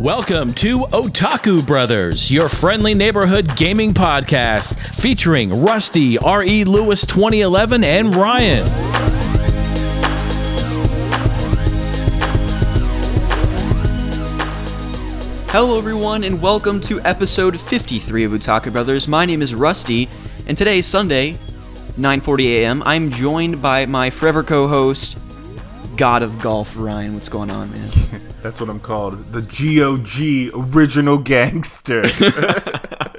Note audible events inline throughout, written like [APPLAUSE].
Welcome to Otaku Brothers, your friendly neighborhood gaming podcast featuring Rusty, R.E. Lewis 2011, and Ryan. Hello, everyone, and welcome to episode 53 of Otaku Brothers. My name is Rusty, and today is Sunday, 9:40 a.m. I'm joined by my forever co-host, God of Golf, Ryan. What's going on, man? [LAUGHS] That's what I'm called. The GOG original gangster. [LAUGHS]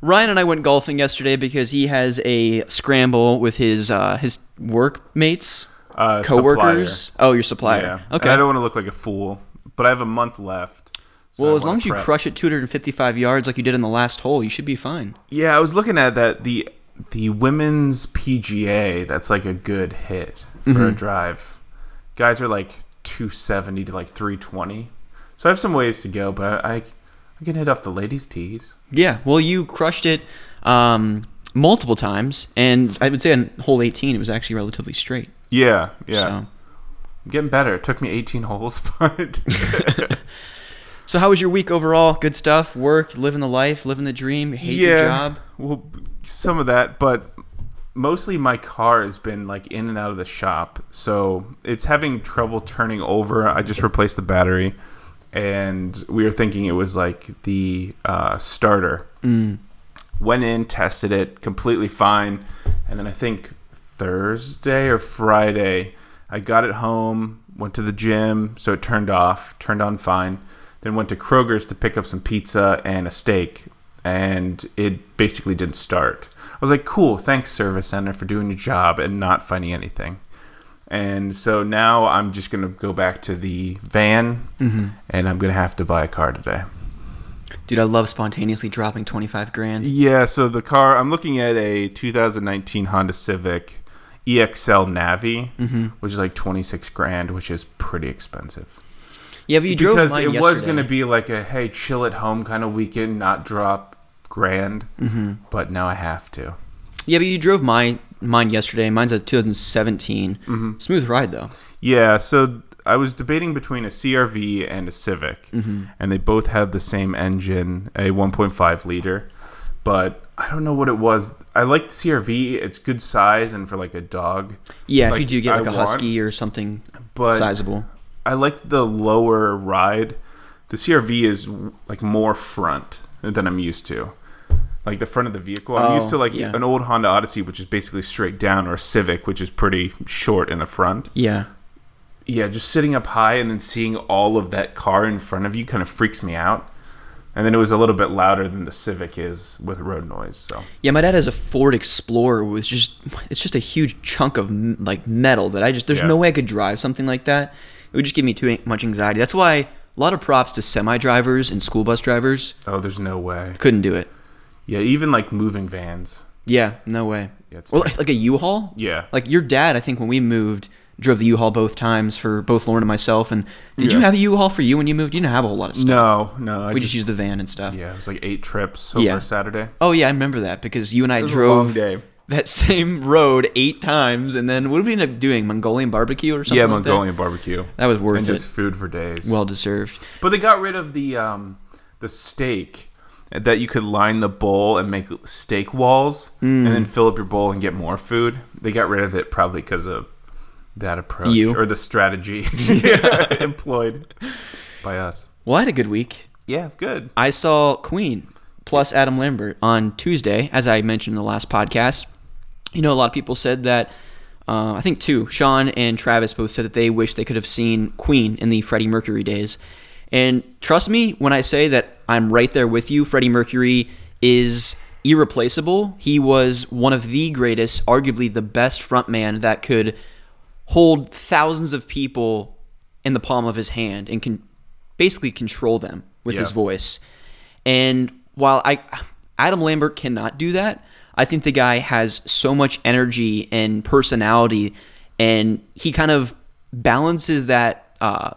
Ryan and I went golfing yesterday because he has a scramble with his uh, his workmates, Uh, coworkers. supplier. Oh, your supplier. Yeah. Okay. And I don't want to look like a fool, but I have a month left. so well, I as wanna long as you prep. crush it 255 yards like you did in the last hole, you should be fine. Yeah, I was looking at that. The the women's PGA. That's like a good hit for a Mm-hmm. drive. Guys are like 270 to like 320. So I have some ways to go, but I I can hit off the ladies' tees. Yeah, well, you crushed it um, multiple times, and I would say on hole 18, it was actually relatively straight. Yeah, yeah. So, I'm getting better. It took me 18 holes, [LAUGHS] but [LAUGHS] so how was your week overall? Good stuff. Work, living the life, living the dream. Hate your job. Well, some of that, but mostly my car has been like in and out of the shop, so it's having trouble turning over. I just replaced the battery, and we were thinking it was like the uh, starter. Mm. Went in, tested it, completely fine, and then I think Thursday or Friday, I got it home, went to the gym, so it turned off, turned on fine. Then went to Kroger's to pick up some pizza and a steak, and it basically didn't start. I was like, cool, thanks, Service Center, for doing your job and not finding anything. And so now I'm just going to go back to the van, mm-hmm. and I'm going to have to buy a car today. Dude, I love spontaneously dropping 25 grand. Yeah, so the car I'm looking at a 2019 Honda Civic EXL Navi, mm-hmm. which is like 26 grand, which is pretty expensive. Yeah, but you drove because it was going to be like a hey, chill at home kind of weekend, not drop grand, mm-hmm. but now I have to. Yeah, but you drove my mine yesterday. Mine's a 2017. Mm-hmm. Smooth ride though. Yeah, so I was debating between a CRV and a Civic, Mm-hmm. and they both have the same engine, a 1.5 liter. But I don't know what it was. I like the CRV; it's good size and for like a dog. Yeah, if you do get I like a want- husky or something But sizable. I like the lower ride. The CRV is like more front than I'm used to. Like the front of the vehicle. I'm Oh, used to oh, like yeah. an old Honda Odyssey, which is basically straight down, or a Civic, which is pretty short in the front. Yeah. Yeah, just sitting up high and then seeing all of that car in front of you kind of freaks me out. And then it was a little bit louder than the Civic is with road noise. So Yeah, my dad has a Ford Explorer with just it's just a huge chunk of like metal that I just there's Yeah. no way I could drive something like that. It would just give me too much anxiety. That's why a lot of props to semi drivers and school bus drivers oh, there's no way. couldn't do it. Yeah, even like moving vans. Yeah, no way. Yeah, it's Or like, like a U-Haul. Yeah. Like your dad, I think when we moved, drove the U-Haul both times for both Lauren and myself. And did you have a U-Haul for you when you moved? You didn't have a whole lot of stuff. No, no. I we just, used the van and stuff. Yeah, it was like eight trips over Yeah. Saturday. Oh yeah, I remember that because you and I It was a drove that same road eight times, and then what did we end up doing? Mongolian barbecue or something? yeah, like that? Mongolian barbecue. That was worth and it. just food for days. Well deserved. but they got rid of the um, the steak that you could line the bowl and make steak walls, and Mm. then fill up your bowl and get more food. They got rid of it probably because of that approach You. or the strategy [LAUGHS] [LAUGHS] employed by us. Well, I had a good week. Yeah, good. I saw Queen plus Adam Lambert on Tuesday, as I mentioned in the last podcast. You know, a lot of people said that. Uh, I think two, Sean and Travis both said that they wish they could have seen Queen in the Freddie Mercury days. And trust me when I say that I'm right there with you. Freddie Mercury is irreplaceable. He was one of the greatest, arguably the best frontman that could hold thousands of people in the palm of his hand and can basically control them with his voice. And while I Adam Lambert cannot do that, I think the guy has so much energy and personality, and he kind of balances that uh,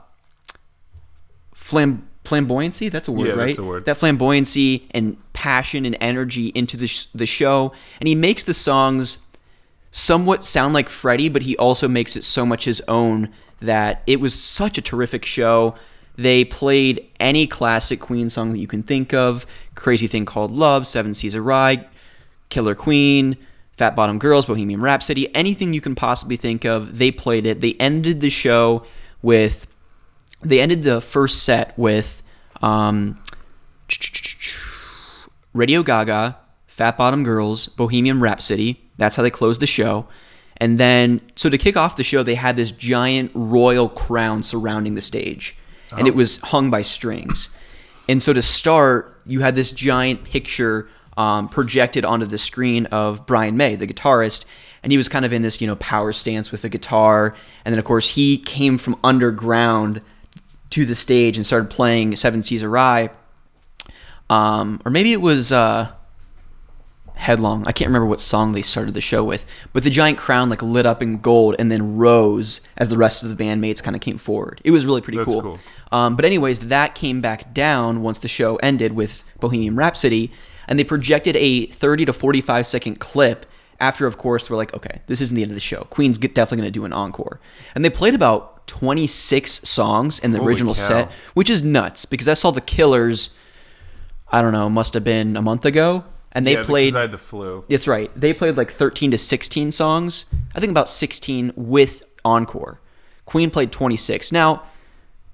flam- flamboyancy. That's a word, Yeah, right? that's a word. That flamboyancy and passion and energy into the sh- the show, and he makes the songs somewhat sound like Freddie, but he also makes it so much his own that it was such a terrific show. They played any classic Queen song that you can think of Crazy Thing Called Love, Seven Seas of Rhye, Killer Queen, Fat Bottom Girls, Bohemian Rhapsody, anything you can possibly think of. They played it. They ended the show with, they ended the first set with um, Radio Gaga, Fat Bottom Girls, Bohemian Rhapsody. That's how they closed the show. And then, so to kick off the show, they had this giant royal crown surrounding the stage, and it was hung by strings. And so to start, you had this giant picture um, projected onto the screen of Brian May, the guitarist, and he was kind of in this, you know, power stance with the guitar. And then, of course, he came from underground to the stage and started playing Seven Seas of Rhye. Um, or maybe it was uh, Headlong. I can't remember what song they started the show with, but the giant crown like lit up in gold and then rose as the rest of the bandmates kind of came forward. It was really pretty That's cool. cool. Um, but anyways, that came back down once the show ended with Bohemian Rhapsody, and they projected a 30 to 45 second clip. After, of course, we're like, okay, this isn't the end of the show. Queen's definitely going to do an encore, and they played about 26 songs in the Holy original cow. set, which is nuts because I saw the Killers. I don't know, must have been a month ago, and they yeah, played. I had the flu. That's right. They played like 13 to 16 songs. I think about 16 with encore. Queen played 26. Now,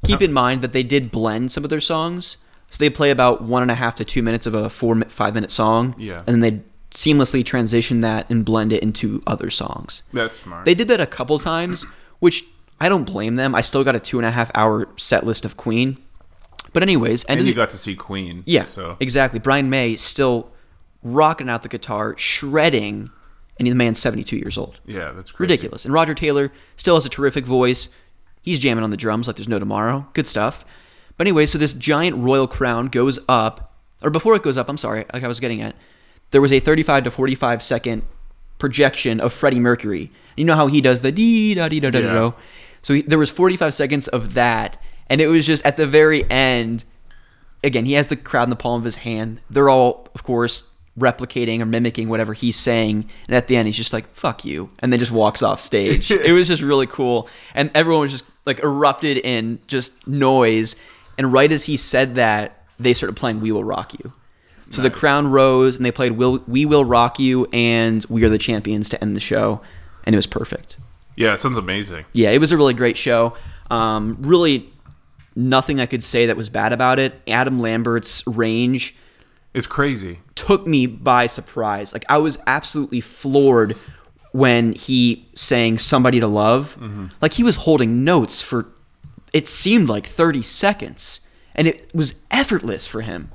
keep in mind that they did blend some of their songs. So they play about one and a half to two minutes of a four, five minute song. Yeah. And then they seamlessly transition that and blend it into other songs. That's smart. They did that a couple times, which I don't blame them. I still got a two and a half hour set list of Queen. But, anyways, and you the- got to see Queen. yeah, So exactly. Brian May still rocking out the guitar, shredding, and the man's 72 years old. yeah, that's crazy. Ridiculous. And Roger Taylor still has a terrific voice. He's jamming on the drums like there's no tomorrow. Good stuff. But anyway, so this giant royal crown goes up, or before it goes up, I'm sorry, like I was getting at, there was a 35 to 45 second projection of Freddie Mercury. You know how he does the dee da dee da da da. Yeah. da. So he, there was 45 seconds of that, and it was just at the very end. Again, he has the crowd in the palm of his hand. They're all, of course, replicating or mimicking whatever he's saying, and at the end, he's just like "fuck you," and then just walks off stage. [LAUGHS] it was just really cool, and everyone was just like erupted in just noise. And right as he said that, they started playing "We Will Rock You." So the crown rose, and they played "Will We Will Rock You" and "We Are the Champions" to end the show, and it was perfect. Yeah, it sounds amazing. Yeah, it was a really great show. Um, really, nothing I could say that was bad about it. Adam Lambert's range It's crazy. took me by surprise. Like I was absolutely floored when he sang "Somebody to Love." Like he was holding notes for it seemed like 30 seconds, and it was effortless for him.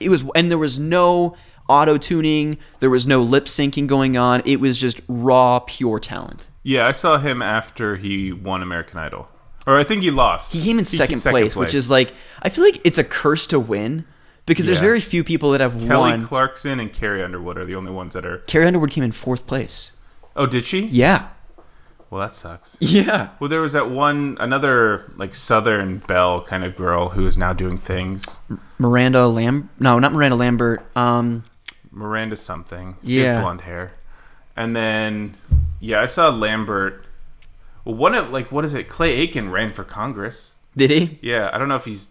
It was, and there was no auto tuning, there was no lip syncing going on. It was just raw, pure talent. Yeah, I saw him after he won American Idol, or I think he lost. He came in second, place, which is like I feel like it's a curse to win because there's very few people that have Kelly won. Kelly Clarkson and Carrie Underwood are the only ones that are. Carrie Underwood came in fourth place. Oh, did she? Yeah, Well, that sucks. yeah. Well, there was that one, another like Southern Belle kind of girl who is now doing things. Miranda Lam. No, not Miranda Lambert. Um, Miranda something. She Yeah. has blonde hair. And then, yeah, I saw Lambert. Well, one of like what is it? Clay Aiken ran for Congress. did he? Yeah, I don't know if he's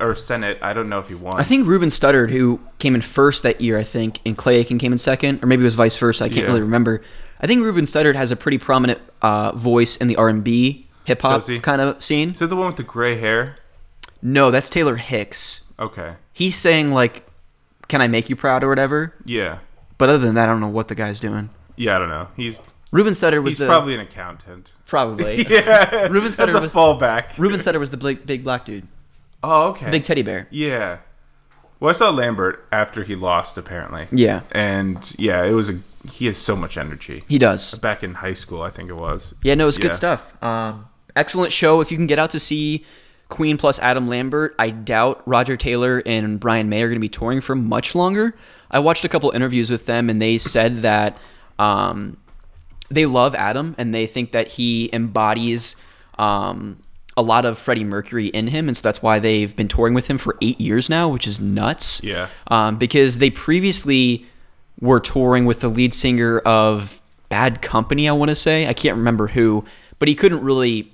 or Senate. I don't know if he won. I think Ruben Studdard, who came in first that year, I think, and Clay Aiken came in second, or maybe it was vice versa. I can't Yeah. really remember. I think Ruben Studdard has a pretty prominent uh, voice in the R and B hip hop kind of scene. Is that the one with the gray hair? No, that's Taylor Hicks. Okay. He's saying like, "Can I make you proud?" or whatever. Yeah. But other than that, I don't know what the guy's doing. Yeah, I don't know. He's Ruben Studdard was he's the probably an accountant. probably [LAUGHS] Yeah. [LAUGHS] Ruben That's Studdard a was- fallback. Ruben Studdard was the big, big black dude, Oh, okay. big teddy bear. Yeah. Well, I saw Lambert after he lost, apparently. Yeah, And yeah, it was a. He has so much energy. he does. Back in high school, I think it was. Yeah, no, it's good Yeah. stuff. Um, excellent show. If you can get out to see Queen plus Adam Lambert, I doubt Roger Taylor and Brian May are going to be touring for much longer. I watched a couple interviews with them, and they said that um, they love Adam and they think that he embodies um, a lot of Freddie Mercury in him, and so that's why they've been touring with him for eight years now, which is nuts. Yeah. Um, because they previously were touring with the lead singer of Bad Company, I want to say. I can't remember who, but he couldn't really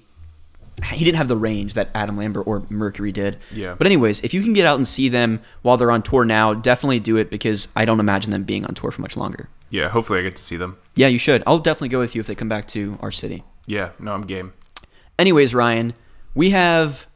he didn't have the range that Adam Lambert or Mercury did. Yeah. But anyways, if you can get out and see them while they're on tour now, definitely do it because I don't imagine them being on tour for much longer. Yeah, hopefully I get to see them. Yeah, you should. I'll definitely go with you if they come back to our city. Yeah, no, I'm game. Anyways, Ryan, we have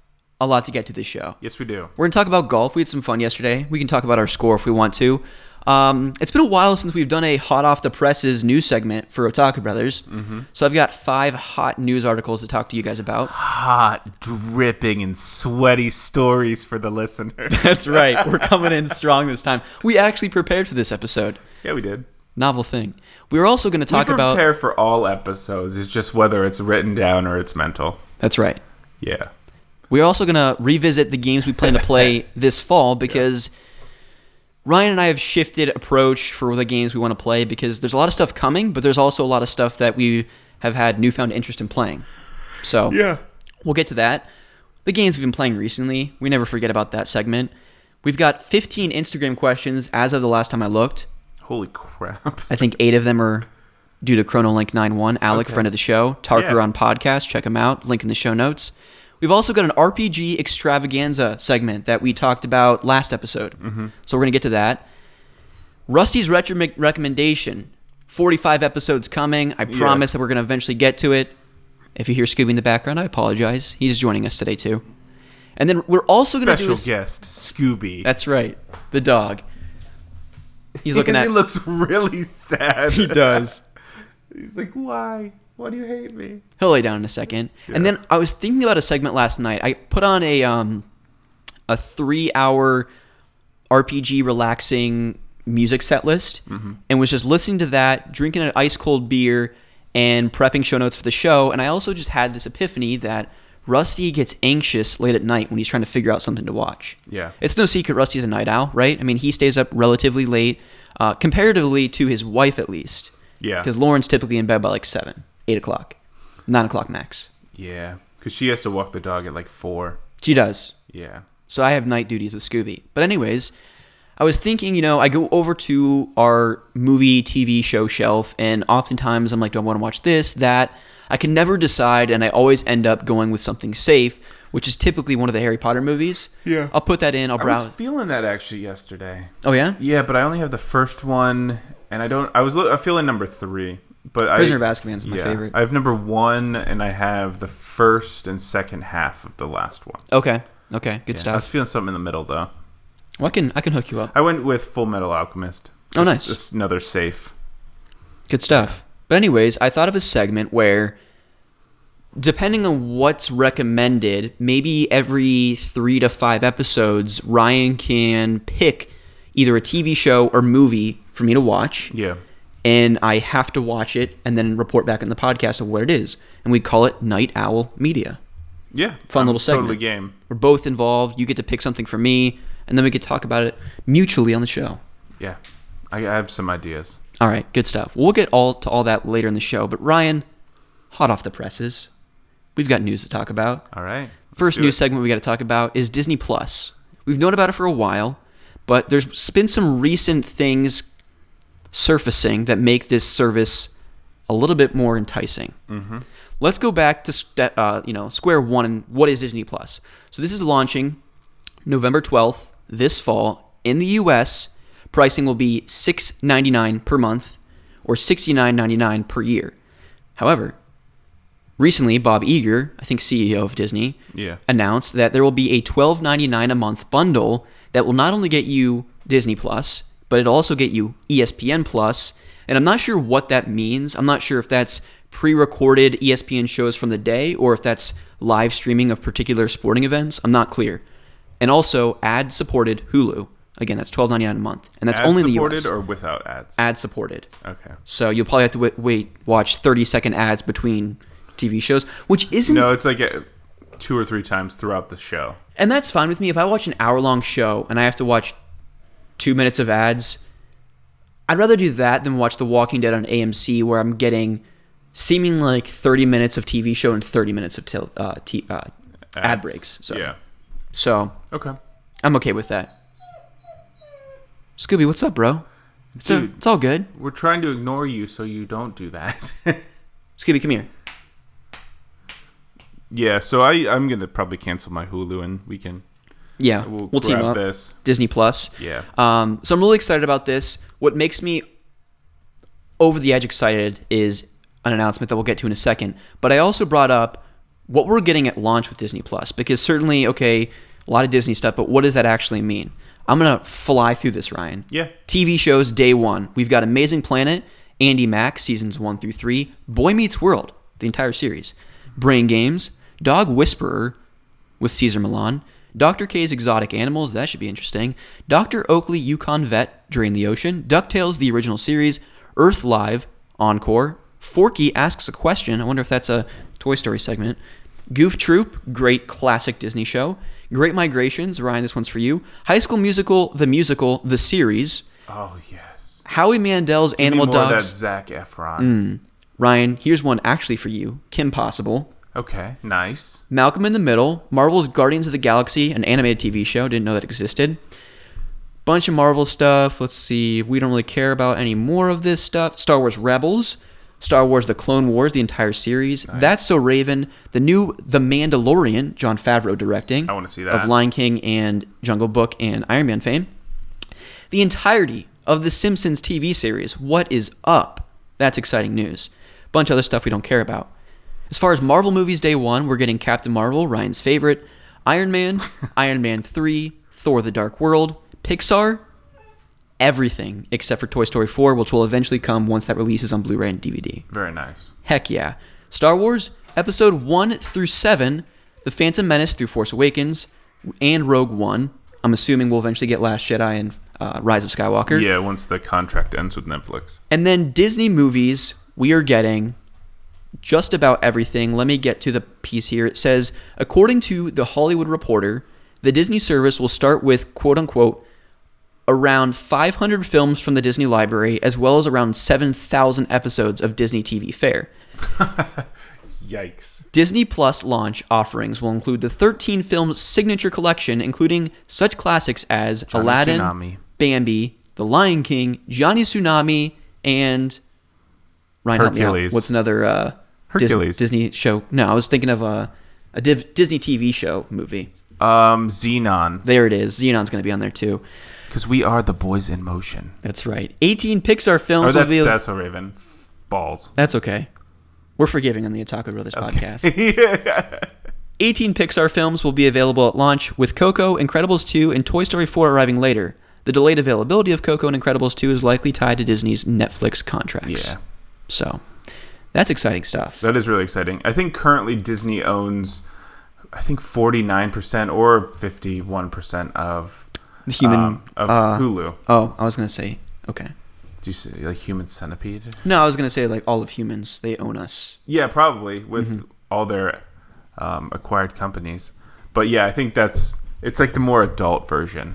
a lot to get to this show. Yes, we do. We're gonna talk about golf. We had some fun yesterday. We can talk about our score if we want to. Um, it's been a while since we've done a hot off the presses news segment for Otaku Brothers. Mm-hmm. So I've got five hot news articles to talk to you guys about. Hot, dripping, and sweaty stories for the listener. [LAUGHS] That's right. We're [LAUGHS] coming in strong this time. We actually prepared for this episode. yeah, we did. Novel thing. We were also going to talk we about. prepare for all episodes. It's just whether it's written down or it's mental. That's right. Yeah. We're also going to revisit the games we plan to play [LAUGHS] this fall because Ryan and I have shifted approach for the games we want to play because there's a lot of stuff coming, but there's also a lot of stuff that we have had newfound interest in playing. So Yeah. we'll get to that. The games we've been playing recently, we never forget about that segment. We've got 15 Instagram questions as of the last time I looked. Holy crap. I think eight of them are due to ChronoLink91. Alec, Okay. friend of the show. Tarker Yeah. on podcast. Check him out. Link in the show notes. We've also got an RPG extravaganza segment that we talked about last episode. Mm-hmm. So we're going to get to that. Rusty's retro recommendation 45 episodes coming. I Yeah. promise that we're going to eventually get to it. If you hear Scooby in the background, I apologize. He's joining us today, too. And then we're also going to do Special a s- guest, Scooby. That's right. The dog. He's [LAUGHS] looking at. he looks really sad. he does. [LAUGHS] He's like, why? Why do you hate me? He'll lay down in a second. And then I was thinking about a segment last night. I put on a um a three hour RPG relaxing music set list and was just listening to that, drinking an ice cold beer, and prepping show notes for the show. And I also just had this epiphany that Rusty gets anxious late at night when he's trying to figure out something to watch. Yeah. It's no secret Rusty's a night owl, right? I mean, he stays up relatively late, uh, comparatively to his wife at least. Yeah. Because Lauren's typically in bed by like 7, 8 o'clock, 9 o'clock max. Yeah. Because she has to walk the dog at like four. She does. Yeah. So I have night duties with Scooby. But, anyways, I was thinking, you know, I go over to our movie TV show shelf, and oftentimes I'm like, do I want to watch this, that? I can never decide, and I always end up going with something safe, which is typically one of the Harry Potter movies. Yeah. I'll put that in, I'll I was feeling that actually yesterday. oh, yeah? Yeah, but I only have the first one, and I don't. I was. I feel feeling number three, but Prisoner I, of Azkaban's my yeah, favorite. I have number one, and I have the first and second half of the last one. Okay. Okay. Good Yeah, I was feeling something in the middle though. Well, I can I can hook you up. I went with Full Metal Alchemist. Oh, Just- nice. just another safe. Good stuff. But anyways, I thought of a segment where depending on what's recommended, maybe every 3 to 5 episodes Ryan can pick either a TV show or movie for me to watch Yeah. And I have to watch it and then report back in the podcast of what it is. And we call it Night Owl Media. Yeah. Fun I'm little segment. Totally game. We're both involved. You get to pick something for me and then we could talk about it mutually on the show. Yeah. I, have some ideas. All right, good stuff. We'll get all to all that later in the show. But Ryan, hot off the presses, we've got news to talk about. All right. First news it. segment we got to talk about is Disney Plus. We've known about it for a while, but there's been some recent things surfacing that make this service a little bit more enticing. Mm-hmm. Let's go back to uh, you know square one and what is Disney Plus? So this is launching November 12th this fall in the US. Pricing will be $6.99 per month or $69.99 per year. However, recently Bob Iger, I think CEO of Disney, Yeah. announced that there will be a $12.99 a month bundle that will not only get you Disney Plus, but it'll also get you ESPN Plus. And I'm not sure what that means. I'm not sure if that's pre-recorded E ESPN shows from the day or if that's live streaming of particular sporting events. I'm not clear. And also ad-supported Hulu. Again, that's $12.99 a month, and that's Ad only in the US. Supported or without ads? ad-supported. okay. So you'll probably have to wait, wait watch 30 second ads between TV shows, which isn't No, it's like uh two or three times throughout the show. And that's fine with me. If I watch an hour long show and I have to watch two minutes of ads, I'd rather do that than watch The Walking Dead on AMC, where I'm getting seeming like 30 minutes of TV show and 30 minutes of til- uh, t- uh, ad breaks. So, Yeah. so Okay. I'm okay with that. Scooby, what's up, bro? It's, a- it's all good. We're trying to ignore you so you don't do that. [LAUGHS] Scooby, come here. Yeah, so I I'm gonna probably cancel my Hulu and we can Yeah, we'll, we'll, team up. this. Disney Plus. Yeah. Um, so I'm really excited about this. What makes me over the edge excited is an announcement that we'll get to in a second. But I also brought up what we're getting at launch with Disney Plus because certainly, okay, a lot of Disney stuff, but what does that actually mean? I'm gonna fly through this, Ryan. Yeah. TV shows day one. We've got Amazing Planet, Andy Mack seasons one through three, Boy Meets World, the entire series, Brain Games, Dog Whisperer with Cesar Millan, Dr. K's Exotic Animals, that should be interesting, Dr. Oakley Yukon Vet, Drain the Ocean, DuckTales, the original series, Earth Live, Encore, Forky Asks a Question, I wonder if that's a Toy Story segment, Goof Troop, great classic Disney show, Great Migrations, Ryan, this one's for you, High School Musical, the musical, the series, Oh yes. Howie Mandel's Give me Animal more of that Dogs. Zac Efron. Mm. Ryan, here's one actually for you. Kim Possible. Okay, nice. Malcolm in the Middle. Marvel's Guardians of the Galaxy, an animated TV show. Didn't know that existed. Bunch of Marvel stuff. Let's see. We don't really care about any more of this stuff. Star Wars Rebels. Star Wars The Clone Wars, the entire series. That's So Raven. The new The Mandalorian, Jon Favreau directing. I wanna see that. Of. Lion King and Jungle Book and Iron Man fame the entirety of the Simpsons TV series. What is up? That's exciting news. Bunch of other stuff we don't care about. As far as Marvel movies day one, we're getting Captain Marvel, Ryan's favorite, Iron Man, [LAUGHS] Iron Man 3, Thor the Dark World, Pixar, everything except for Toy Story 4, which will eventually come once that releases on Blu ray and DVD. Very nice. Heck yeah. Star Wars, Episode 1 through 7, The Phantom Menace through Force Awakens, and Rogue One. I'm assuming we'll eventually get Last Jedi and uh, Rise of Skywalker. Yeah, once the contract ends with Netflix. And then Disney movies, we are getting just about everything. Let me get to the piece here. It says, according to the Hollywood Reporter, the Disney service will start with quote unquote around 500 films from the Disney library, as well as around 7,000 episodes of Disney TV fare. [LAUGHS] Yikes. Disney Plus launch offerings will include the 13 film signature collection, including such classics as Johnny Aladdin, Tsunami. Bambi, The Lion King, Johnny Tsunami, and Ryan. Hercules. What's another uh, Dis- Disney show? No, I was thinking of a, a Div- Disney TV show movie. Um, Zenon, There it is. Zenon's going to be on there too. because we are the boys in motion. That's right. 18 Pixar Oh, films will that's be. that's a Raven. Balls. That's okay. We're forgiving on the Otaku Brothers podcast. [LAUGHS] yeah. 18 Pixar films will be available at launch, with Coco, Incredibles 2, and Toy Story 4 arriving later. The delayed availability of Coco and Incredibles 2 is likely tied to Disney's Netflix contracts. Yeah. So, that's exciting stuff. That is really exciting. I think currently Disney owns, I think forty nine percent or fifty one percent of The human. um, of uh, Hulu. Oh, I was going to say. Okay. Do you see like Human Centipede? No, I was going to say, like, all of humans, they own us. Yeah, probably with Mm-hmm. all their um, acquired companies. But yeah, I think that's it's like the more adult version.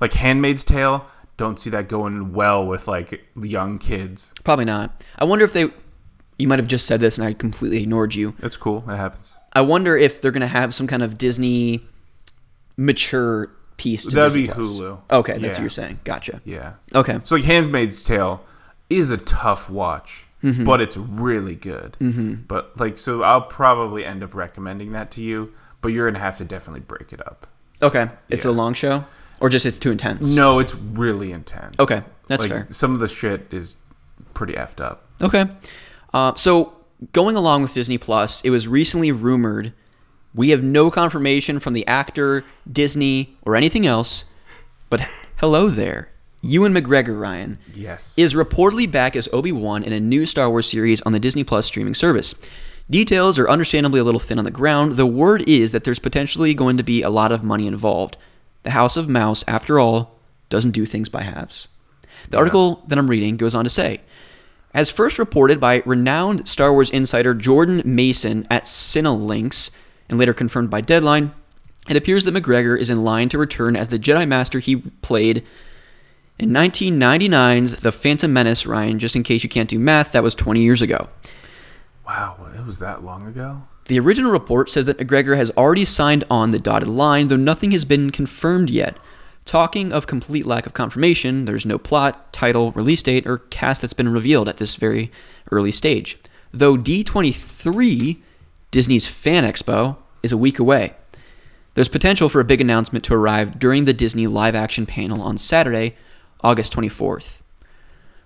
Like Handmaid's Tale, don't see that going well with like young kids. Probably not. I wonder if they. You might have just said this and I completely ignored you. It's cool. It happens. I wonder if they're going to have some kind of Disney mature piece to That'd Disney be Plus. Hulu. Okay, that's Yeah. what you're saying. Gotcha. Yeah. Okay. So like Handmaid's Tale is a tough watch, Mm-hmm. but it's really good. Mm-hmm. But like, so I'll probably end up recommending that to you. But you're gonna have to definitely break it up. Okay. It's a long show? Or just it's too intense? No, it's really intense. Okay, that's Like, fair. Some of the shit is pretty effed up. Okay. Uh, so going along with Disney Plus, it was recently rumored. We have no confirmation from the actor, Disney, or anything else. But hello there, Ewan McGregor, Ryan, Yes. is reportedly back as Obi Wan in a new Star Wars series on the Disney Plus streaming service. Details are understandably a little thin on the ground. The word is that there's potentially going to be a lot of money involved. The House of Mouse, after all, doesn't do things by halves. The article that I'm reading goes on to say, as first reported by renowned Star Wars insider Jordan Maison at Cinelinx, and later confirmed by Deadline, it appears that McGregor is in line to return as the Jedi Master he played in 1999's The Phantom Menace, Ryan. Just in case you can't do math, that was 20 years ago. wow, it was that long ago. The original report says that McGregor has already signed on the dotted line, though nothing has been confirmed yet. Talking of complete lack of confirmation, there's no plot, title, release date, or cast that's been revealed at this very early stage. Though D23 Disney's Fan Expo is a week away. There's potential for a big announcement to arrive during the Disney live action panel on Saturday, August 24th.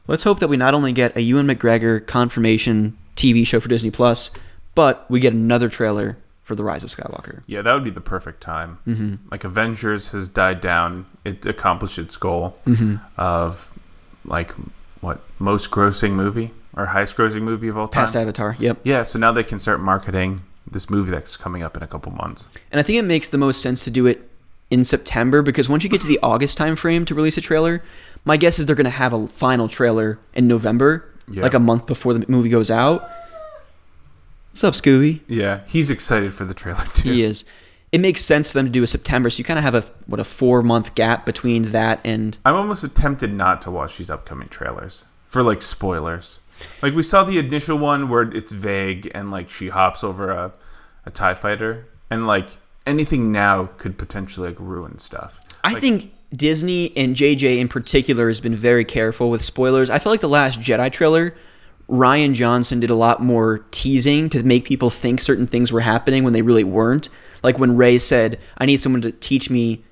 Let's hope that we not only get a Ewan McGregor confirmation TV show for Disney Plus, but we get another trailer for The Rise of Skywalker. Yeah, that would be the perfect time. Mm-hmm. Like Avengers has died down; it accomplished its goal Mm-hmm. of like what most grossing movie or highest grossing movie of all time. Past Avatar, yep. Yeah, so now they can start marketing this movie that's coming up in a couple months. And I think it makes the most sense to do it in September because once you get to the August timeframe to release a trailer, my guess is they're going to have a final trailer in November, Yeah. like a month before the movie goes out. What's up, Scooby? Yeah, he's excited for the trailer too. He is. It makes sense for them to do a September, so you kind of have a what a four month gap between that and I'm almost tempted not to watch these upcoming trailers for like spoilers. Like we saw the initial one where it's vague and like she hops over a, a TIE fighter and like anything now could potentially like ruin stuff. I think Disney and JJ in particular has been very careful with spoilers. I feel like the last Jedi trailer, Rian Johnson did a lot more teasing to make people think certain things were happening when they really weren't. Like when Rey said, "I need someone to teach me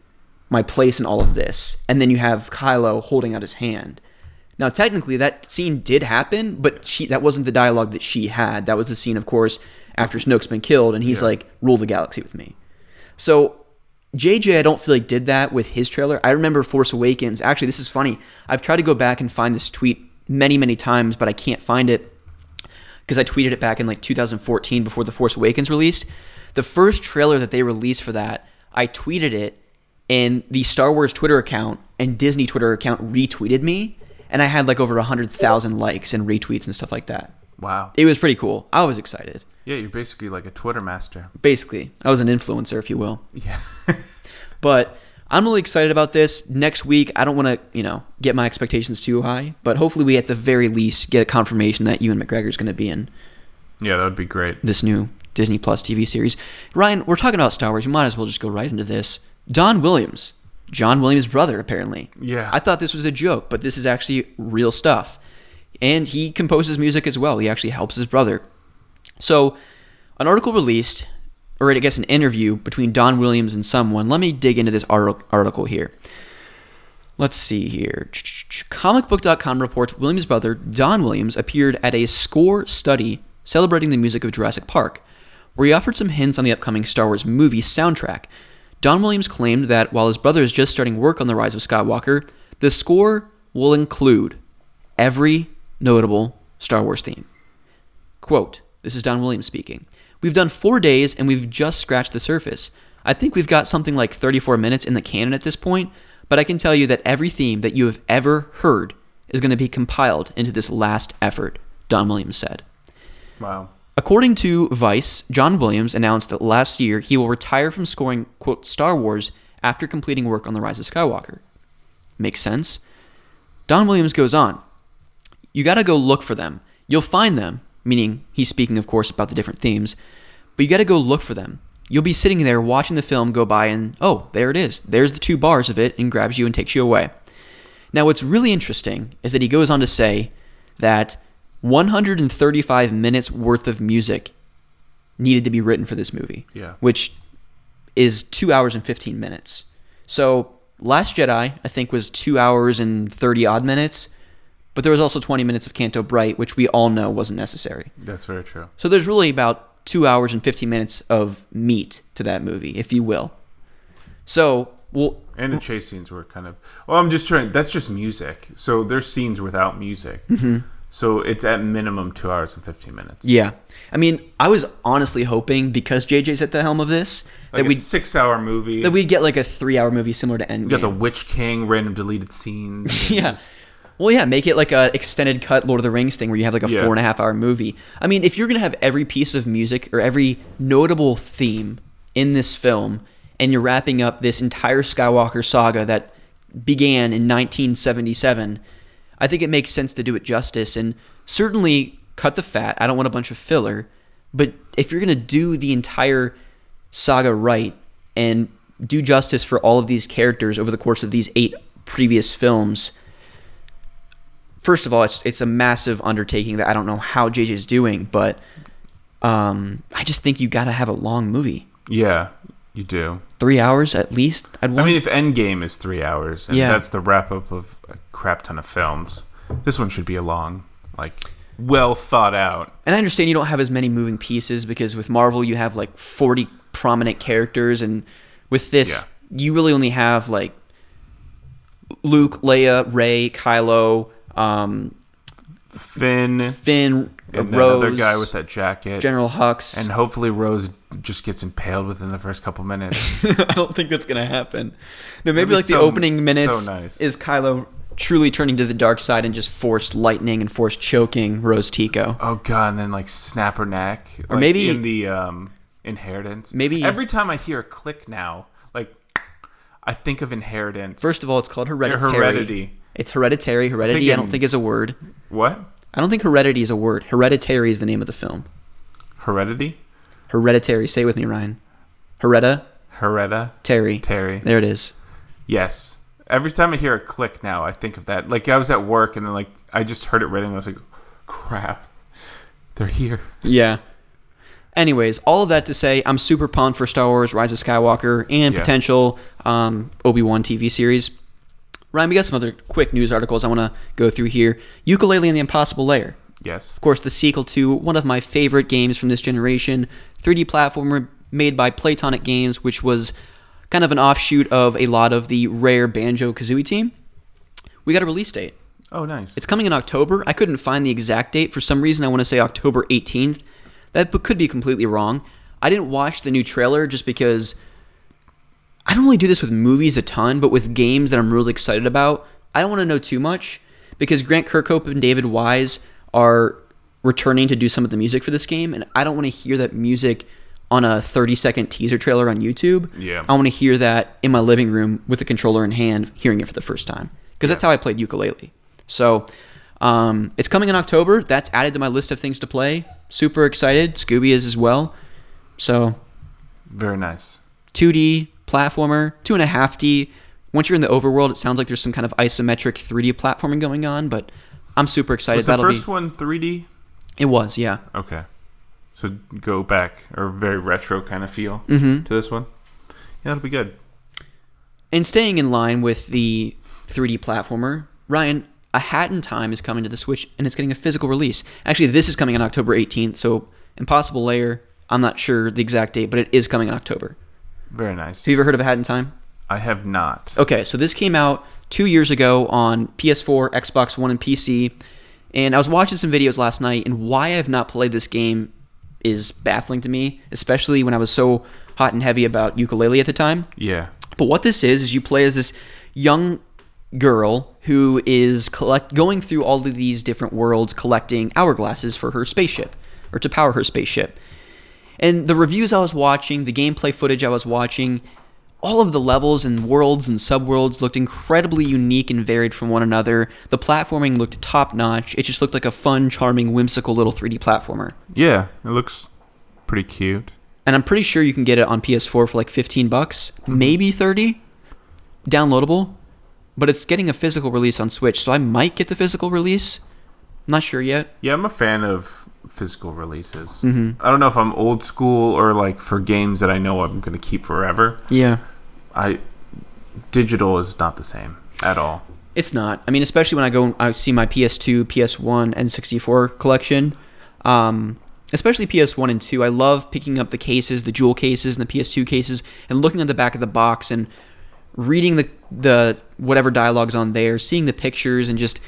my place in all of this," and then you have Kylo holding out his hand. Now, technically, that scene did happen, but she that wasn't the dialogue that she had. That was the scene, of course, after Snoke's been killed, and he's Yeah. like, "Rule the galaxy with me." So JJ, I don't feel like did that with his trailer. I remember Force Awakens. Actually, this is funny. I've tried to go back and find this tweet many, many times, but I can't find it because I tweeted it back in like 2014 before The Force Awakens released. The first trailer that they released for that, I tweeted it, and the Star Wars Twitter account and Disney Twitter account retweeted me, and I had like over 100,000 likes and retweets and stuff like that. Wow. It was pretty cool. I was excited. Yeah, you're basically like a Twitter master. Basically, I was an influencer, if you will. Yeah. [LAUGHS] But I'm really excited about this. Next week, I don't want to, you know, get my expectations too high, but hopefully we at the very least get a confirmation that Ewan McGregor is going to be in yeah, that would be great. this new Disney Plus TV series. Ryan, we're talking about Star Wars. You might as well just go right into this. Don Williams, John Williams' brother, apparently. Yeah. I thought this was a joke, but this is actually real stuff. And he composes music as well. He actually helps his brother. So, an article released, or I guess an interview between Don Williams and someone. Let me dig into this article here. Let's see here. Comicbook.com reports Williams' brother, Don Williams, appeared at a score study celebrating the music of Jurassic Park, where he offered some hints on the upcoming Star Wars movie soundtrack. Don Williams claimed that while his brother is just starting work on The Rise of Skywalker, the score will include every notable Star Wars theme. Quote, this is Don Williams speaking. We've done four days and we've just scratched the surface. I think we've got something like 34 minutes in the canon at this point, but I can tell you that every theme that you have ever heard is going to be compiled into this last effort, Don Williams said. Wow. According to Vice, John Williams announced that last year he will retire from scoring, quote, Star Wars after completing work on The Rise of Skywalker. Makes sense. Don Williams goes on, You gotta go look for them. You'll find them, meaning he's speaking, of course, about the different themes, but you gotta go look for them. You'll be sitting there watching the film go by and, oh, there it is. There's the two bars of it and grabs you and takes you away. Now, what's really interesting is that he goes on to say that 135 minutes worth of music needed to be written for this movie. Yeah. Which is two hours and 15 minutes. So, Last Jedi, I think, was two hours and 30 odd minutes, but there was also 20 minutes of Canto Bight, which we all know wasn't necessary. That's very true. So, there's really about two hours and 15 minutes of meat to that movie, if you will. So, well, And the chase scenes were kind of. Well, I'm just trying. That's just music. So there's scenes without music. Mm-hmm. So it's at minimum two hours and 15 minutes. yeah. I mean, I was honestly hoping because JJ's at the helm of this Like that we'd six hour movie. that we'd get like a three hour movie similar to Endgame. you got the Witch King, random deleted scenes. [LAUGHS] yeah. Well, yeah, make it like a extended cut Lord of the Rings thing where you have like a Yeah. four and a half hour movie. I mean, if you're gonna have every piece of music or every notable theme in this film, and you're wrapping up this entire Skywalker saga that began in 1977, I think it makes sense to do it justice and certainly cut the fat. I don't want a bunch of filler, but if you're gonna do the entire saga right and do justice for all of these characters over the course of these eight previous films, first of all, it's it's a massive undertaking that I don't know how JJ's doing, but Um, I just think you got to have a long movie, Yeah, you do. three hours at least. I'd I mean, if Endgame is three hours, and Yeah. that's the wrap up of a crap ton of films, this one should be a long, like, well thought out. and I understand you don't have as many moving pieces because with Marvel you have like forty prominent characters, and with this you really only have like Luke, Leia, Rey, Kylo, um, Finn Finn, and Rose, other guy with that jacket, General Hux. and hopefully Rose just gets impaled within the first couple minutes. [LAUGHS] I don't think that's gonna happen. No, maybe like the opening minutes so nice. is Kylo truly turning to the dark side and just forced lightning and forced choking Rose Tico. oh god, and then like snap her neck, Or like, maybe- in the um, inheritance. Maybe- every time I hear a click now, like I think of inheritance. First of all, it's called hereditary. heredity. It's hereditary. Heredity, I don't think is a word. what? I don't think heredity is a word. Hereditary is the name of the film. Heredity? Hereditary. Say it with me, Ryan. Hereditary. Hereda? Terry. Terry. There it is. Yes. Every time I hear a click now, I think of that. Like I was at work and then like I just heard it written and I was like, crap. They're here. Yeah. Anyways, all of that to say, I'm super pumped for Star Wars: Rise of Skywalker and Yeah. potential um, Obi Wan TV series. Ryan, we got some other quick news articles I want to go through here. Yooka-Laylee and the Impossible Lair. Yes. Of course, the sequel to one of my favorite games from this generation, 3D platformer made by Playtonic Games, which was kind of an offshoot of a lot of the rare Banjo Kazooie team. We got a release date. Oh, nice. It's coming in October. I couldn't find the exact date. For some reason, I want to say October 18th. That could be completely wrong. I didn't watch the new trailer just because I don't really do this with movies a ton, but with games that I'm really excited about, I don't want to know too much because Grant Kirkhope and David Wise are returning to do some of the music for this game, and I don't want to hear that music on a 30 second teaser trailer on YouTube. Yeah. I want to hear that in my living room with the controller in hand, hearing it for the first time because that's how I played Yooka-Laylee. So um, it's coming in October. That's added to my list of things to play. Super excited. Scooby is as well. So Very nice. 2D platformer, two and a half D. Once you're in the overworld, it sounds like there's some kind of isometric 3D platforming going on, but I'm super excited. About it. Was the That'll first be. one 3D? It was, yeah. Okay. So go back or very retro kind of feel mm-hmm. to this one. Yeah, that'll be good. And staying in line with the 3D platformer, Ryan, A Hat in Time is coming to the Switch and it's getting a physical release. Actually, this is coming on October 18th, so Impossible Lair, I'm not sure the exact date, but it is coming in October. Very nice. Have you ever heard of A Hat in Time? I have not. Okay, so this came out two years ago on PS4, Xbox One, and PC. And I was watching some videos last night, and why I've not played this game is baffling to me, especially when I was so hot and heavy about Yooka-Laylee at the time. Yeah. But what this is is you play as this young girl who is collect going through all of these different worlds collecting hourglasses for her spaceship or to power her spaceship. And the reviews I was watching, the gameplay footage I was watching, all of the levels and worlds and subworlds looked incredibly unique and varied from one another. The platforming looked top notch. It just looked like a fun, charming, whimsical little 3D platformer. Yeah, it looks pretty cute. and I'm pretty sure you can get it on PS4 for like 15 bucks, Mm-hmm. maybe 30, downloadable. But it's getting a physical release on Switch, so I might get the physical release. I'm not sure yet. Yeah, I'm a fan of physical releases. Mm-hmm. I don't know if I'm old school or like for games that I know I'm going to keep forever. Yeah, I digital is not the same at all. it's not. I mean, especially when I go, I see my PS2, PS1, and 64 collection. Um, especially PS1 and 2. I love picking up the cases, the jewel cases, and the PS2 cases, and looking at the back of the box and reading the the whatever dialogues on there, seeing the pictures, and just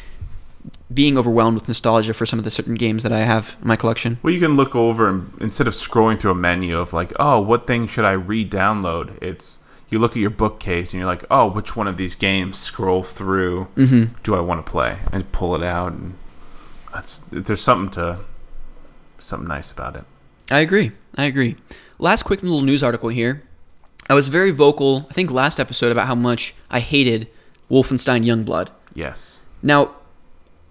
being overwhelmed with nostalgia for some of the certain games that I have in my collection. Well, you can look over and instead of scrolling through a menu of like, oh, what thing should I re-download? It's you look at your bookcase and you're like, oh, which one of these games scroll through mm-hmm. do I want to play and pull it out and that's there's something to something nice about it. I agree. I agree. Last quick little news article here. I was very vocal, I think last episode, about how much I hated Wolfenstein Youngblood. Yes. Now,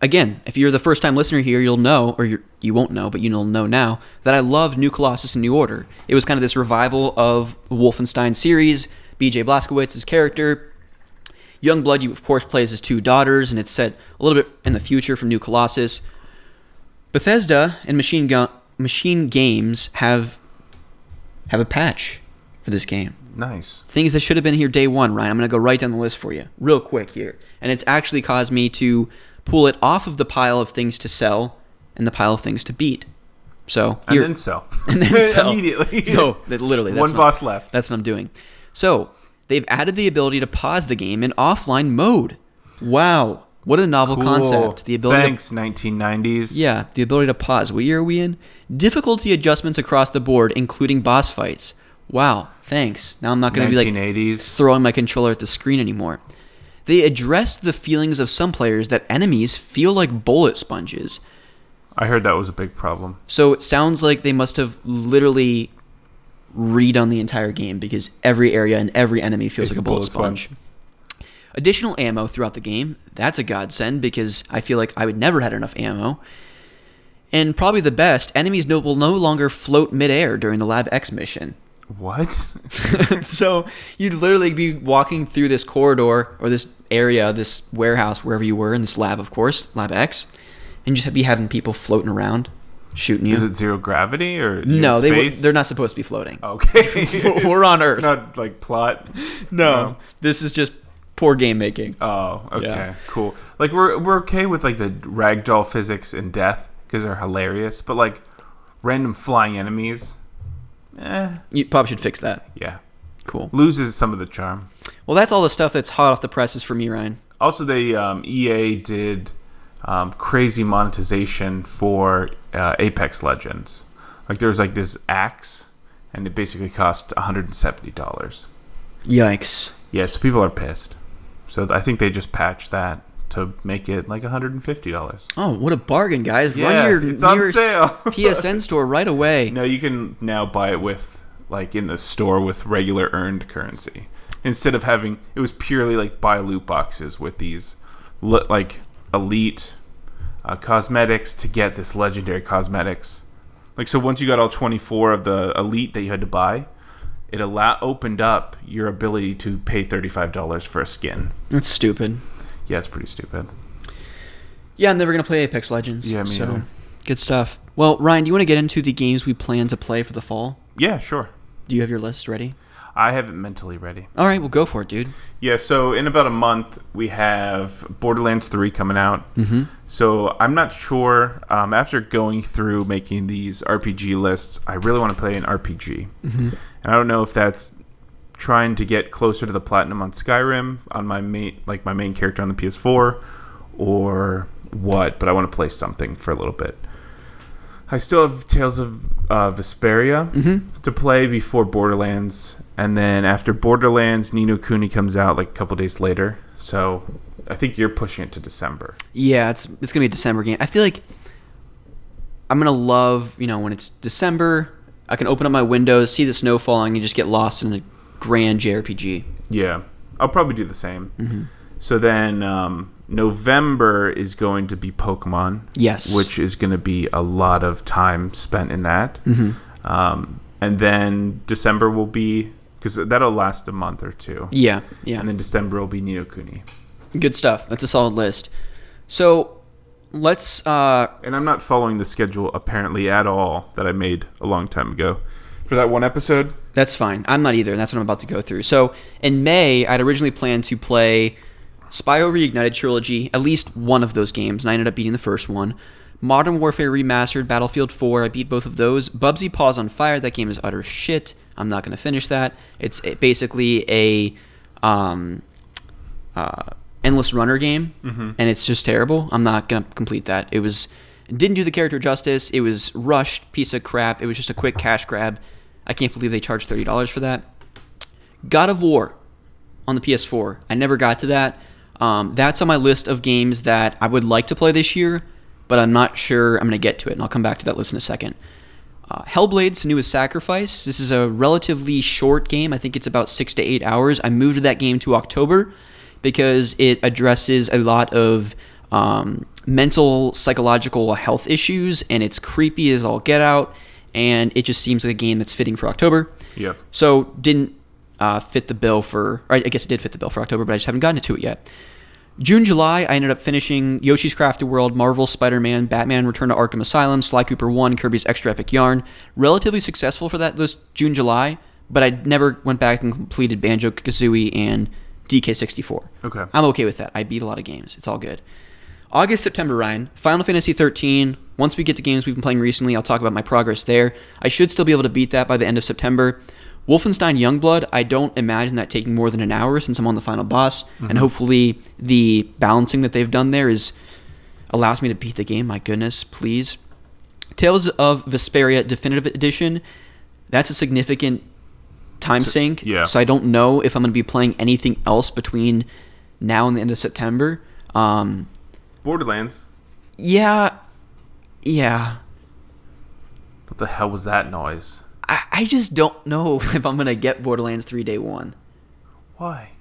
again, if you're the first time listener here, you'll know, or you're, you won't know, but you'll know now, that I love New Colossus and New Order. It was kind of this revival of Wolfenstein series, BJ Blazkowicz's character. Youngblood, you of course play as his two daughters, and it's set a little bit in the future from New Colossus. Bethesda and Machine Gun Machine Games have have a patch for this game. Nice. Things that should have been here day one, Ryan. I'm gonna go right down the list for you, real quick here, and it's actually caused me to pull it off of the pile of things to sell and the pile of things to beat. So And here- then sell. [LAUGHS] and then [LAUGHS] sell immediately. [LAUGHS] No, literally. That's One boss left. That's what I'm doing. So they've added the ability to pause the game in offline mode. Wow, what a novel Cool. concept! The ability. To, Thanks, 1990s. yeah, the ability to pause. What year are we in? Difficulty adjustments across the board, including boss fights. Wow, thanks. Now I'm not going to be like 1980s. throwing my controller at the screen anymore. They addressed the feelings of some players that enemies feel like bullet sponges. I heard that was a big problem. So it sounds like they must have literally redone the entire game because every area and every enemy feels It's like a bullet bullet sponge. sponge. Additional ammo throughout the game, that's a godsend because I feel like I would never had enough ammo. And probably the best, enemies will no longer float midair during the Lab X mission. What? [LAUGHS] so you'd literally be walking through this corridor or this area, this warehouse, wherever you were in this lab, of course, Lab X, and just be having people floating around, shooting you. Is it zero gravity or no, they space? they're not supposed to be floating. Okay. [LAUGHS] We're on [LAUGHS] Earth. It's not like plot. no, this is just poor game making. Oh, okay, Yeah. cool. Like we're we're okay with like the ragdoll physics and death because they're hilarious, but like random flying enemies, eh, You probably should fix that. yeah, Cool. loses some of the charm. Well, that's all the stuff that's hot off the presses for me, Ryan. Also, they um, EA did um, crazy monetization for uh, Apex Legends. Like there's like this axe, and it basically cost 170 dollars. Yikes. Yeah, so people are pissed. So I think they just patched that to make it like 150 dollars. Oh, what a bargain, guys! Yeah, Run your nearest sale. [LAUGHS] PSN store right away. No, you can now buy it with like in the store with regular earned currency instead of having it was purely like buy loot boxes with these like elite uh, cosmetics to get this legendary cosmetics. Like so, once you got all 24 of the elite that you had to buy, it allow opened up your ability to pay $35 for a skin. That's stupid. Yeah, it's pretty stupid. Yeah, I'm never gonna play Apex Legends. Yeah, me so neither. good stuff. Well, Ryan, do you want to get into the games we plan to play for the fall? Yeah, sure. Do you have your list ready? I have it mentally ready. All right, well, go for it, dude. Yeah, so in about a month we have Borderlands 3 coming out. Mm-hmm. So I'm not sure. Um, after going through making these RPG lists, I really want to play an RPG, mm-hmm. and I don't know if that's trying to get closer to the platinum on Skyrim on my main, like my main character on the PS4, or what. But I want to play something for a little bit. I still have Tales of uh, Vesperia to play before Borderlands, and then after Borderlands, Ni no Kuni comes out like a couple days later. So I think you're pushing it to December. Yeah, it's it's gonna be a December game. I feel like I'm gonna love you know when it's December. I can open up my windows, see the snow falling, and just get lost in a grand JRPG. Yeah, I'll probably do the same. So then um, November is going to be Pokemon. Yes. Which is going to be a lot of time spent in that. Um, and then December will be because that'll last a month or two. Yeah, yeah. And then December will be Ni no Kuni. Good stuff. That's a solid list. So let's. uh And I'm not following the schedule apparently at all that I made a long time ago for that one episode. That's fine. I'm not either, and that's what I'm about to go through. So in May, I'd originally planned to play Spyro Reignited Trilogy, at least one of those games, and I ended up beating the first one. Modern Warfare Remastered, Battlefield 4, I beat both of those. Bubsy Paws on Fire, that game is utter shit. I'm not going to finish that. It's basically a um, uh, endless runner game, and it's just terrible. I'm not going to complete that. It was didn't do the character justice. It was rushed, piece of crap. It was just a quick cash grab. I can't believe they thirty dollars for that. God of War on the PS4. I never got to that. Um, that's on my list of games that I would like to play this year, but I'm not sure I'm going to get to it, and I'll come back to that list in a second. Uh, Hellblade Senua's Sacrifice. This is a relatively short game. I think it's about six to eight hours. I moved that game to October because it addresses a lot of um, mental, psychological health issues, and it's creepy as all get out. And it just seems like a game that's fitting for October. Yeah. So didn't uh, fit the bill for. Or I guess it did fit the bill for October, but I just haven't gotten to it yet. June, July, I ended up finishing Yoshi's Crafted World, Marvel, Spider Man, Batman Return to Arkham Asylum, Sly Cooper 1, Kirby's Extra Epic Yarn. Relatively successful for that those June, July, but I never went back and completed Banjo Kazooie and DK64. Okay. I'm okay with that. I beat a lot of games. It's all good. August, September, Ryan. Final Fantasy 13. Once we get to games we've been playing recently, I'll talk about my progress there. I should still be able to beat that by the end of September. Wolfenstein Youngblood, I don't imagine that taking more than an hour since I'm on the final boss, and hopefully the balancing that they've done there is allows me to beat the game. My goodness, please. Tales of Vesperia Definitive Edition. That's a significant time sink. yeah. So I don't know if I'm going to be playing anything else between now and the end of September. Um, Borderlands. yeah, yeah. What the hell was that noise? I, I just don't know [LAUGHS] if I'm going to get Borderlands 3 day one. Why?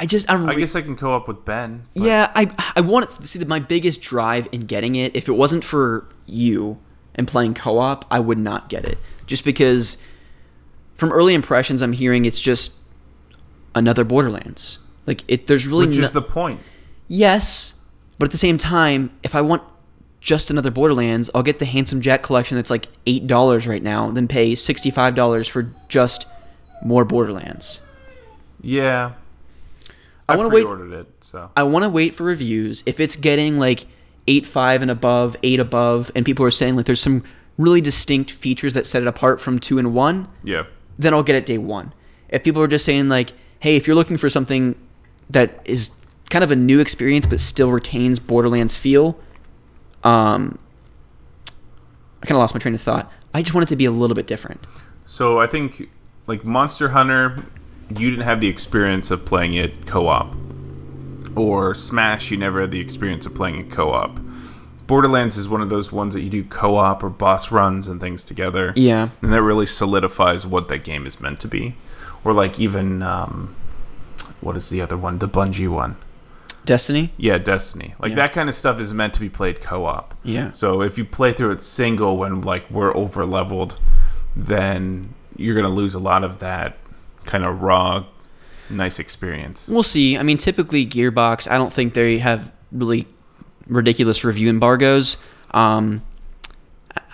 I just I'm I guess I can co op with Ben. but- yeah I I want it see that my biggest drive in getting it if it wasn't for you and playing co-op I would not get it just because from early impressions I'm hearing it's just another Borderlands like it there's really Which no- is the point. yes but at the same time if I want just another Borderlands I'll get the Handsome Jack collection that's like eight dollars right now then pay sixty five dollars for just more Borderlands Yeah. I I, wanna wait- it, so I want to wait for reviews. If it's getting like eight five and above, eight above, and people are saying like there's some really distinct features that set it apart from two and one, yeah. then I'll get it day one. If people are just saying like, hey, if you're looking for something that is kind of a new experience but still retains Borderlands feel, um, I kind of lost my train of thought. I just want it to be a little bit different. So I think like Monster Hunter, you didn't have the experience of playing it co-op, or Smash, you never had the experience of playing it co-op. Borderlands is one of those ones that you do co-op or boss runs and things together. Yeah. and that really solidifies what that game is meant to be. Or like even um, what is the other one? The Bungie one. Destiny. Yeah, Destiny. Like Yeah. that kind of stuff is meant to be played co-op. Yeah. So if you play through it single when like we're over leveled, then you're gonna lose a lot of that kind of raw, nice experience. We'll see. I mean, typically Gearbox, I don't think they have really ridiculous review embargoes. Um,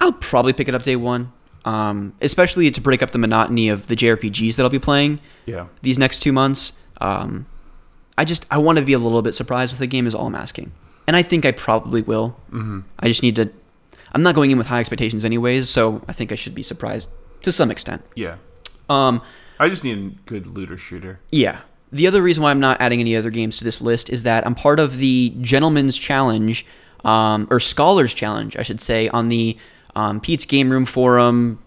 I'll probably pick it up day one, um, especially to break up the monotony of the JRPGs that I'll be playing Yeah. these next two months. Um, I just I want to be a little bit surprised with the game is all I'm asking, and I think I probably will. hmm I just need to. I'm not going in with high expectations anyways, so I think I should be surprised to some extent. Yeah. Um, I just need a good looter shooter. Yeah. The other reason why I'm not adding any other games to this list is that I'm part of the Gentleman's Challenge, um, or Scholars Challenge, I should say, on the um, Pete's Game Room forum.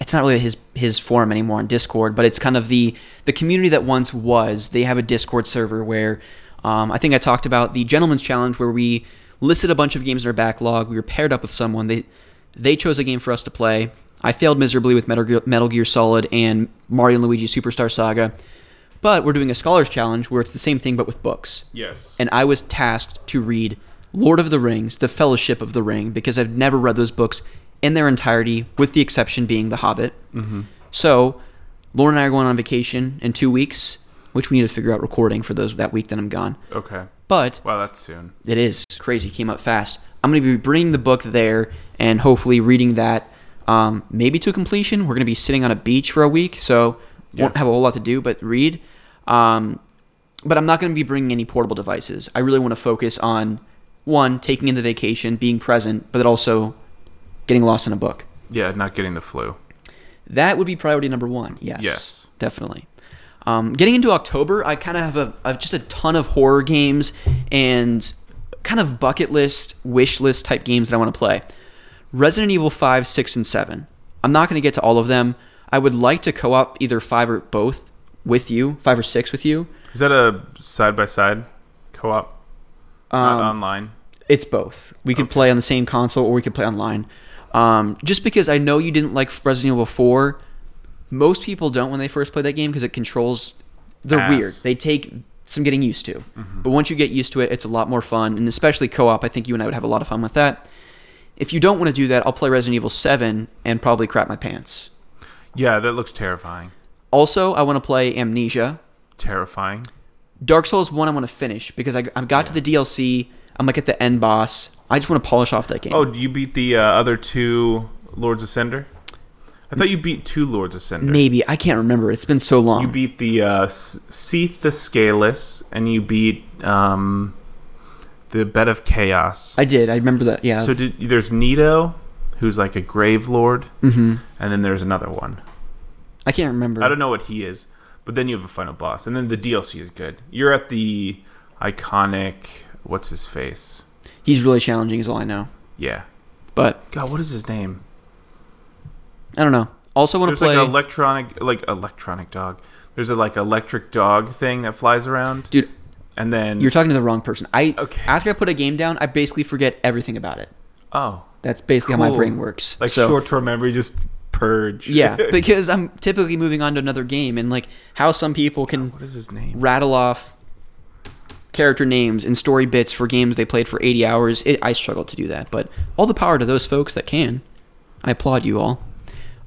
It's not really his his forum anymore on Discord, but it's kind of the the community that once was. They have a Discord server where um, I think I talked about the Gentleman's Challenge, where we listed a bunch of games in our backlog. We were paired up with someone. They they chose a game for us to play. I failed miserably with Metal Gear, Metal Gear Solid and Mario and Luigi Superstar Saga. But we're doing a scholars challenge where it's the same thing but with books. Yes. And I was tasked to read Lord of the Rings, The Fellowship of the Ring, because I've never read those books in their entirety, with the exception being The Hobbit. hmm So, Lauren and I are going on vacation in two weeks, which we need to figure out recording for those that week that I'm gone. Okay. But Wow, that's soon. it is crazy. Came up fast. I'm going to be bringing the book there and hopefully reading that um, maybe to completion. We're going to be sitting on a beach for a week, so won't have a whole lot to do but read. Um, but I'm not going to be bringing any portable devices. I really want to focus on one, taking in the vacation, being present, but also getting lost in a book. Yeah, not getting the flu. That would be priority number one. Yes. Yes. Definitely. Um, getting into October, I kind of have a I've just a ton of horror games and kind of bucket list, wish list type games that I want to play. Resident Evil 5, 6, and 7. I'm not going to get to all of them. I would like to co op either 5 or both with you, 5 or 6 with you. Is that a side by side co-op? Not Um, online. It's both. We could play on the same console or we could play online. Um, just because I know you didn't like Resident Evil 4, most people don't when they first play that game because it controls. They're Ass. weird. They take some getting used to. But once you get used to it, it's a lot more fun. And especially co op, I think you and I would have a lot of fun with that. If you don't want to do that, I'll play Resident Evil 7 and probably crap my pants. Yeah, that looks terrifying. Also, I want to play Amnesia. Terrifying. Dark Souls one I want to finish because I I got to the DLC. I'm like at the end boss. I just want to polish off that game. Oh, do you beat the uh, other two Lords of Cinder? I thought you beat two Lords of Cinder. maybe I can't remember. It's been so long. You beat the uh, Seath the Scaleless, and you beat um, the Bed of Chaos. I did. I remember that. Yeah. So did, there's Nito, who's like a Grave Lord, hmm and then there's another one. I can't remember. I don't know what he is, but then you have a final boss, and then the DLC is good. You're at the iconic. What's his face? He's really challenging, is all I know. Yeah. But God, what is his name? I don't know. Also want to play, like an electronic, like electronic dog. There's a like electric dog thing that flies around, dude. and then You're talking to the wrong person. I Okay. after I put a game down, I basically forget everything about it. oh, That's basically how my brain works. like so, short-term memory, just purge. yeah, [LAUGHS] because I'm typically moving on to another game, and like how some people can what is his name? rattle off character names and story bits for games they played for 80 hours. It, I struggle to do that, but all the power to those folks that can. I applaud you all.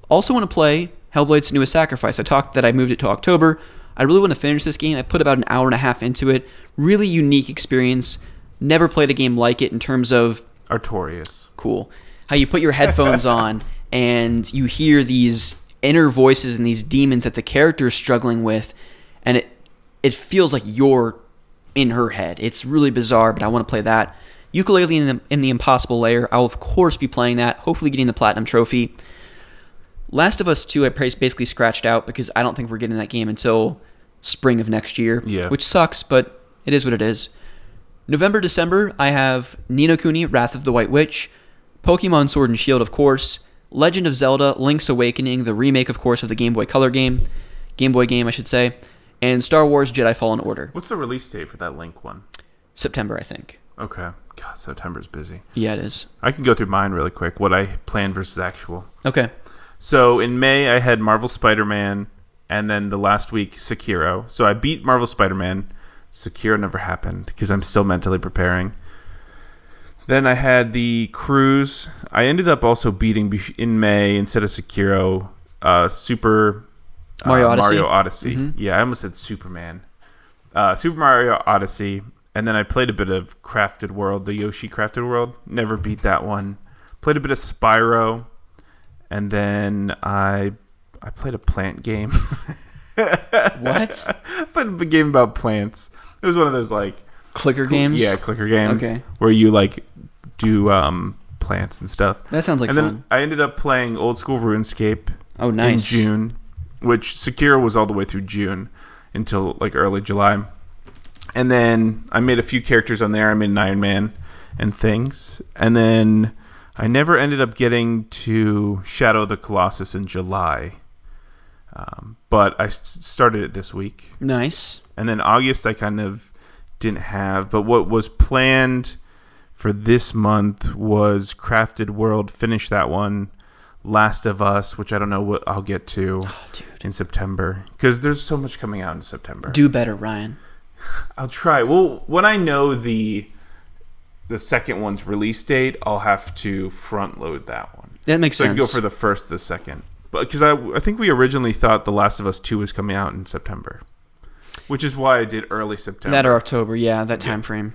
Also want to play Hellblade Senua's Sacrifice. I talked that I moved it to October. I really want to finish this game. I put about an hour and a half into it. Really unique experience. Never played a game like it in terms of Artorias. cool. How you put your headphones [LAUGHS] on and you hear these inner voices and these demons that the character is struggling with, and it it feels like you're in her head. It's really bizarre, but I want to play that. Yooka-Laylee in the, in the Impossible Lair. I'll of course be playing that. Hopefully, getting the platinum trophy. Last of Us 2, I basically scratched out because I don't think we're getting that game until spring of next year. Yeah. Which sucks, but it is what it is. November, December, I have Ni no Kuni, Wrath of the White Witch, Pokemon Sword and Shield, of course, Legend of Zelda, Link's Awakening, the remake, of course, of the Game Boy Color game, Game Boy game, I should say, and Star Wars Jedi Fallen Order. What's the release date for that Link one? September, I think. Okay. God, September's busy. Yeah, it is. I can go through mine really quick. What I planned versus actual. Okay. So in May, I had Marvel Spider Man, and then the last week, Sekiro. So I beat Marvel Spider Man. Sekiro never happened because I'm still mentally preparing. Then I had the cruise. I ended up also beating in May instead of Sekiro, uh, Super uh, Mario Odyssey? Mario Odyssey. Mhm. Yeah, I almost said Superman. Uh, Super Mario Odyssey, and then I played a bit of Crafted World, the Yoshi Crafted World. Never beat that one. Played a bit of Spyro, and then I I played a plant game. [LAUGHS] What? I played a game about plants. It was one of those like Clicker games? yeah, clicker games Okay. where you like do um, plants and stuff. That sounds like and fun. then I ended up playing old school RuneScape oh, nice. in June, which Sekiro was all the way through June until like early July. And then I made a few characters on there. I made an Iron Man and things. And then I never ended up getting to Shadow of the Colossus in July. Um, but I started it this week. Nice. And then August I kind of didn't have. But what was planned for this month was Crafted World. Finish that one. Last of Us, which I don't know what I'll get to Oh, in September because there's so much coming out in September. Do better, Ryan. [SIGHS] I'll try. Well, when I know the the second one's release date, I'll have to front load that one. That makes So I sense. can go for the first, the second. But because I, I think we originally thought The Last of Us Two was coming out in September, which is why I did early September. that or October, yeah, that time frame.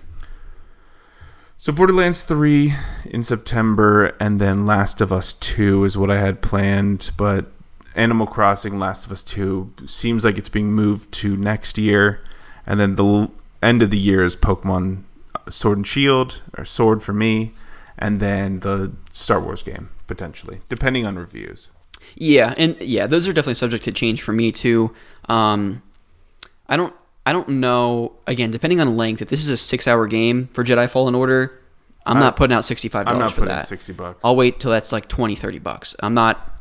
So Borderlands 3 in September and then Last of Us 2 is what I had planned, but Animal Crossing Last of Us 2 seems like it's being moved to next year and then the end of the year is Pokemon uh, Sword and Shield or Sword for me and then the Star Wars game potentially, depending on reviews. Yeah, and yeah, those are definitely subject to change for me too. Um, I don't, I don't know. Again, depending on length, if this is a six-hour game for Jedi Fallen Order, I'm I- not putting out sixty-five I'm dollars not for putting that. 60 bucks. I'll wait till that's like 20, 30 bucks. I'm not.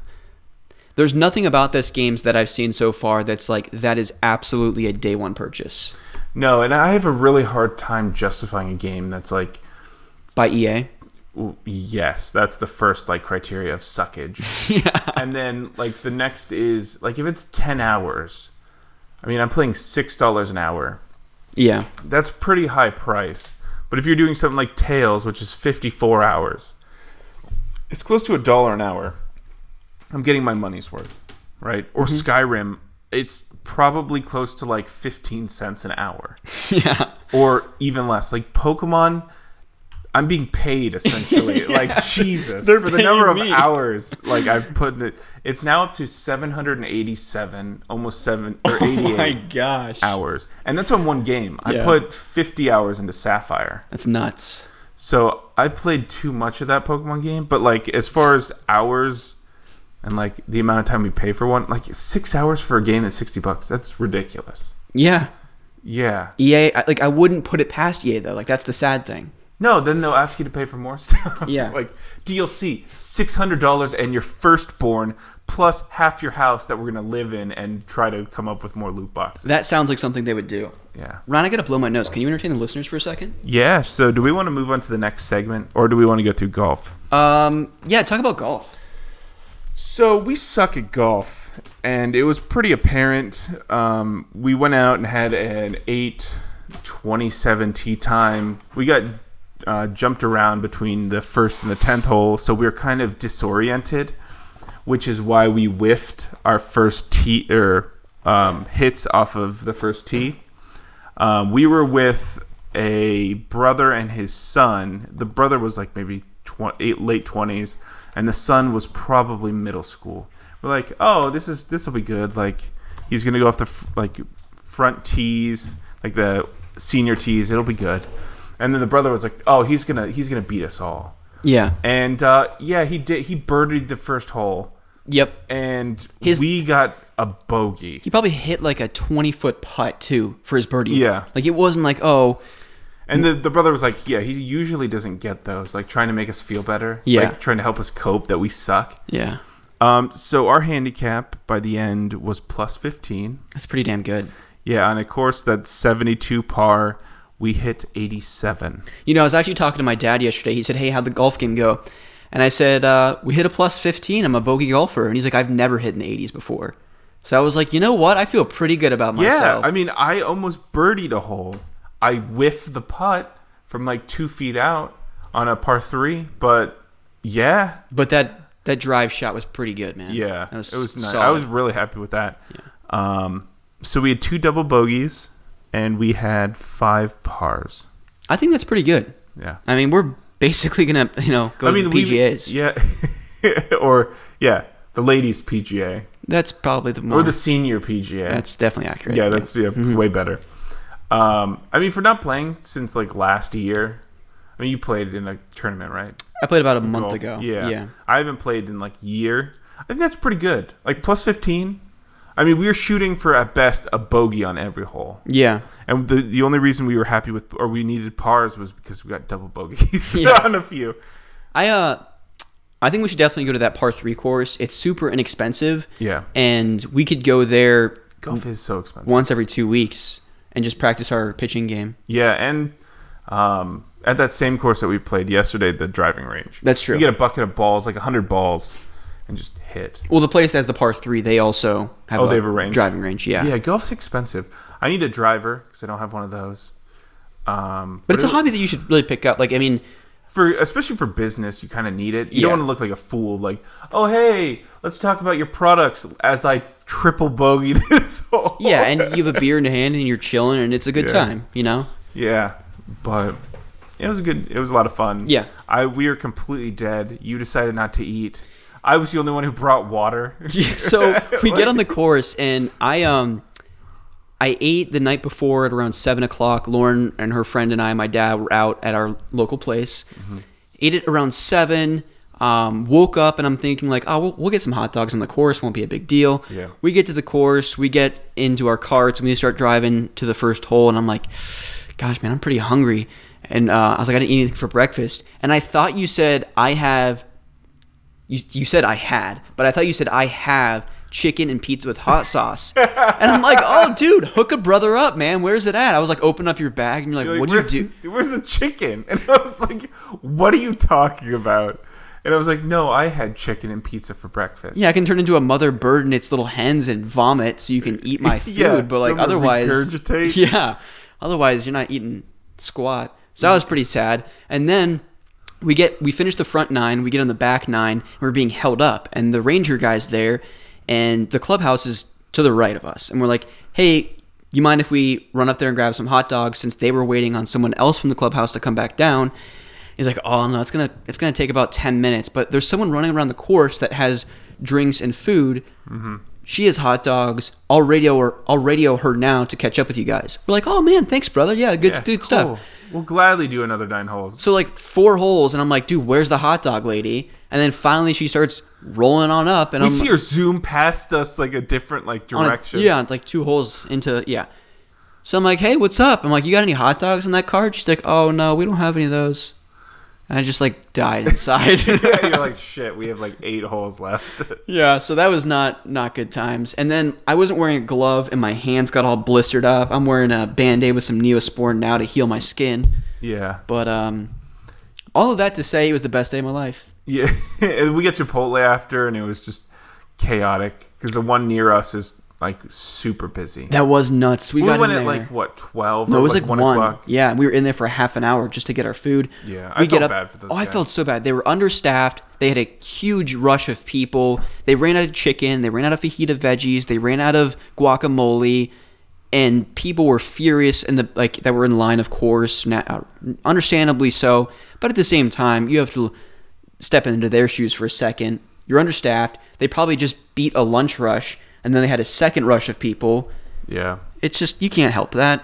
There's nothing about this games that I've seen so far that's like that is absolutely a day one purchase no, and I have a really hard time justifying a game that's like by EA. yes, that's the first like criteria of suckage. [LAUGHS] yeah. and then like the next is like if it's 10 hours i mean i'm playing $6 an hour. Yeah. that's pretty high price. But if you're doing something like tails which is 54 hours. It's close to a dollar an hour. I'm getting my money's worth right? Or mm-hmm. skyrim it's probably close to like 15 cents an hour. [LAUGHS] Yeah. or even less. Like Pokemon, I'm being paid essentially. [LAUGHS] Like Jesus, They're for the number of me. hours like I've put it. It's now up to 787, almost seven or 88 gosh. hours, and that's on one game. I put 50 hours into Sapphire. That's nuts. So I played too much of that Pokemon game, but like as far as hours and like the amount of time we pay for one, like six hours for a game that's sixty bucks, that's ridiculous. Yeah. Yeah. EA, like I wouldn't put it past EA though. Like that's the sad thing. No, then they'll ask you to pay for more [LAUGHS] stuff. Yeah. like DLC, six hundred dollars and your firstborn plus half your house that we're gonna live in and try to come up with more loot boxes. That sounds like something they would do. yeah. Ron, I gotta blow my nose. Can you entertain the listeners for a second? Yeah. So do we want to move on to the next segment or do we want to go through golf? Um, yeah, talk about golf. So we suck at golf, and it was pretty apparent. Um, we went out and had an eight twenty-seven tee time. We got uh, jumped around between the first and the tenth hole, so we were kind of disoriented, which is why we whiffed our first tee or um, hits off of the first tee. Um, we were with a brother and his son. The brother was like maybe tw- eight, late twenties, and the son was probably middle school. We're like, oh, this is this will be good. Like he's gonna go off the f- like front tees, like the senior tees. It'll be good. And then the brother was like, oh, he's gonna he's gonna beat us all. Yeah. And uh, yeah, he did. He birdied the first hole, Yep. and His- we got a bogey. He probably hit like a twenty foot putt too for his birdie. Yeah. Like it wasn't like oh And the, the brother was like, yeah, he usually doesn't get those, like trying to make us feel better. Yeah. Like trying to help us cope that we suck. yeah. Um, so our handicap by the end was plus 15. That's pretty damn good. Yeah, on a course that's 72 par, we hit 87. You know, I was actually talking to my dad yesterday. He said, "Hey, how'd the golf game go?" And I said, uh, "We hit a plus 15. I'm a bogey golfer." And he's like, "I've never hit in the 80s before." So I was like, "You know what? I feel pretty good about myself." Yeah, I mean, I almost birdied a hole. I whiffed the putt from like two feet out on a par three, but yeah, but that that drive shot was pretty good, man. Yeah, was it was nice. I was really happy with that. Yeah. Um, so we had two double bogeys, and we had five pars. I think that's pretty good. Yeah, I mean, we're basically gonna, you know, go I mean to the we- PGA's. yeah, [LAUGHS] or yeah, the ladies PGA That's probably the more. or the senior PGA. that's definitely accurate. yeah, that's yeah, way better. Um, I mean, for not playing since like last year. I mean, you played in a tournament, right? I played about a month Golf. ago. Yeah. yeah. I haven't played in like year. I think that's pretty good. Like plus 15. I mean, we were shooting for at best a bogey on every hole. Yeah. And the the only reason we were happy with or we needed pars was because we got double bogeys [LAUGHS] Yeah. [LAUGHS] on a few. I uh I think we should definitely go to that par 3 course. It's super inexpensive Yeah. and we could go there Golf is so expensive. once every 2 weeks and just practice our pitching game. Yeah, and um, at that same course that we played yesterday, the driving range. That's true. You get a bucket of balls, like hundred balls, and just hit. Well, the place that has the par 3, they also have Oh, they have a range? driving range, yeah. Yeah, golf's expensive. I need a driver because I don't have one of those. Um, But it's a hobby that you should really pick up. Like I mean, for especially for business, you kind of need it. You Yeah. don't want to look like a fool. Like, oh hey, let's talk about your products as I triple bogey [LAUGHS] this hole. yeah, and you have a beer in your hand and you're chilling and it's a good Yeah. time, you know? yeah, but it was a good. It was a lot of fun. Yeah. I we were completely dead. You decided not to eat. I was the only one who brought water. [LAUGHS] Yeah, so [LAUGHS] we get on the course and I um I ate the night before at around seven o'clock. Lauren and her friend and I, my dad, were out at our local place. Mm-hmm. Ate it around seven. Um, woke up and I'm thinking like, oh, we'll, we'll get some hot dogs on the course. Won't be a big deal. Yeah. We get to the course. We get into our carts and we start driving to the first hole. And I'm like, gosh, man, I'm pretty hungry. And uh, I was like, I didn't eat anything for breakfast. And I thought you said I have you, you said I had, but I thought you said I have chicken and pizza with hot sauce. and I'm like, oh, dude, hook a brother up, man. Where's it at? I was like, open up your bag, and you're like, You're like, what do you do? [LAUGHS] Where's the chicken? And I was like, what are you talking about? And I was like, no, I had chicken and pizza for breakfast. Yeah, I can turn into a mother bird and its little hens and vomit so you can eat my [LAUGHS] food, Yeah, but like otherwise, regurgitate? [LAUGHS] yeah, otherwise you're not eating squat. So I was pretty sad. And then we get we finish the front nine, we get on the back nine, and we're being held up, and the ranger guy's there, and the clubhouse is to the right of us, and we're like, "Hey, you mind if we run up there and grab some hot dogs?" Since they were waiting on someone else from the clubhouse to come back down. He's like, "Oh no, it's gonna it's gonna take about ten minutes." But there's someone running around the course that has drinks and food. Mm-hmm. She has hot dogs. I'll radio her. I'll radio her now to catch up with you guys. We're like, "Oh man, thanks, brother. Yeah, good, Yeah, good stuff." We'll gladly do another nine holes. So like four holes, and I'm like, dude, where's the hot dog lady? And then finally she starts rolling on up, and we I'm see her zoom past us like a different like on a- direction. yeah, it's like two holes into yeah. So I'm like, hey, what's up? I'm like, you got any hot dogs in that cart? She's like, oh no, we don't have any of those. And I just like died inside. [LAUGHS] yeah, you're like [LAUGHS] shit. We have like eight holes left. [LAUGHS] yeah, so that was not not good times. And then I wasn't wearing a glove, and my hands got all blistered up. I'm wearing a band aid with some Neosporin now to heal my skin. yeah, But um, all of that to say, it was the best day of my life. yeah. And we get Chipotle after, and it was just chaotic because the one near us is like super busy. That was nuts. We, we got went in at there. like what twelve? no, it was like, one. o'clock? Yeah, we were in there for a half an hour just to get our food. Yeah, I we felt get up. bad for those oh, I felt so bad. They were understaffed. They had a huge rush of people. They ran out of chicken. They ran out of fajita veggies. They ran out of guacamole, and people were furious. And the like that were in line, of course, na- uh, understandably so. But at the same time, you have to step into their shoes for a second. You're understaffed. They probably just beat a lunch rush, and then they had a second rush of people. Yeah, It's just you can't help that.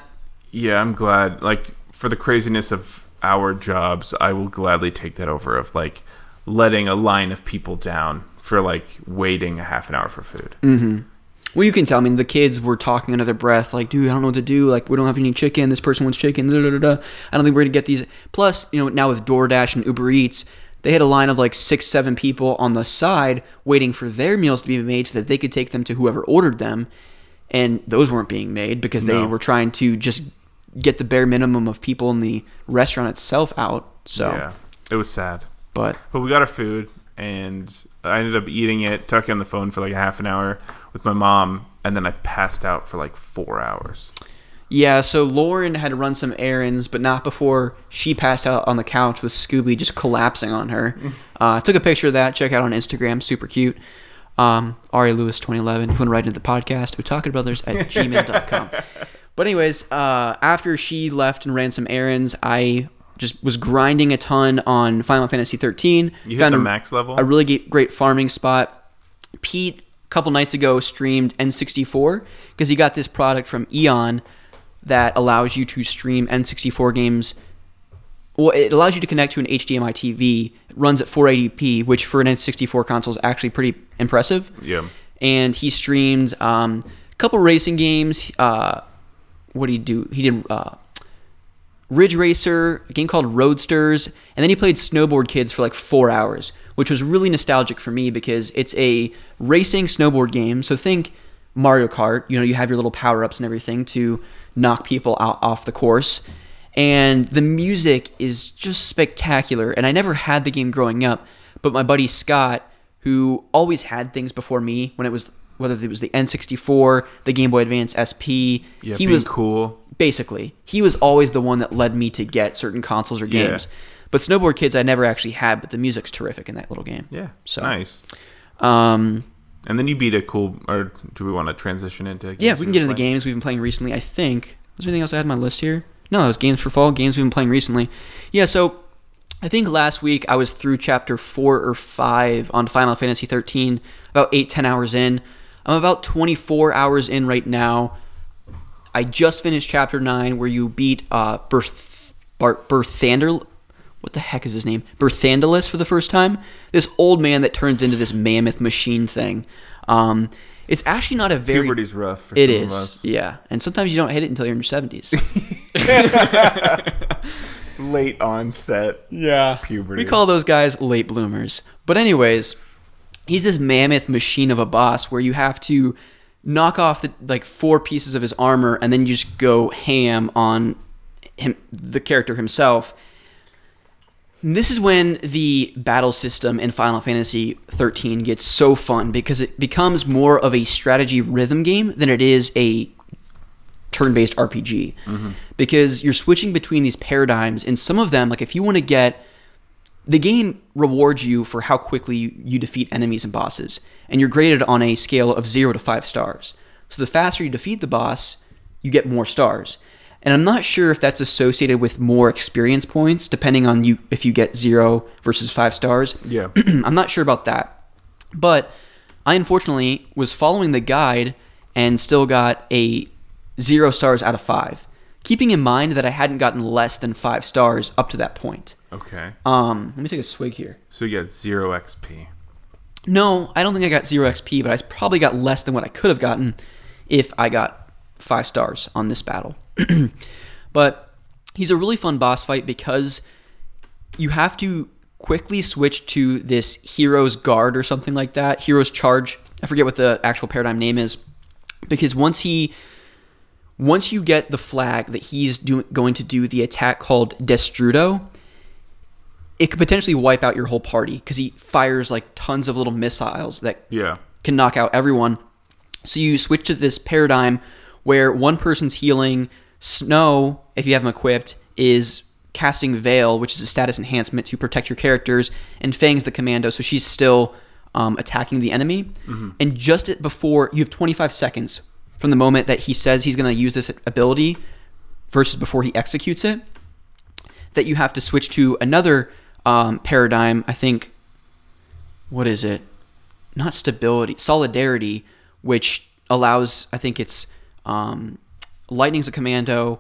yeah. I'm glad. Like for the craziness of our jobs, I will gladly take that over of like letting a line of people down for like waiting a half an hour for food. Mm-hmm. Well, you can tell. I mean, the kids were talking under their breath, like, "Dude, I don't know what to do. Like, we don't have any chicken. This person wants chicken. Da, da, da. I don't think we're gonna get these." Plus, you know, now with DoorDash and Uber Eats, they had a line of like six, seven people on the side waiting for their meals to be made so that they could take them to whoever ordered them, and those weren't being made because they No. were trying to just get the bare minimum of people in the restaurant itself out. So, Yeah, it was sad. but But we got our food, and I ended up eating it, talking on the phone for like a half an hour with my mom, and then I passed out for like four hours. Yeah, so Lauren had to run some errands, but not before she passed out on the couch with Scooby just collapsing on her. Uh, took a picture of that. Check out on Instagram. Super cute. Um, Ari Lewis 2011. If you want to write into the podcast, Brothers at [LAUGHS] gmail.com. But, anyways, uh, after she left and ran some errands, I just was grinding a ton on Final Fantasy 13. You hit the max level. a really great farming spot. Pete, a couple nights ago, streamed N64 because he got this product from Eon that allows you to stream N64 games. Well, it allows you to connect to an HDMI TV. It runs at 480p, which for an N64 console is actually pretty impressive. yeah, And he streamed um, a couple racing games. Uh, what did he do? He did uh, Ridge Racer, a game called Roadsters, and then he played Snowboard Kids for like four hours, which was really nostalgic for me because it's a racing snowboard game. So think Mario Kart. You know, you have your little power ups and everything to knock people out off the course. And the music is just spectacular. And I never had the game growing up, but my buddy Scott, who always had things before me when it was whether it was the N64, the Game Boy Advance SP, yeah. he was cool. basically he was always the one that led me to get certain consoles or Yeah. games but snowboard kids i never actually had but the music's terrific in that little game Yeah, So- nice. um And then you beat a cool. Or do we want to transition into? yeah we can get into the games we've been playing recently i think was there anything else i had on my list here no it was games for fall games we've been playing recently yeah so i think last week i was through chapter four or five on final fantasy 13 about eight ten hours in i'm about 24 hours in right now I just finished chapter nine where you beat uh Berth Bar- Berthander what the heck is his name? Barthandelus for the first time. This old man that turns into this mammoth machine thing. Um it's actually not a very Puberty's rough. For it some is, Of us. yeah. And sometimes you don't hit it until you're in your seventies. [LAUGHS] [LAUGHS] Late onset. yeah. Puberty. We call those guys late bloomers. But anyways, he's this mammoth machine of a boss where you have to knock off the like four pieces of his armor and then you just go ham on him the character himself. This is when the battle system in Final Fantasy 13 gets so fun because it becomes more of a strategy rhythm game than it is a turn-based RPG. Mm-hmm. Because you're switching between these paradigms and some of them like if you want to get the game rewards you for how quickly you, you defeat enemies and bosses, and you're graded on a scale of zero to five stars. So the faster you defeat the boss, you get more stars. And I'm not sure if that's associated with more experience points, depending on you if you get zero versus five stars. Yeah. [CLEARS THROAT] I'm not sure about that. But I unfortunately was following the guide and still got a zero stars out of five. Keeping in mind that I hadn't gotten less than five stars up to that point. Okay. Um, let me take a swig here. So you get zero XP. No, I don't think I got zero XP, but I probably got less than what I could have gotten if I got five stars on this battle. [CLEARS THROAT] but he's a really fun boss fight because you have to quickly switch to this hero's guard or something like that. Hero's charge. I forget what the actual paradigm name is. Because once he once you get the flag that he's do, going to do the attack called Destrudo, it could potentially wipe out your whole party because he fires like tons of little missiles that Yeah. can knock out everyone. So you switch to this paradigm where one person's healing. Snow, if you have him equipped, is casting Veil, which is a status enhancement to protect your characters, and Fang's the commando, so she's still um, attacking the enemy. And just before you have 25 seconds from the moment that he says he's going to use this ability versus before he executes it, that you have to switch to another um, paradigm. I think what is it? Not stability, solidarity, which allows. I think it's um, lightning's a commando,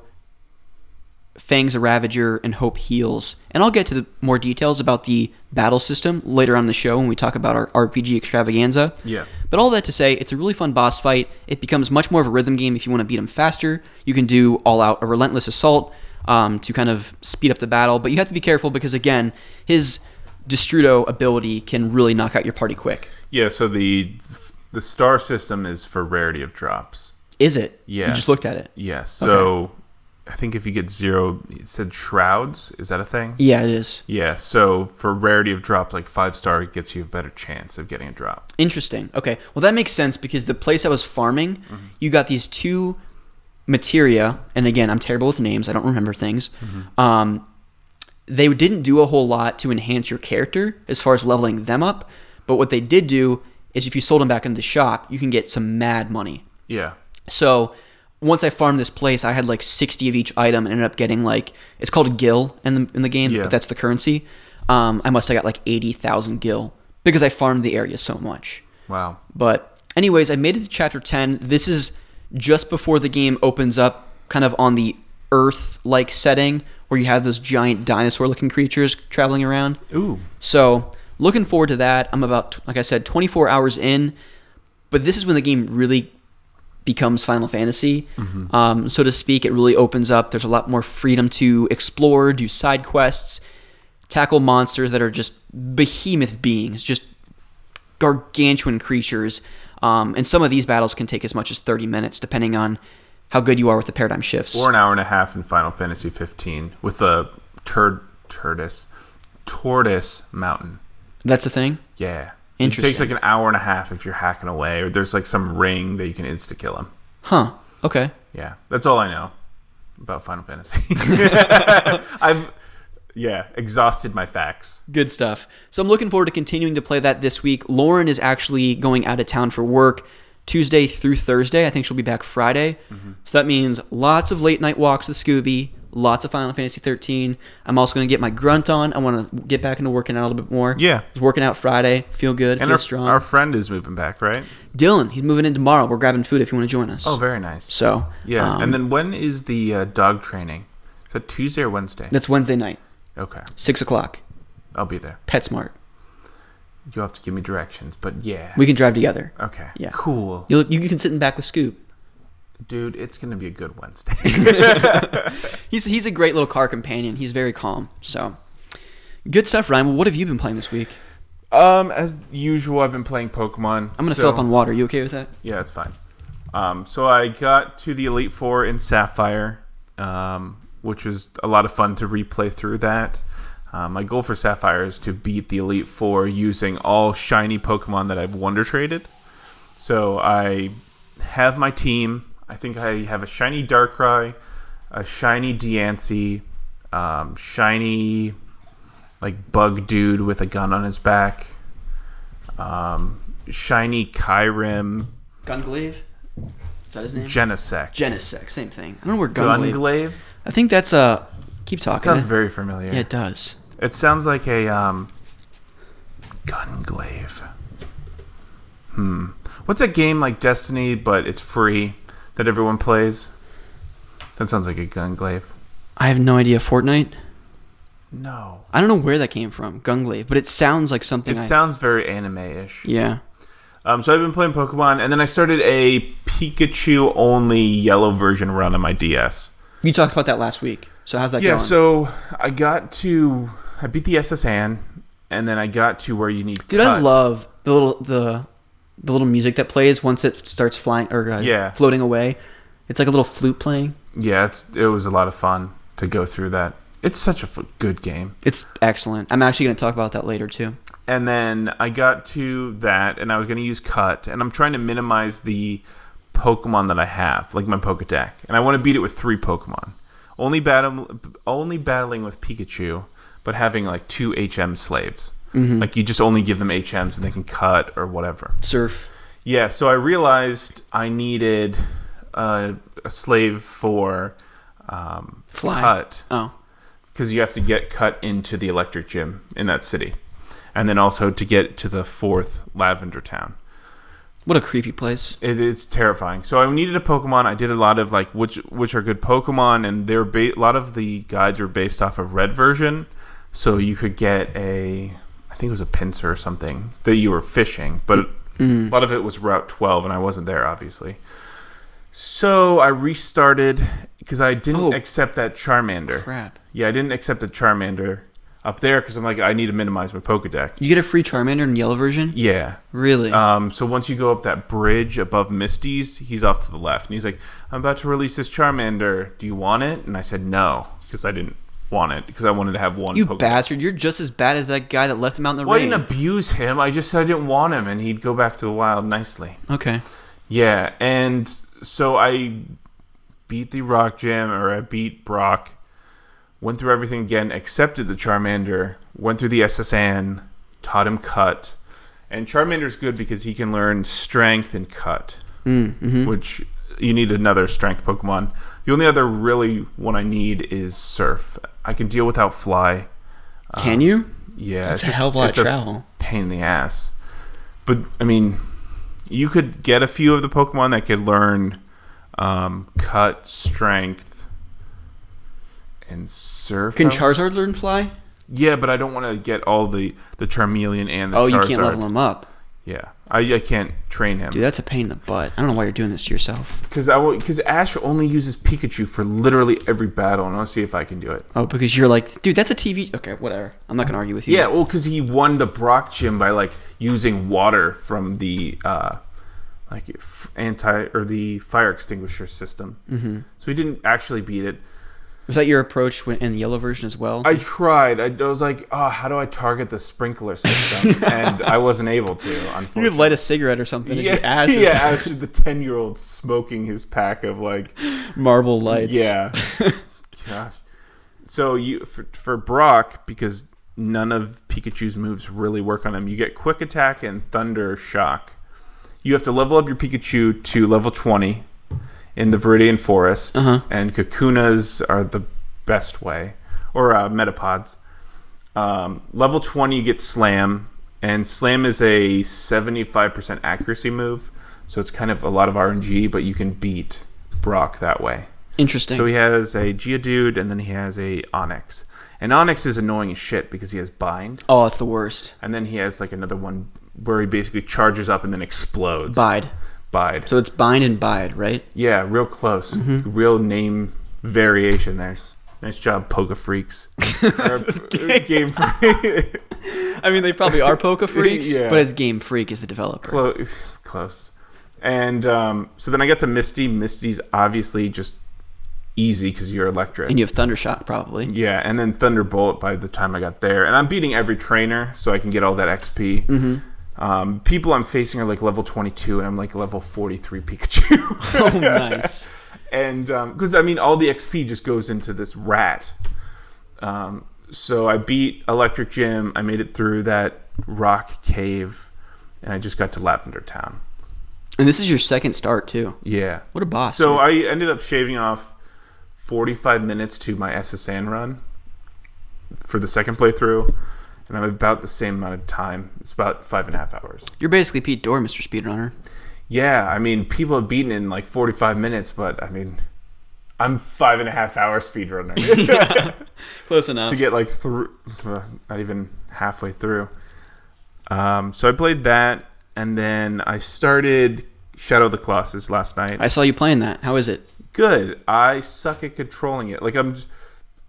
Fang's a Ravager, and Hope heals. And I'll get to the more details about the battle system later on in the show when we talk about our RPG extravaganza. Yeah. But all that to say, it's a really fun boss fight. It becomes much more of a rhythm game if you want to beat him faster. You can do all out a relentless assault um, to kind of speed up the battle, but you have to be careful because again, his Destrudo ability can really knock out your party quick. Yeah. So the the star system is for rarity of drops. Is it? Yeah. You just looked at it. Yeah. So I think if you get zero, it said shrouds. Is that a thing? Yeah, it is. Yeah. So for rarity of drop, like five star, gets you a better chance of getting a drop. Interesting. Okay. Well, that makes sense because the place I was farming, you got these two materia, and again, I'm terrible with names. I don't remember things. Um, they didn't do a whole lot to enhance your character as far as leveling them up, but what they did do is if you sold them back in the shop, you can get some mad money. Yeah. So once I farmed this place, I had like 60 of each item and ended up getting like it's called a gil in the in the game, Yeah. but that's the currency. Um, I must have got like 80,000 gil because I farmed the area so much. Wow. But anyways, I made it to chapter 10. This is just before the game opens up kind of on the earth like setting where you have those giant dinosaur looking creatures traveling around. Ooh. So, looking forward to that. I'm about like I said 24 hours in, but this is when the game really becomes Final Fantasy, um, so to speak. It really opens up. There's a lot more freedom to explore, do side quests, tackle monsters that are just behemoth beings, just gargantuan creatures. Um, and some of these battles can take as much as 30 minutes, depending on how good you are with the paradigm shifts. Or an hour and a half in Final Fantasy 15 with the turd tortoise tortoise mountain. That's the thing. Yeah. It takes like an hour and a half if you're hacking away, or there's like some ring that you can insta kill him. Huh. Okay. Yeah, that's all I know about Final Fantasy. [LAUGHS] I've yeah exhausted my facts. Good stuff. So I'm looking forward to continuing to play that this week. Lauren is actually going out of town for work Tuesday through Thursday. I think she'll be back Friday. Mm-hmm. So that means lots of late night walks with Scooby, lots of Final Fantasy 13. I'm also going to get my grunt on. I want to get back into working out a little bit more. Yeah. I was working out Friday. Feel good. And feel our, strong. our friend is moving back, right? Dylan, he's moving in tomorrow. We're grabbing food if you want to join us. Oh, very nice. So yeah, um, and then when is the uh, dog training? Is that Tuesday or Wednesday? that's Wednesday night, Okay, six o'clock. I'll be there. PetSmart. You'll have to give me directions, but yeah. We can drive together. okay. Yeah. Cool, You'll, you can sit in back with Scoop. Dude. It's gonna be a good Wednesday. [LAUGHS] [LAUGHS] He's he's a great little car companion. He's very calm. So good stuff, Ryan. Well, what have you been playing this week? um, as usual, I've been playing Pokemon. I'm gonna so- fill up on water. You okay with that? Yeah, it's fine. Um, so I got to the Elite Four in Sapphire, um, which was a lot of fun to replay through that. Uh, my goal for Sapphire is to beat the Elite Four using all shiny Pokemon that I've Wonder Traded. So I have my team. I think I have a shiny Darkrai, a shiny Diancie, um, shiny like bug dude with a gun on his back, um, shiny Kyurem, Gunglaive. Is that his name? Genesect. Genesect, same thing. I don't know where Gunglaive. Gunglaive. I think that's a. keep talking. Sounds eh? very familiar. yeah, it does. It sounds like a um, Gunglaive. Hmm. What's a game like Destiny, but it's free that everyone plays? That sounds like a Gunglaive. I have no idea. Fortnite. No. I don't know where that came from, Gunglaive, but it sounds like something. It I, sounds very anime-ish. yeah. Um, so I've been playing Pokemon, and then I started a Pikachu only yellow version run on my DS. You talked about that last week. So how's that Yeah, going? Yeah. So I got to I beat the SS Anne, and then I got to where you need. Dude, I love the little the the little music that plays once it starts flying or uh, Yeah. floating away. It's like a little flute playing. Yeah, it's it was a lot of fun to go through that. It's such a f- good game. It's excellent. I'm actually going to talk about that later too. And then I got to that, and I was going to use cut, and I'm trying to minimize the Pokemon that I have, like my Pokedex, and I want to beat it with three Pokemon. Only battle, only battling with Pikachu, but having like two HM slaves. Like you just only give them HMs, and they can cut or whatever. Surf. Yeah, so I realized I needed uh, a slave for um, Fly. cut Oh, because you have to get cut into the electric gym in that city, and then also to get to the fourth Lavender Town. what a creepy place. It, it's terrifying. So I needed a Pokemon. I did a lot of like which which are good Pokemon, and they're ba- a lot of the guides were based off of Red version, so you could get a I think it was a pincer or something that you were fishing, but a lot of it was Route 12, and I wasn't there obviously. So I restarted because I didn't Oh. accept that Charmander. Crap. Yeah, I didn't accept the Charmander up there because I'm like I need to minimize my Pokedex. You get a free Charmander in yellow version. Yeah. Really? Um, so once you go up that bridge above Misty's, he's off to the left, and he's like, "I'm about to release this Charmander. Do you want it?" And I said no because I didn't want it because I wanted to have one. you Pokemon. bastard! You're just as bad as that guy that left him out in the Well, I didn't abuse him. I just said I didn't want him, and he'd go back to the wild nicely. okay. Yeah, and so I beat the Rock Gym, or I beat Brock, went through everything again, accepted the Charmander, went through the S.S. Anne, taught him Cut, and Charmander's good because he can learn Strength and Cut, Mm, hmm which you need another Strength Pokemon. The only other really one I need is Surf. I can deal without Fly. Can you? Yeah, That's it's a hell of a lot of travel. pain in the ass. But I mean, you could get a few of the Pokemon that could learn um, cut, strength, and surf. Can Charizard learn fly? Yeah, but I don't want to get all the the Charmeleon and the Oh, Charizard. you can't level them up. Yeah, I, I can't train him Dude, that's a pain in the butt. I don't know why you're doing this to yourself. because I will. because Ash only uses Pikachu for literally every battle, and I'll see if I can do it. Oh, because you're like, dude, that's a TV. Okay, whatever. I'm not gonna argue with you. Yeah, well, because he won the Brock gym by like using water from the uh, like anti or the fire extinguisher system. Mm-hmm. So he didn't actually beat it. Was that your approach when, in the yellow version as well? I tried. I, I was like, oh, how do I target the sprinkler system? [LAUGHS] and I wasn't able to. you could light a cigarette or something. yeah, Yeah, ash or yeah, something. Ash, the ten-year-old smoking his pack of like Marlboro Lights. Yeah. [LAUGHS] Gosh. So you for, for Brock because none of Pikachu's moves really work on him. You get quick attack and thunder shock. You have to level up your Pikachu to level 20 in the Viridian Forest Uh-huh. and Kakunas are the best way or uh, Metapods. Um, level 20 you get Slam and Slam is a 75% accuracy move. So it's kind of a lot of RNG, but you can beat Brock that way. Interesting. So he has a Geodude and then he has a Onyx. And Onyx is annoying as shit because he has Bind. oh, it's the worst. And then he has like another one where he basically charges up and then explodes. Bide. Bide. So it's bind and bide, right? yeah, real close. Mm-hmm. Real name variation there. Nice job, Poga Freaks. [LAUGHS] Uh, Game Freak. [LAUGHS] I mean, they probably are Poke [LAUGHS] freaks, Yeah. but it's Game Freak is the developer. close. Close. And um, so then I get to Misty. Misty's obviously just easy because you're electric. And you have Thundershock, probably. Yeah, and then Thunderbolt by the time I got there, and I'm beating every trainer so I can get all that XP. Mm-hmm. Um, people I'm facing are like level 22, and I'm like level 43 Pikachu. [LAUGHS] Oh, nice. and because I mean, all the XP just goes into this rat. Um, so I beat Electric Gym. I made it through that rock cave, and I just got to Lavender Town. And this is your second start too. Yeah. What a boss. So dude. I ended up shaving off 45 minutes to my S.S. Anne run for the second playthrough, and I'm about the same amount of time. It's about five and a half hours. you're basically Pete Dorr, Mr. Speedrunner. Yeah, I mean, people have beaten it in like 45 minutes, but I mean, I'm five and a half hour speedrunner [LAUGHS] Close [LAUGHS] enough. to get like through, uh, not even halfway through. Um, so I played that, and then I started Shadow of the Colossus last night. I saw you playing that. How is it? good. I suck at controlling it. Like I'm, j-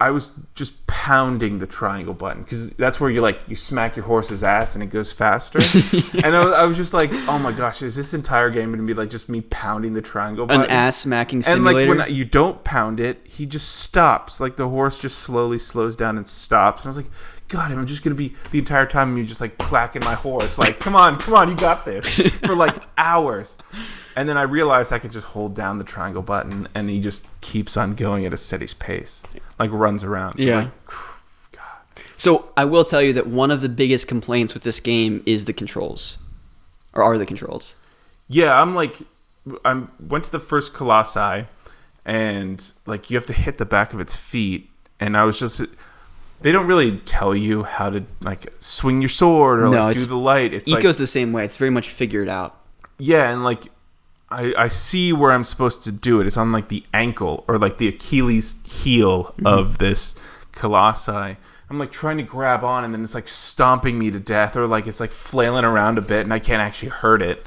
I was just pounding the triangle button because that's where you like you smack your horse's ass and it goes faster. [LAUGHS] And I was, I was just like, oh my gosh, is this entire game going to be like just me pounding the triangle button? An ass smacking simulator. and like when you don't pound it, he just stops. Like the horse just slowly slows down and stops. And I was like, God, I'm just gonna be the entire time you just like clacking my horse. Like, come on, come on, you got this [LAUGHS] for like hours. And then I realized I could just hold down the triangle button, and he just keeps on going at a steady pace, like runs around. Yeah. like, so I will tell you that one of the biggest complaints with this game is the controls, or are the controls. Yeah, I'm like, I went to the first Colossi, and like you have to hit the back of its feet, and I was just, they don't really tell you how to like swing your sword or No, like do the light. It's Ico's like, the same way. It's very much figured out. yeah, and like, I I see where I'm supposed to do it. It's on like the ankle or like the Achilles heel Mm-hmm. of this Colossi. I'm like trying to grab on, and then it's like stomping me to death, or like it's like flailing around a bit, and I can't actually hurt it.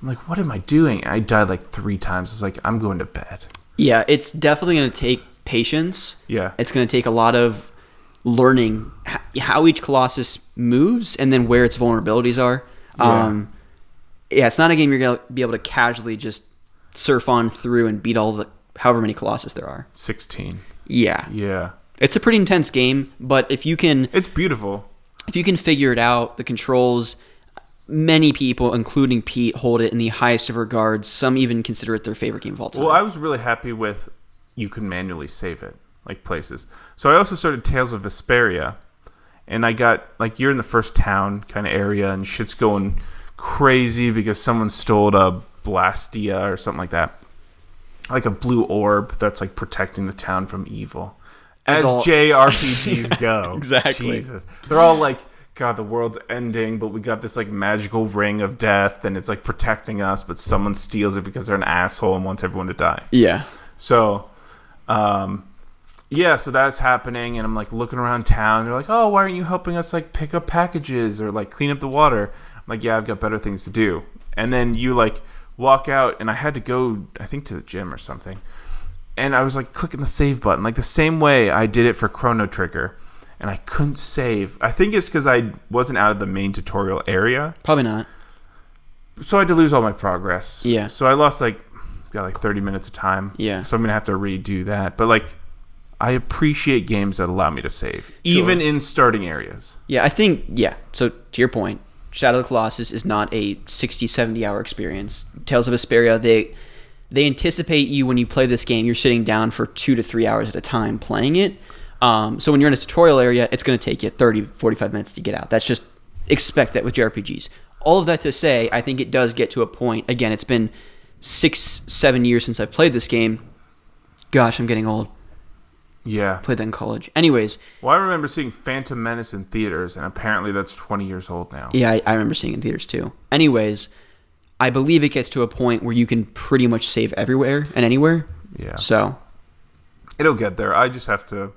I'm like, what am I doing? I died like three times. I was like, I'm going to bed. Yeah, it's definitely going to take patience. Yeah. It's going to take a lot of learning how each Colossus moves and then where its vulnerabilities are. Yeah. Um, yeah, it's not a game you're going to be able to casually just surf on through and beat all the however many Colossus there are. 16. Yeah. Yeah. It's a pretty intense game, but if you can It's beautiful. if you can figure it out, the controls, many people, including Pete, hold it in the highest of regards. Some even consider it their favorite game of all time. Well, I was really happy with you can manually save it, like places. So I also started Tales of Vesperia, and I got like you're in the first town kind of area, and shit's going crazy because someone stole a Blastia or something like that, like a blue orb that's like protecting the town from evil. As all- JRPGs [LAUGHS] go, exactly. Jesus, they're all like. God, the world's ending, but we got this like magical ring of death, and it's like protecting us. But someone steals it because they're an asshole and wants everyone to die. yeah. So, um, yeah, so that's happening, and I'm like looking around town. They're like, "Oh, why aren't you helping us like pick up packages or like clean up the water?" I'm like, "Yeah, I've got better things to do." And then you like walk out, and I had to go, I think, to the gym or something. And I was like clicking the save button, like the same way I did it for Chrono Trigger, and I couldn't save. I think it's because I wasn't out of the main tutorial area Probably not. so I had to lose all my progress. Yeah. So I lost like got like 30 minutes of time. Yeah. So I'm gonna have to redo that. But like, I appreciate games that allow me to save, even in starting areas. Yeah, I think, yeah. So to your point, Shadow of the Colossus is not a 60, 70 hour experience. Tales of Vesperia, they they anticipate you when you play this game, you're sitting down for two to three hours at a time playing it. Um, so when you're in a tutorial area, it's going to take you 30, 45 minutes to get out. That's just expect that with JRPGs. All of that to say, I think it does get to a point. Again, it's been six, seven years since I've played this game. Gosh, I'm getting old. Yeah. Played that in college. Anyways, Well, I remember seeing Phantom Menace in theaters, and apparently that's 20 years old now. Yeah, I, I remember seeing it in theaters too. Anyways, I believe it gets to a point where you can pretty much save everywhere and anywhere. Yeah. So It'll get there. I just have to.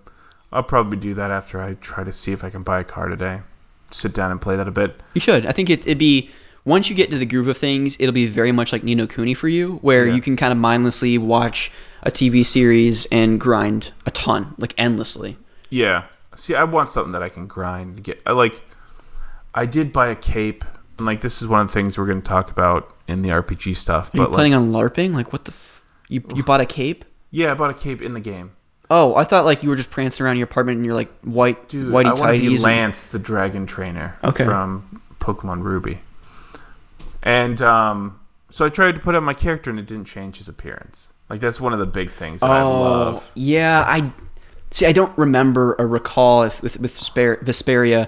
I'll probably do that after I try to see if I can buy a car today. Sit down and play that a bit. you should. I think it, it'd be once you get into the groove of things, it'll be very much like Ni no Kuni for you, where Yeah. you can kind of mindlessly watch a TV series and grind a ton, like endlessly. Yeah. See, I want something that I can grind. Get I like. I did buy a cape, and like this is one of the things we're going to talk about in the RPG stuff. Are you But like, planning on LARPing? Like what the? F- you you bought a cape? yeah, I bought a cape in the game, Oh, I thought like you were just prancing around your apartment in your like white dude. whitey I want to be tighties. and- Lance, the dragon trainer Okay. from Pokemon Ruby, and um, so I tried to put on my character, and it didn't change his appearance. Like that's one of the big things that I oh, love. Oh, yeah. I see. I don't remember or recall if with with Vesper- Vesperia,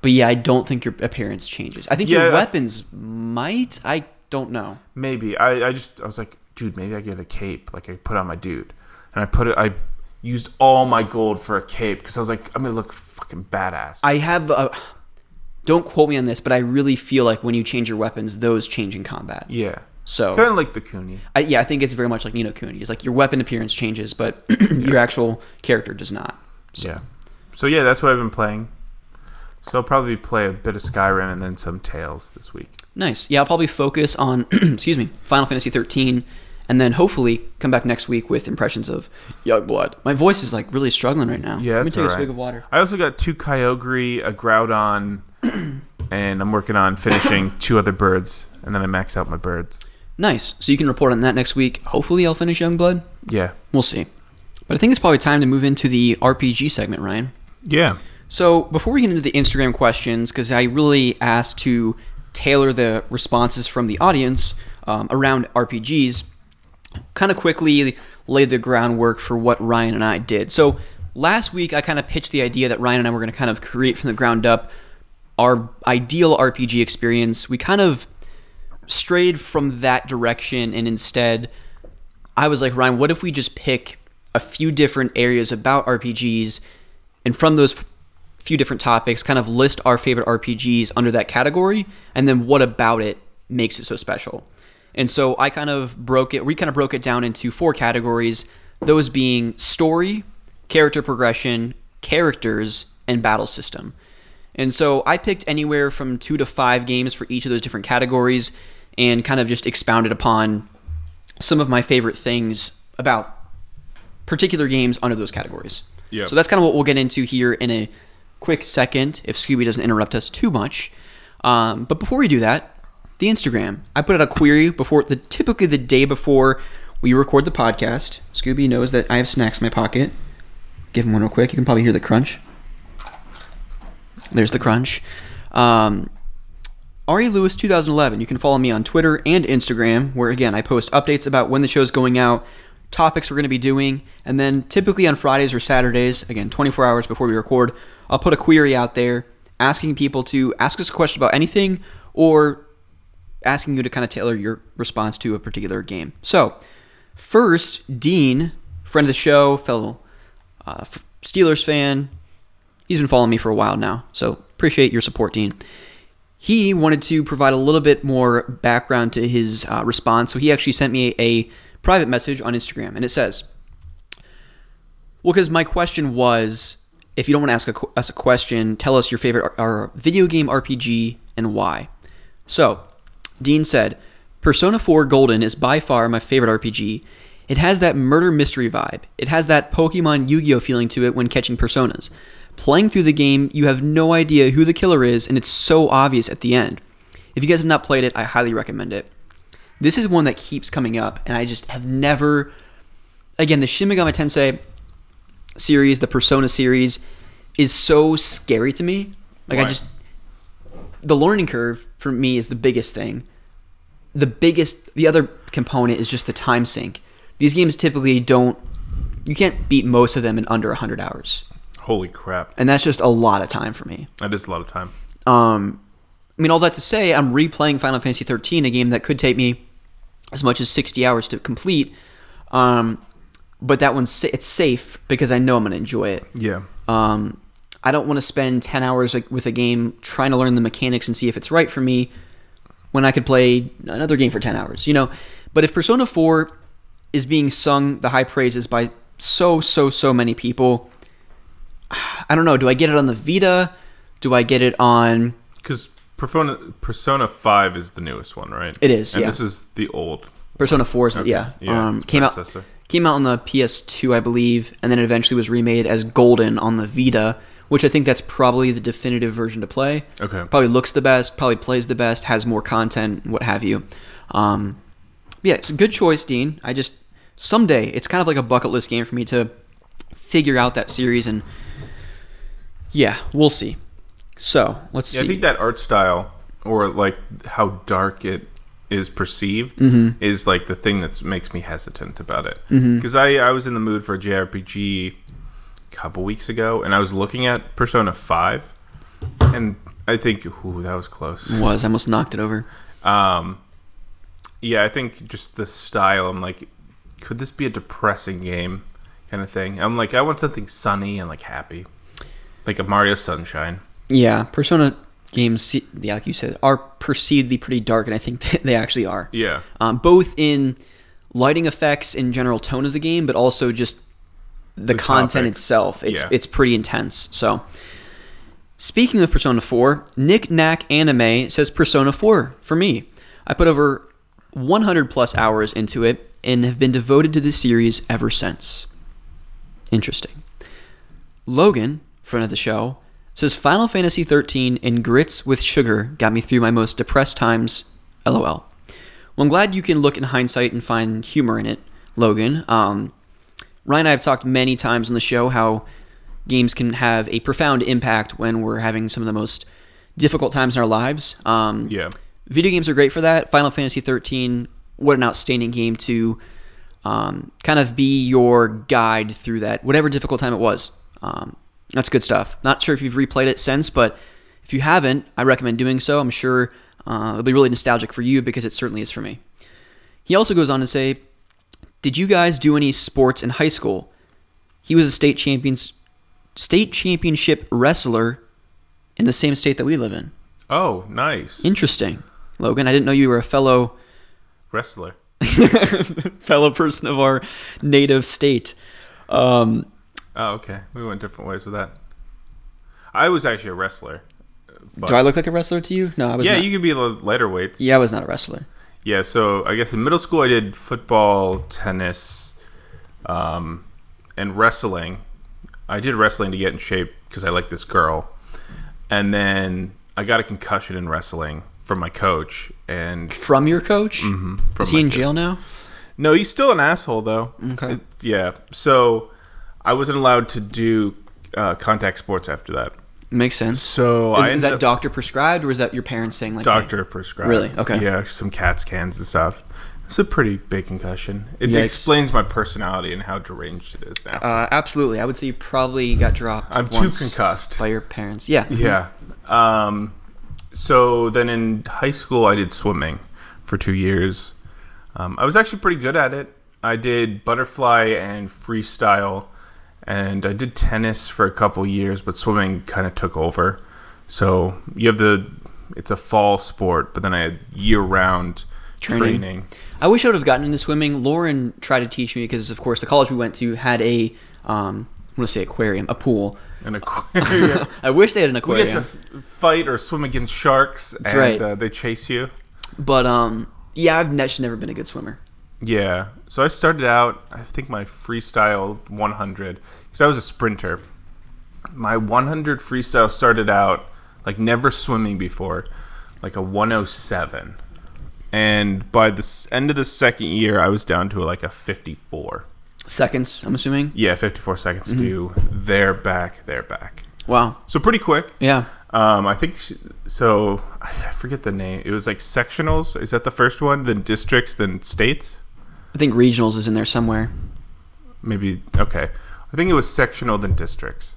but yeah, I don't think your appearance changes. I think Yeah, your I- weapons might. I don't know. Maybe I, I just I was like, dude, maybe I get a cape like I put on my dude, and I put it. I used all my gold for a cape because I was like, I'm gonna look fucking badass. I have a. Don't quote me on this, but I really feel like when you change your weapons, those change in combat. yeah, So kind of like the Kuni. I, yeah, I think it's very much like Ni no Kuni. It's like your weapon appearance changes, but [CLEARS THROAT] your actual character does not. Yeah. So yeah, that's what I've been playing. So I'll probably play a bit of Skyrim and then some Tales this week. Nice. Yeah, I'll probably focus on [CLEARS THROAT] excuse me, Final Fantasy 13 and then hopefully come back next week with impressions of Youngblood. My voice is like really struggling right now. Yeah, Let me take a swig of water. I also got two Kyogre, a Groudon, [CLEARS THROAT] and I'm working on finishing two other birds, and then I max out my birds. Nice. So you can report on that next week. Hopefully I'll finish Youngblood. Yeah. We'll see. But I think it's probably time to move into the RPG segment, Ryan. Yeah. So before we get into the Instagram questions, because I really asked to tailor the responses from the audience um, around RPGs, kind of quickly laid the groundwork for what Ryan and I did. So last week I kind of pitched the idea that Ryan and I were going to kind of create from the ground up our ideal RPG experience. We kind of strayed from that direction and instead I was like, Ryan, what if we just pick a few different areas about RPGs and from those few different topics, kind of list our favorite RPGs under that category and then what about it makes it so special? And so I kind of broke it, we kind of broke it down into four categories, those being story, character progression, characters, and battle system. And so I picked anywhere from two to five games for each of those different categories and kind of just expounded upon some of my favorite things about particular games under those categories. Yep. So that's kind of what we'll get into here in a quick second if Scooby doesn't interrupt us too much. Um, but before we do that, the Instagram. I put out a query before the typically the day before we record the podcast. Scooby knows that I have snacks in my pocket. Give him one real quick. You can probably hear the crunch. There's the crunch. Um, Ari Lewis 2011. You can follow me on Twitter and Instagram, where again I post updates about when the show's going out, topics we're going to be doing, and then typically on Fridays or Saturdays, again 24 hours before we record, I'll put a query out there asking people to ask us a question about anything or asking you to kind of tailor your response to a particular game. So, first, Dean, friend of the show, fellow uh, Steelers fan, he's been following me for a while now, so appreciate your support, Dean. He wanted to provide a little bit more background to his uh, response, so he actually sent me a, a private message on Instagram, and it says, "Well, because my question was, if you don't want to ask a, us a question, tell us your favorite or, video game RPG and why." So, Dean said, Persona 4 Golden is by far my favorite RPG. It has that murder mystery vibe. It has that Pokemon Yu Gi Oh feeling to it when catching personas. Playing through the game, you have no idea who the killer is, and it's so obvious at the end. If you guys have not played it, I highly recommend it. This is one that keeps coming up, and I just have never. Again, the Shin Megami Tensei series, the Persona series, is so scary to me. Like, I just the learning curve for me is the biggest thing. The biggest, the other component is just the time sink. These games typically don't, you can't beat most of them in under 100 hours. Holy crap. And that's just a lot of time for me. That is a lot of time. Um, I mean, all that to say, I'm replaying Final Fantasy 13, a game that could take me as much as 60 hours to complete. Um, but that one's it's safe because I know I'm going to enjoy it. Yeah. Um, I don't want to spend 10 hours with a game trying to learn the mechanics and see if it's right for me when I could play another game for 10 hours, you know? But if Persona 4 is being sung the high praises by so, so, so many people, I don't know. Do I get it on the Vita? Do I get it on. Because Persona, Persona 5 is the newest one, right? It is, And yeah. this is the old. Persona 4 is, Okay, yeah. yeah, um, came out came out on the PS2, I believe, and then it eventually was remade as Golden on the Vita, which I think that's probably the definitive version to play. Okay. Probably looks the best, probably plays the best, has more content, what have you. Um, yeah, it's a good choice, Dean. I just someday it's kind of like a bucket list game for me to figure out that series, and yeah, we'll see. So let's Yeah, see. I think that art style, or like how dark it is perceived, Mm-hmm. is like the thing that makes me hesitant about it. Because I, I was in the mood for a JRPG a couple weeks ago, and I was looking at Persona 5, and I think, ooh, that was close. was I almost knocked it over. Um, Yeah, I think just the style. I'm like, could this be a depressing game, kind of thing? I'm like, I want something sunny and like happy, like a Mario Sunshine. Yeah, Persona games, like you said, are perceived to be pretty dark, and I think [LAUGHS] they actually are. Yeah, Um, both in lighting effects and general tone of the game, but also just the, The content topic. itself. It's Yeah. it's pretty intense. So, speaking of Persona 4, Nick Knack Anime says Persona 4 for me. I put over 100 plus hours into it and have been devoted to the series ever since. Interesting. Logan, friend of the show, says Final Fantasy 13 and Grits with Sugar got me through my most depressed times. LOL. Well, I'm glad you can look in hindsight and find humor in it, Logan. Um, Ryan and I have talked many times on the show how games can have a profound impact when we're having some of the most difficult times in our lives. Um, yeah, Video games are great for that. Final Fantasy 13, what an outstanding game to um, kind of be your guide through that, whatever difficult time it was. Um, that's good stuff. Not sure if you've replayed it since, but if you haven't, I recommend doing so. I'm sure uh, it'll be really nostalgic for you because it certainly is for me. He also goes on to say, "Did you guys do any sports in high school?" He was a state champions, state championship wrestler in the same state that we live in. Oh, nice. Interesting, Logan. I didn't know you were a fellow Wrestler. [LAUGHS] fellow person of our native state. Um, Oh, okay. We went different ways with that. I was actually a wrestler. But do I look like a wrestler to you? No, I was. yeah, not. you could be the lighter weights. Yeah, I was not a wrestler. Yeah, so I guess in middle school I did football, tennis, um, and wrestling. I did wrestling to get in shape because I liked this girl, and then I got a concussion in wrestling from my coach. And From your coach? from Is he my in jail now? no, he's still an asshole though. Okay. It- yeah, so I wasn't allowed to do uh, contact sports after that. Makes sense. So Is, I is that doctor prescribed, or is that your parents saying like, hey- doctor prescribed. Really? Okay. Yeah, some CAT scans and stuff. It's a pretty big concussion. It Yikes. explains my personality and how deranged it is now. Uh, absolutely. I would say you probably got dropped. I'm too concussed. by your parents. Yeah. Yeah. Um, so then in high school, I did swimming for two years. Um, I was actually pretty good at it. I did butterfly and freestyle, and I did tennis for a couple years, but swimming kind of took over. So you have the, it's a fall sport, but then I had year round Training. training. I wish I would have gotten into swimming. Lauren tried to teach me because, of course, the college we went to had a, um, I want to say aquarium, a pool. An [LAUGHS] aquarium. I wish they had an aquarium. get to f- fight or swim against sharks, and right. uh, they chase you. But um, yeah, I've ne- never been a good swimmer. Yeah. So I started out, I think my freestyle 100, because I was a sprinter. My 100 freestyle started out like never swimming before, like a 107. And by the end of the second year, I was down to like a 54. Seconds, I'm assuming. Yeah, 54 seconds to do. They're back, they're back. Wow. So pretty quick. Yeah. Um, I think sh- so. I forget the name. It was like sectionals. Is that the first one? Then districts, then states. I think regionals is in there somewhere. maybe okay. I think it was sectional than districts.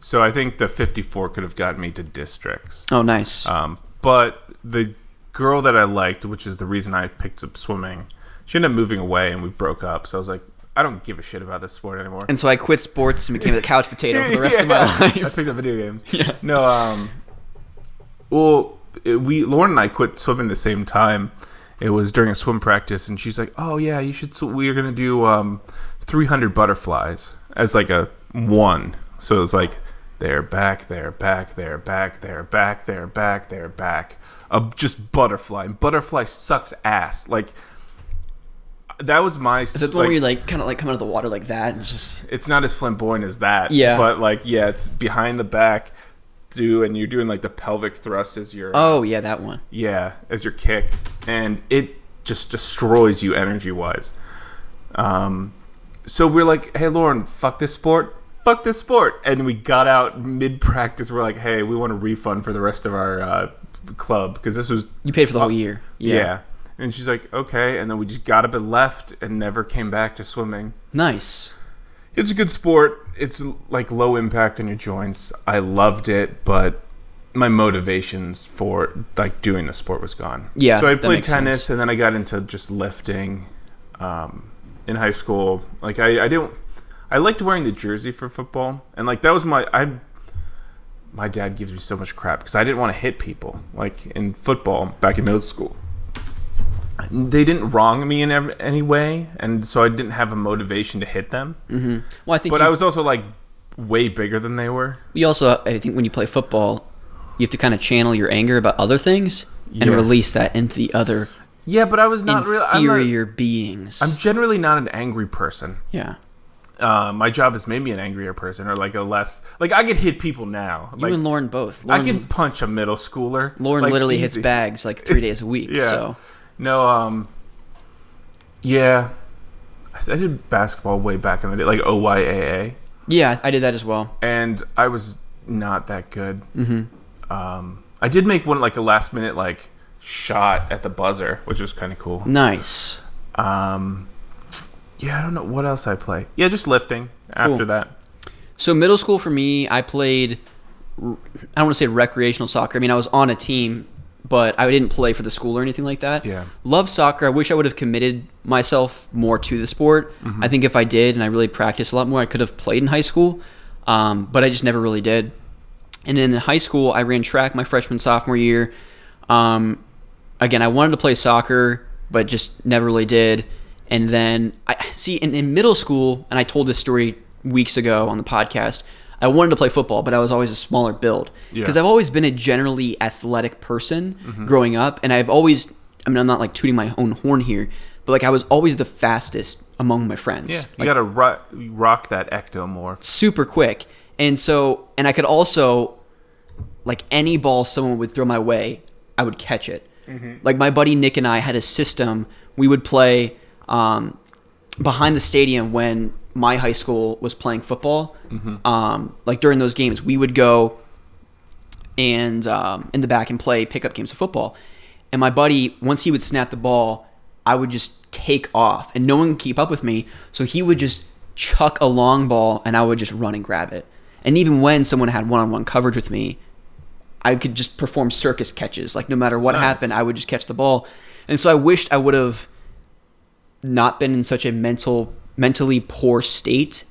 So I think the 54 could have gotten me to districts. Oh, nice. Um, but the girl that I liked, which is the reason I picked up swimming, she ended up moving away and we broke up. So I was like, I don't give a shit about this sport anymore. and so I quit sports and became a couch potato for the rest of my [LAUGHS] life. I picked up video games. [LAUGHS] Yeah. No, um, well, we Lauren and I quit swimming the same time. It was during a swim practice, and she's like, "Oh yeah, you should. sw- We're gonna do um, 300 butterflies as like a one. So it's like they're back, they're back, they're back, they're back, they're back, they're back. Uh, just butterfly. And butterfly sucks ass. Like that was my. Is it the one where you like kind of like come out of the water like that and just it's not as flamboyant as that. Yeah. But like, yeah, it's behind the back, do, and you're doing like the pelvic thrust as your oh yeah that one. yeah as your kick, and it just destroys you energy wise. Um, so we're like, hey Lauren, fuck this sport. Fuck this sport, and we got out mid practice. We're like, "Hey, we want a refund for the rest of our uh, club because this was You paid for the whole year. yeah. And she's like, okay, and then we just got up and left and never came back to swimming. Nice. It's a good sport. It's like low impact on your joints. I loved it, but my motivations for like doing the sport was gone. Yeah, So I played tennis sense. and then I got into just lifting um, in high school. Like I, I didn't I liked wearing the jersey for football and like that was my I my dad gives me so much crap because I didn't want to hit people like in football back in middle school. They didn't wrong me in any way, and so I didn't have a motivation to hit them. Mm-hmm. Well, I think But you, I was also like way bigger than they were. you also, I think, when you play football, you have to kind of channel your anger about other things and Yeah. release that into the other Yeah, but I was not really. I'm, not- inferior beings. I'm generally not an angry person. yeah. Uh, my job has made me an angrier person, or like a less like I could hit people now. You and Lauren both. I can punch a middle schooler. Lauren like, literally hits bags like three days a [LAUGHS] week. Yeah. So No, um, yeah, I I did basketball way back in the day, like OYAA, yeah, I did that as well. and I was not that good. Mm-hmm. Um, I did make one like a last minute like shot at the buzzer, which was kind of cool. Nice. Um, yeah, I don't know what else I play. Yeah, just lifting after Cool. that. So middle school for me, I played. I don't want to say recreational soccer. I mean, I was on a team, but I didn't play for the school or anything like that. Yeah. Love soccer. I wish I would have committed myself more to the sport. Mm-hmm. I think if I did and I really practiced a lot more, I could have played in high school. Um, but I just never really did. And then in high school, I ran track my freshman sophomore year. Um, again, I wanted to play soccer, but just never really did. And then I see in, in middle school, and I told this story weeks ago on the podcast. I wanted to play football, but I was always a smaller build Yeah. because I've always been a generally athletic person growing up, and I've always. I mean, I'm not like tooting my own horn here, but like I was always the fastest among my friends. Yeah, you Like, gotta ro- rock that ectomorph. super quick. And so, and I could also, like any ball someone would throw my way, I would catch it. Like my buddy Nick and I had a system. We would play um, behind the stadium when my high school was playing football. Um, like during those games, we would go and um, in the back and play pickup games of football. And my buddy, once he would snap the ball, I would just take off, and no one could keep up with me. So he would just chuck a long ball, and I would just run and grab it. And even when someone had one-on-one coverage with me, I could just perform circus catches. Like no matter what Nice. happened, I would just catch the ball. And so I wished I would have not been in such a mental, mentally poor state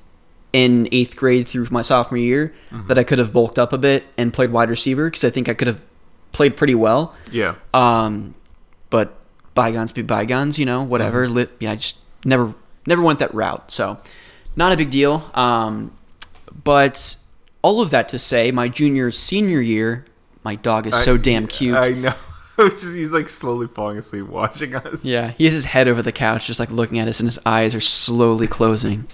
in eighth grade through my sophomore year that I could have bulked up a bit and played wide receiver because I think I could have played pretty well. Yeah, Um, but bygones be bygones, you know, whatever. Lit, yeah, I just never, never went that route. So, not a big deal. Um, but all of that to say, my junior, senior year, my dog is so [LAUGHS] I- damn cute. I know. [LAUGHS] Just- He's like slowly falling asleep watching us. yeah, he has his head over the couch, just like looking at us, and his eyes are slowly closing.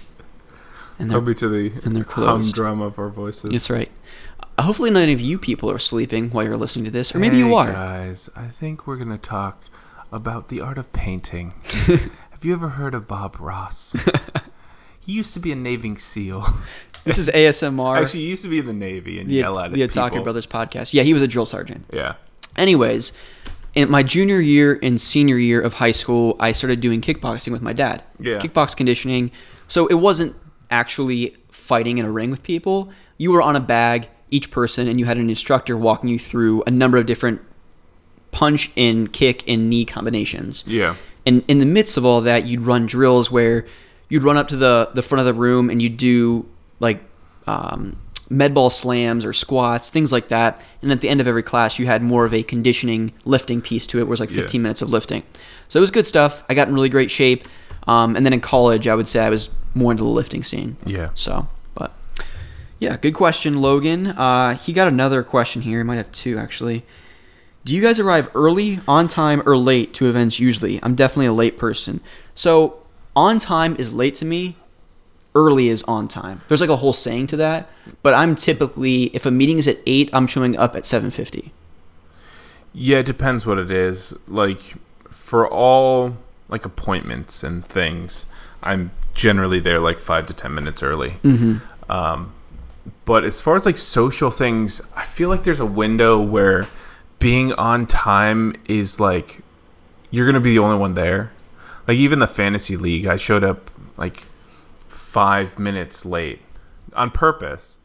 And they're, Probably to the And they're closed. humdrum of our voices. that's right. Uh, hopefully, none of you people are sleeping while you're listening to this, or maybe you are. guys. I think we're gonna talk about the art of painting. [LAUGHS] Have you ever heard of Bob Ross? [LAUGHS] he used to be a Navy SEAL. This is ASMR. Actually, he used to be in the Navy and the yell at it. the people. Brothers podcast. Yeah, he was a drill sergeant. Yeah. Anyways, in my junior year and senior year of high school, I started doing kickboxing with my dad. Yeah. Kickbox conditioning. So it wasn't actually fighting in a ring with people. You were on a bag, each person, and you had an instructor walking you through a number of different punch and kick and knee combinations. Yeah. And in the midst of all that, you'd run drills where you'd run up to the, the front of the room and you'd do like um, med ball slams or squats, things like that. And at the end of every class, you had more of a conditioning lifting piece to it, where it was like 15 Yeah. minutes of lifting. So it was good stuff. I got in really great shape. Um, and then in college, I would say I was more into the lifting scene. Yeah. So, but yeah, good question, Logan. Uh, he got another question here. He might have two actually. Do you guys arrive early, on time, or late to events usually? I'm definitely a late person. So, on time is late to me. Early is on time. There's like a whole saying to that, but I'm typically if a meeting is at 8, I'm showing up at 7:50. Yeah, it depends what it is. Like for all like appointments and things, I'm generally there like five to ten minutes early. Mm-hmm. Um, but as far as like social things, I feel like there's a window where being on time is like you're gonna be the only one there. Like even the fantasy league, I showed up like five minutes late on purpose,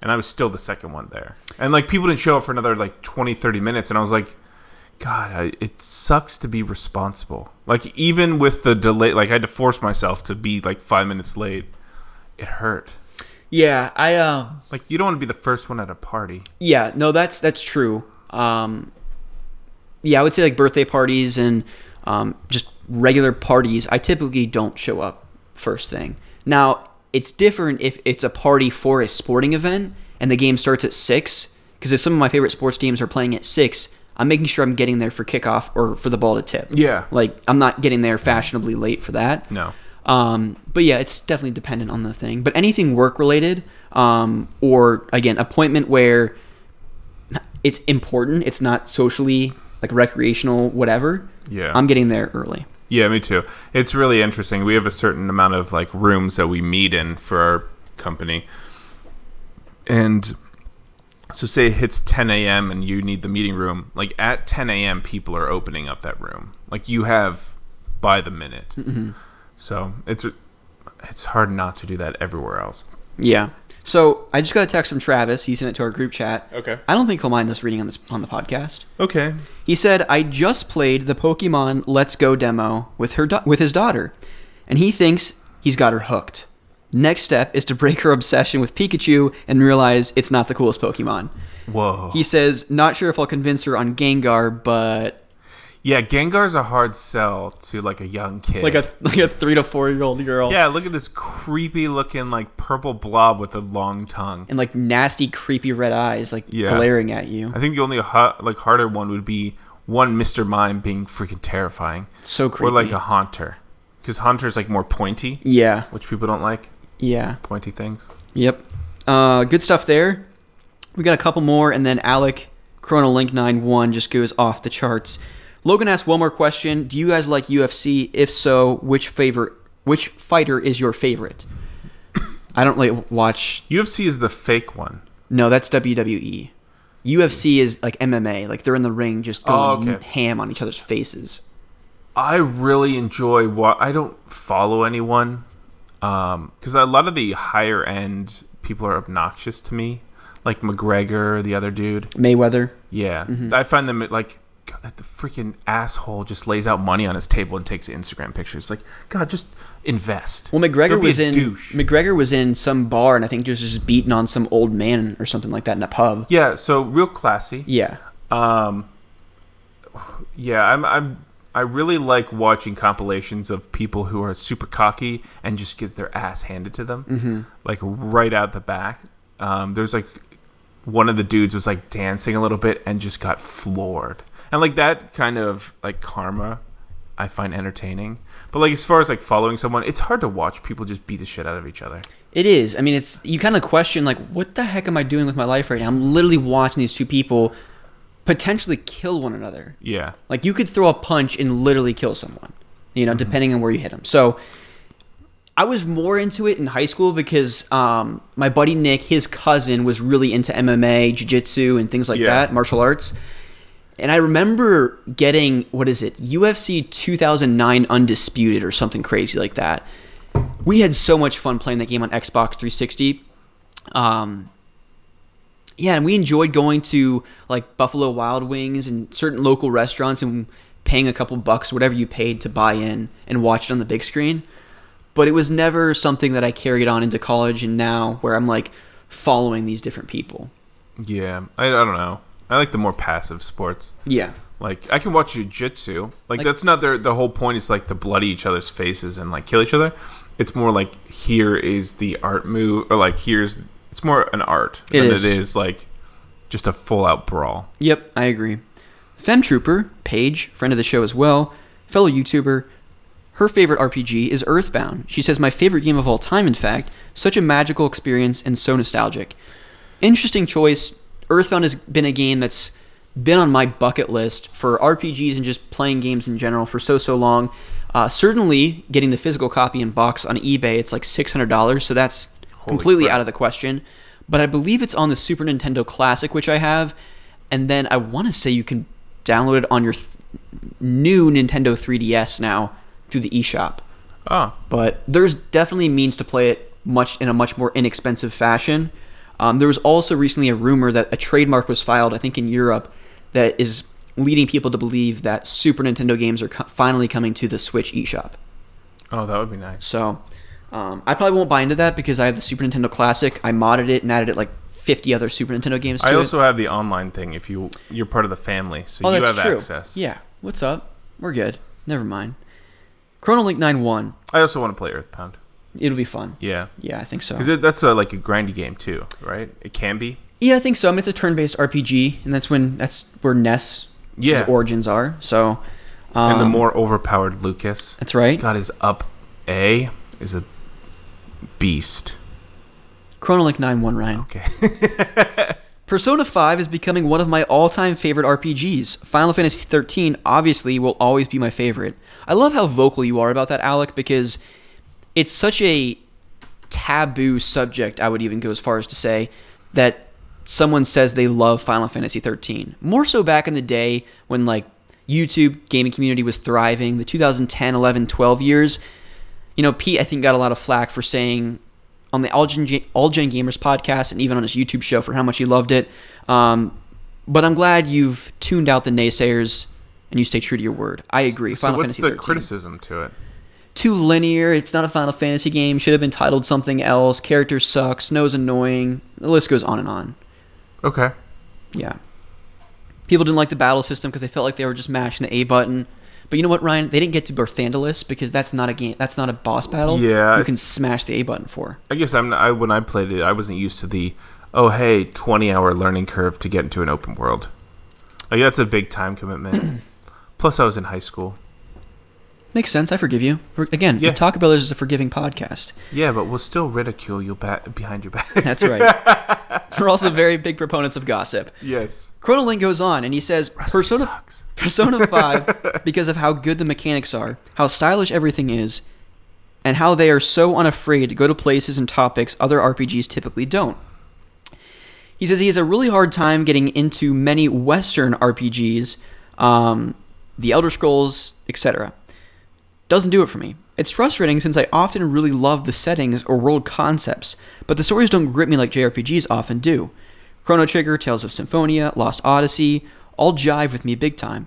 and I was still the second one there. And like people didn't show up for another like 20, 30 minutes, and I was like, God, I, it sucks to be responsible. Like even with the delay, like I had to force myself to be like five minutes late. It hurt. Yeah, I um Like you don't want to be the first one at a party. Yeah, no, that's that's true. Um, yeah, I would say like birthday parties and um, just regular parties. I typically don't show up first thing. Now it's different if it's a party for a sporting event and the game starts at six. Because if some of my favorite sports teams are playing at six, I'm making sure I'm getting there for kickoff or for the ball to tip. Yeah. like I'm not getting there fashionably late for that. No. Um, but yeah, it's definitely dependent on the thing. But anything work related, um, or again, appointment where it's important, it's not socially like recreational, whatever. Yeah. I'm getting there early. Yeah, me too. It's really interesting. We have a certain amount of like rooms that we meet in for our company, and so say it hits 10 a.m. and you need the meeting room. Like at 10 a.m., people are opening up that room. Like you have by the minute. Mm-hmm. So it's it's hard not to do that everywhere else. Yeah. So I just got a text from Travis. He sent it to our group chat. Okay. I don't think he'll mind us reading on this on the podcast. Okay. He said, "I just played the Pokemon Let's Go demo with her with his daughter, and he thinks he's got her hooked. Next step is to break her obsession with Pikachu and realize it's not the coolest Pokemon. Whoa. He says, "Not sure if I'll convince her on Gengar, but yeah, Gengar's a hard sell to like a young kid. like a like a three to four year old girl, yeah, look at this creepy looking like purple blob with a long tongue. and like nasty, creepy red eyes, like Yeah. glaring at you. I think the only hot, like harder one would be one Mr. Mime being freaking terrifying, So creepy. or like a Haunter, because Haunter's like more pointy, yeah, which people don't like yeah." pointy things. Yep. Uh, good stuff there. We got a couple more, and then Alec Chrono Link 91 just goes off the charts. Logan asked one more question. Do you guys like UFC? If so, which favorite which fighter is your favorite? I don't like watch UFC is the fake one. no, that's WWE. UFC is like MMA, like they're in the ring just Oh, going okay. ham on each other's faces. I really enjoy what I don't follow anyone, because a lot of the higher end people are obnoxious to me, like McGregor, the other dude. Mayweather. Yeah, Mm-hmm. I find them like God, the freaking asshole just lays out money on his table and takes Instagram pictures. Like, God, just invest. Well, McGregor was in douche. McGregor was in some bar and I think just just beating on some old man or something like that in a pub. yeah, so real classy. Yeah. Um, yeah, I'm, I'm, I really like watching compilations of people who are super cocky and just get their ass handed to them, mm-hmm. like right out the back. Um, there's like one of the dudes was like dancing a little bit and just got floored, and like that kind of like karma, I find entertaining. But like as far as like following someone, it's hard to watch people just beat the shit out of each other. It is. I mean, it's you kind of question like, what the heck am I doing with my life right now? I'm literally watching these two people potentially kill one another. Yeah, Like you could throw a punch and literally kill someone, you know, depending on where you hit them. So I was more into it in high school because um, my buddy Nick, his cousin, was really into MMA, jiu-jitsu, and things like Yeah. that, martial arts. And I remember getting what is it, UFC 2009 Undisputed or something crazy like that. We had so much fun playing that game on Xbox 360. Um, yeah, and we enjoyed going to like Buffalo Wild Wings and certain local restaurants and paying a couple bucks, whatever you paid to buy in and watch it on the big screen. But it was never something that I carried on into college and now where I'm like following these different people. yeah. I, I don't know. I like the more passive sports. Yeah. Like I can watch jujitsu. Like, Like- that's not their the whole point is like to bloody each other's faces and like kill each other. It's more like here is the art move or like here's it's more an art It than is. it is like just a full out brawl. Yep, I agree. Fem Trooper, Paige, friend of the show as well, fellow YouTuber. Her favorite RPG is Earthbound. She says, My favorite game of all time, in fact. Such a magical experience and so nostalgic. Interesting choice. Earthbound has been a game that's been on my bucket list for RPGs and just playing games in general for so, so long. Uh, certainly, getting the physical copy in box on eBay, it's like $600, so that's Holy completely crap. out of the question. But I believe it's on the Super Nintendo Classic, which I have. And then I want to say you can download it on your th- new Nintendo 3DS now through the eShop. Oh, But there's definitely means to play it much in a much more inexpensive fashion. Um, there was also recently a rumor that a trademark was filed, I think in Europe, that is leading people to believe that Super Nintendo games are co- finally coming to the Switch eShop. Oh, that would be nice. So um, I probably won't buy into that because I have the Super Nintendo Classic. I modded it and added it like 50 other Super Nintendo games to I it. also have the online thing. If you you're part of the family, so oh, you that's have true. access. Yeah. What's up? We're good. Never mind. Chrono Link 9-1. I also want to play Earthbound. It'll be fun. Yeah, Yeah, I think so. because that's a, like a grindy game too, right? It can be. Yeah, I think so. I mean, it's a turn-based RPG, and that's when that's where NES Yeah. origins are. So, um, and the more overpowered Lucas that's right. got his up A is a beast. Chrono Link 9-1, Ryan. Okay. [LAUGHS] Persona 5 is becoming one of my all-time favorite RPGs. Final Fantasy 13 obviously will always be my favorite. I love how vocal you are about that, Alec, because it's such a taboo subject, I would even go as far as to say, that someone says they love Final Fantasy 13. More so back in the day when like YouTube gaming community was thriving, the 2010, 11, 12 years. You know, Pete I think got a lot of flack for saying on the All Gen, All Gen Gamers podcast and even on his YouTube show for how much he loved it. Um, but I'm glad you've tuned out the naysayers and you stay true to your word. I agree. Final so what's Fantasy the 13 criticism to it? Too linear. It's not a Final Fantasy game. Should have been titled something else. Characters suck. Snow's annoying. The list goes on and on. Okay. Yeah. People didn't like the battle system because they felt like they were just mashing the A button. But you know what, Ryan? They didn't get to Barthandelus because that's not a game. That's not a boss battle. Yeah. You can smash the A button for. I guess I'm. I, when I played it, I wasn't used to the oh hey, 20 hour learning curve to get into an open world. Like that's a big time commitment. [CLEARS THROAT] Plus, I was in high school. Makes sense. I forgive you. Again, Yeah. Taco Brothers is a forgiving podcast. Yeah, but we'll still ridicule you back behind your back. That's right. [LAUGHS] We're also very big proponents of gossip. yes. chronolink goes on and he says Persona sucks. [LAUGHS] Persona 5 because of how good the mechanics are, how stylish everything is, and how they are so unafraid to go to places and topics other RPGs typically don't. He says he has a really hard time getting into many Western RPGs, um, the Elder Scrolls, etc. Doesn't do it for me. It's frustrating since I often really love the settings or world concepts, but the stories don't grip me like JRPGs often do. Chrono Trigger, Tales of Symphonia, Lost Odyssey all jive with me big time.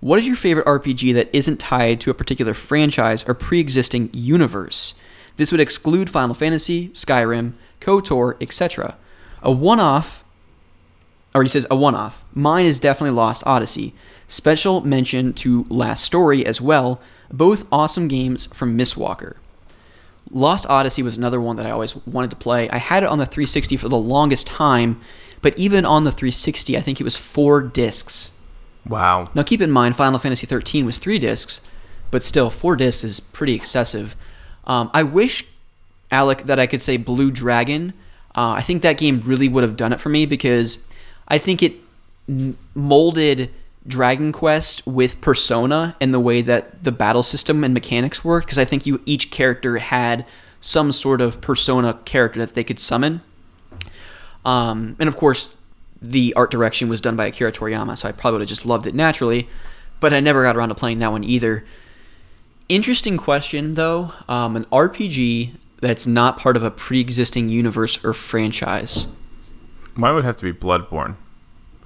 What is your favorite RPG that isn't tied to a particular franchise or pre existing universe? This would exclude Final Fantasy, Skyrim, KOTOR, etc. A one off, or he says a one off. Mine is definitely Lost Odyssey. Special mention to Last Story as well, both awesome games from Mistwalker. Lost Odyssey was another one that I always wanted to play. I had it on the 360 for the longest time, but even on the 360, I think it was four discs. Wow. Now keep in mind, Final Fantasy 13 was three discs, but still, four discs is pretty excessive. Um, I wish, Alec, that I could say Blue Dragon. Uh, I think that game really would have done it for me because I think it m- molded Dragon Quest with Persona and the way that the battle system and mechanics worked. Because I think you each character had some sort of Persona character that they could summon. Um, and of course, the art direction was done by Akira Toriyama, so I probably would have just loved it naturally. But I never got around to playing that one either. Interesting question, though. Um, an RPG that's not part of a pre existing universe or franchise. Mine would have to be Bloodborne.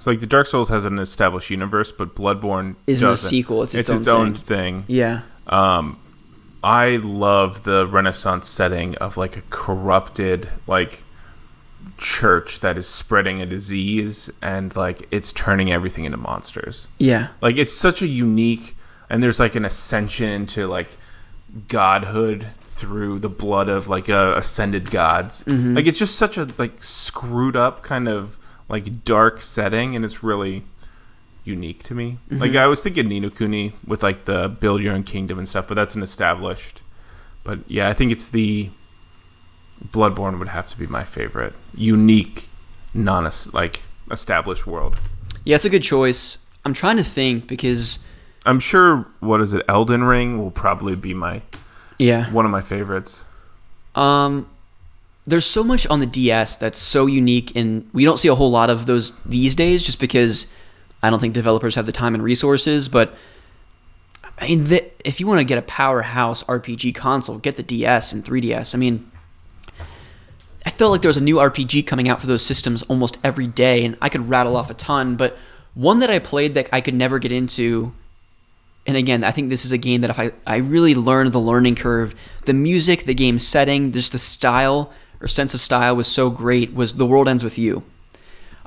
So like the Dark Souls has an established universe, but Bloodborne Isn't a sequel, it's its its own own thing. Yeah. Um, I love the Renaissance setting of like a corrupted like church that is spreading a disease and like it's turning everything into monsters. Yeah. Like it's such a unique and there's like an ascension into like godhood through the blood of like uh, ascended gods. Like it's just such a like screwed up kind of like dark setting and it's really unique to me. Like I was thinking Ni no Kuni with like the build your own kingdom and stuff, but that's an established. But yeah, I think it's the Bloodborne would have to be my favorite. Unique, non like established world. Yeah, it's a good choice. I'm trying to think because, I'm sure what is it, Elden Ring will probably be my yeah. one of my favorites. Um, there's so much on the DS that's so unique, and we don't see a whole lot of those these days, just because I don't think developers have the time and resources. But I mean, the, if you want to get a powerhouse RPG console, get the DS and 3DS. I mean, I felt like there was a new RPG coming out for those systems almost every day, and I could rattle off a ton. But one that I played that I could never get into, and again, I think this is a game that if I, I really learned the learning curve, the music, the game setting, just the style or sense of style was so great, was The World Ends With You.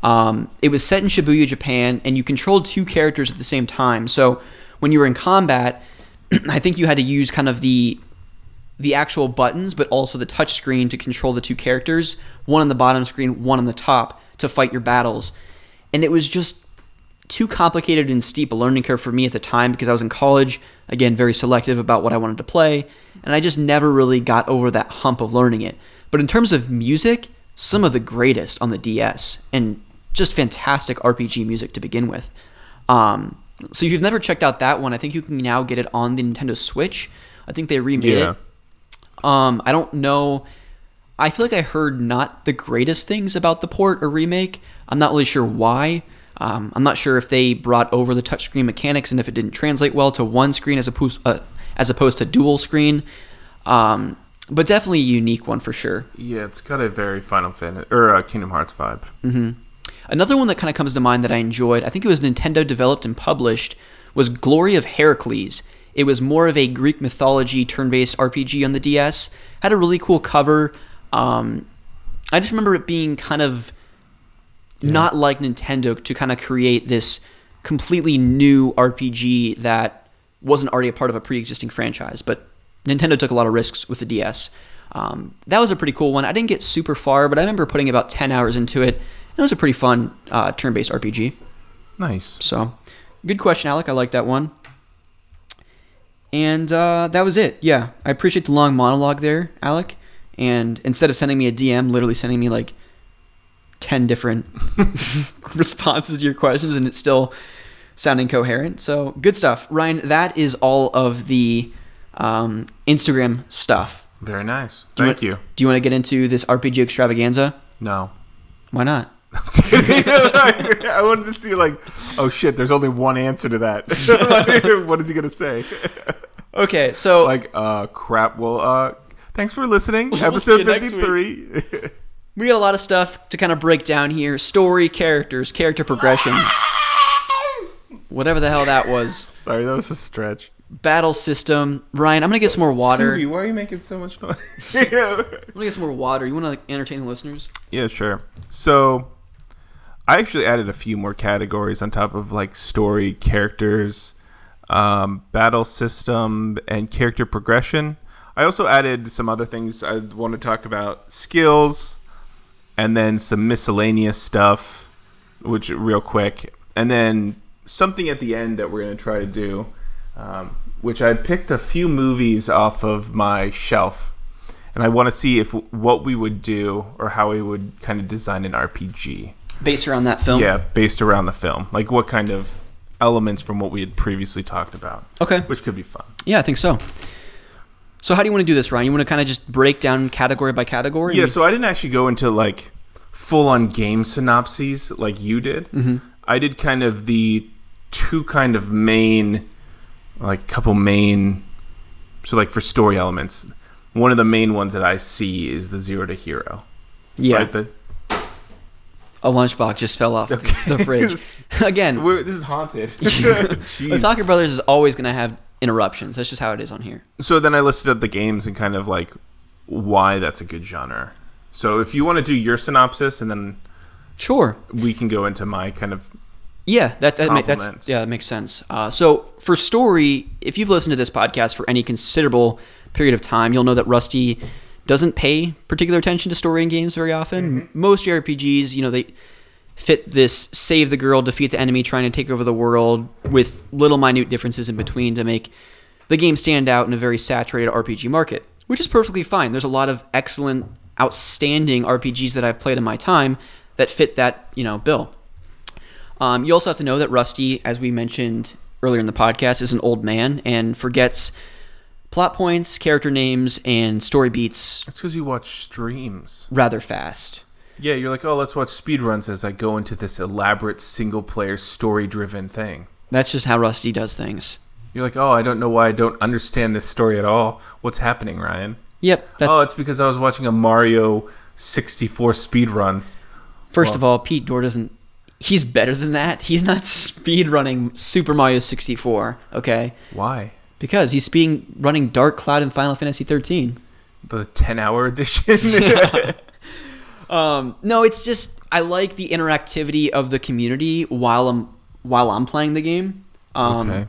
Um, it was set in Shibuya, Japan, and you controlled two characters at the same time. So when you were in combat, [CLEARS THROAT] I think you had to use kind of the the actual buttons, but also the touch screen to control the two characters, one on the bottom screen, one on the top, to fight your battles. And it was just too complicated and steep a learning curve for me at the time because I was in college, again, very selective about what I wanted to play, and I just never really got over that hump of learning it. But in terms of music, some of the greatest on the DS, and just fantastic RPG music to begin with. Um, so if you've never checked out that one, I think you can now get it on the Nintendo Switch. I think they remade Yeah. it. Um, I don't know. I feel like I heard not the greatest things about the port or remake. I'm not really sure why. Um, I'm not sure if they brought over the touchscreen mechanics and if it didn't translate well to one screen as opposed uh, as opposed to dual screen. Um, but definitely a unique one for sure. Yeah, it's got a very Final Fantasy or uh, Kingdom Hearts vibe. Another one that kind of comes to mind that I enjoyed, I think it was Nintendo developed and published, was Glory of Heracles. It was more of a Greek mythology turn based RPG on the DS. Had a really cool cover. Um, I just remember it being kind of not like Nintendo to kind of create this completely new RPG that wasn't already a part of a pre existing franchise. But Nintendo took a lot of risks with the DS. Um, that was a pretty cool one. I didn't get super far, but I remember putting about 10 hours into it. It was a pretty fun uh, turn based RPG. Nice. So, good question, Alec. I like that one. And uh, that was it. Yeah, I appreciate the long monologue there, Alec. And instead of sending me a DM, literally sending me like 10 different [LAUGHS] responses to your questions, and it's still sounding coherent. So, good stuff. Ryan, that is all of the um, Instagram stuff. Very nice. Do Thank you, you. want- Do you want to get into this RPG extravaganza? No. Why not? [LAUGHS] I wanted to see like, oh shit, there's only one answer to that. [LAUGHS] What is he gonna say? [LAUGHS] Okay, so Like, uh, crap. Well, uh, thanks for listening. see Episode fifty-three. We got a lot of stuff to kind of break down here story, characters, character progression. Whatever the hell that was. Sorry, that was a stretch. Battle system. Ryan, I'm going to get some more water. Scooby, why are you making so much noise? yeah. I'm going to get some more water. You want to like, entertain the listeners? Yeah, sure. So, I actually added a few more categories on top of like story, characters, um, battle system, and character progression. I also added some other things I want to talk about skills, and then some miscellaneous stuff, which real quick, and then something at the end that we're going to try to do, um, which I picked a few movies off of my shelf and I want to see if what we would do or how we would kind of design an RPG. Based around that film? Yeah, based around the film, like what kind of elements from what we had previously talked about, Okay. which could be fun. Yeah, I think so. So, how do you want to do this, Ryan? You want to kind of just break down category by category? Yeah, so I didn't actually go into like full on game synopses like you did. Mm-hmm. I did kind of the two kind of main, like a couple main, so like for story elements. One of the main ones that I see is the zero to hero. yeah. Right? The, a lunchbox just fell off the, the [LAUGHS] fridge. Again, we're, this is haunted. [LAUGHS] [LAUGHS] the soccer Brothers is always going to have interruptions. That's just how it is on here. So then I listed up the games and kind of like why that's a good genre. So if you want to do your synopsis and then Sure. we can go into my kind of Yeah, that, that that's yeah, that makes sense. Uh, so for story, if you've listened to this podcast for any considerable period of time, you'll know that Rusty doesn't pay particular attention to story in games very often. Most JRPGs, you know, they fit this save the girl, defeat the enemy, trying to take over the world with little minute differences in between to make the game stand out in a very saturated RPG market, which is perfectly fine. There's a lot of excellent, outstanding RPGs that I've played in my time that fit that, you know, bill. Um, you also have to know that Rusty, as we mentioned earlier in the podcast, is an old man and forgets plot points, character names, and story beats It's because you watch streams. rather fast. Yeah, you're like, oh, let's watch speedruns as I go into this elaborate single player story driven thing. That's just how Rusty does things. You're like, oh, I don't know why I don't understand this story at all. What's happening, Ryan? Yep, that's oh, it's because I was watching a Mario 64 speed run. First Well- of all, Pete Dorr doesn't. He's better than that. He's not [LAUGHS] speed running Super Mario 64. Okay, Why? because he's speed running Dark Cloud in Final Fantasy 13. The 10 hour [LAUGHS] edition? [LAUGHS] Um, no, it's just I like the interactivity of the community while I'm while I'm playing the game. Um, okay.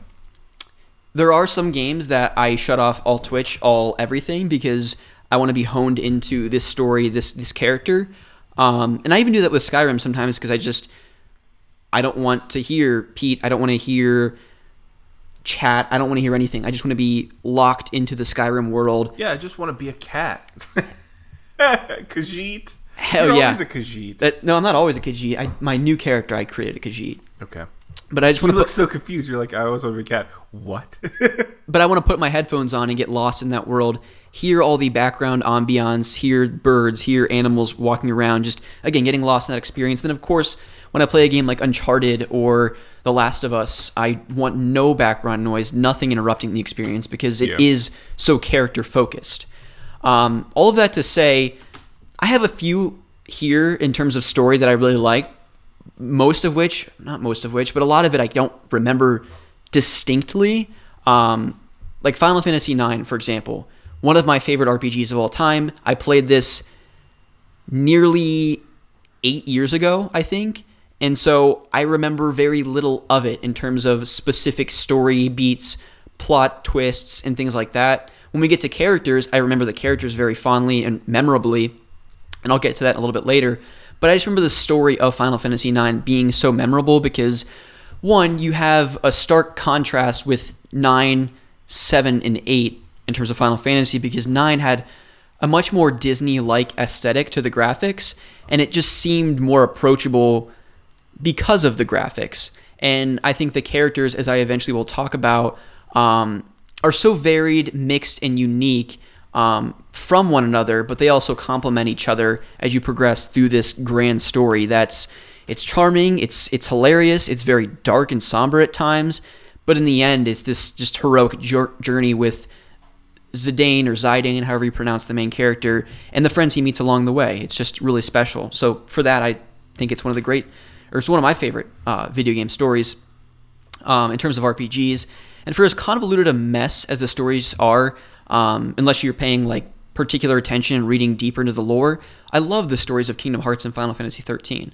There are some games that I shut off all Twitch, all everything because I want to be honed into this story, this this character. Um, and I even do that with Skyrim sometimes because I just I don't want to hear Pete. I don't want to hear chat. I don't want to hear anything. I just want to be locked into the Skyrim world. Yeah, I just want to be a cat. [LAUGHS] Khajiit. Hell You're yeah. always a Khajiit. That, no, I'm not always a Khajiit. I, my new character, I created a Khajiit. okay. But I just You want to look put, so confused. You're like, I always want to be a cat. What? [LAUGHS] but I want to put my headphones on and get lost in that world. Hear all the background ambiance. Hear birds. Hear animals walking around. Just again, getting lost in that experience. Then, of course, when I play a game like Uncharted or The Last of Us, I want no background noise, nothing interrupting the experience because it is Yeah. so character focused. Um, all of that to say, I have a few here in terms of story that I really like. Most of which, not most of which, but a lot of it I don't remember distinctly. Um, like Final Fantasy IX, for example, one of my favorite RPGs of all time. I played this nearly eight years ago, I think. And so I remember very little of it in terms of specific story beats, plot twists, and things like that. When we get to characters, I remember the characters very fondly and memorably, and I'll get to that a little bit later. But I just remember the story of Final Fantasy IX being so memorable because, one, you have a stark contrast with 9, 7, and 8 in terms of Final Fantasy because 9 had a much more Disney like aesthetic to the graphics, and it just seemed more approachable because of the graphics. And I think the characters, as I eventually will talk about, um, are so varied, mixed, and unique um, from one another, but they also complement each other as you progress through this grand story. That's it's charming, it's it's hilarious, it's very dark and somber at times, but in the end, it's this just heroic journey with Zidane or Zidane, however you pronounce the main character, and the friends he meets along the way. It's just really special. So for that, I think it's one of the great, or it's one of my favorite uh, video game stories um, in terms of RPGs. And for as convoluted a mess as the stories are, um, unless you're paying like particular attention and reading deeper into the lore, I love the stories of Kingdom Hearts and Final Fantasy 13.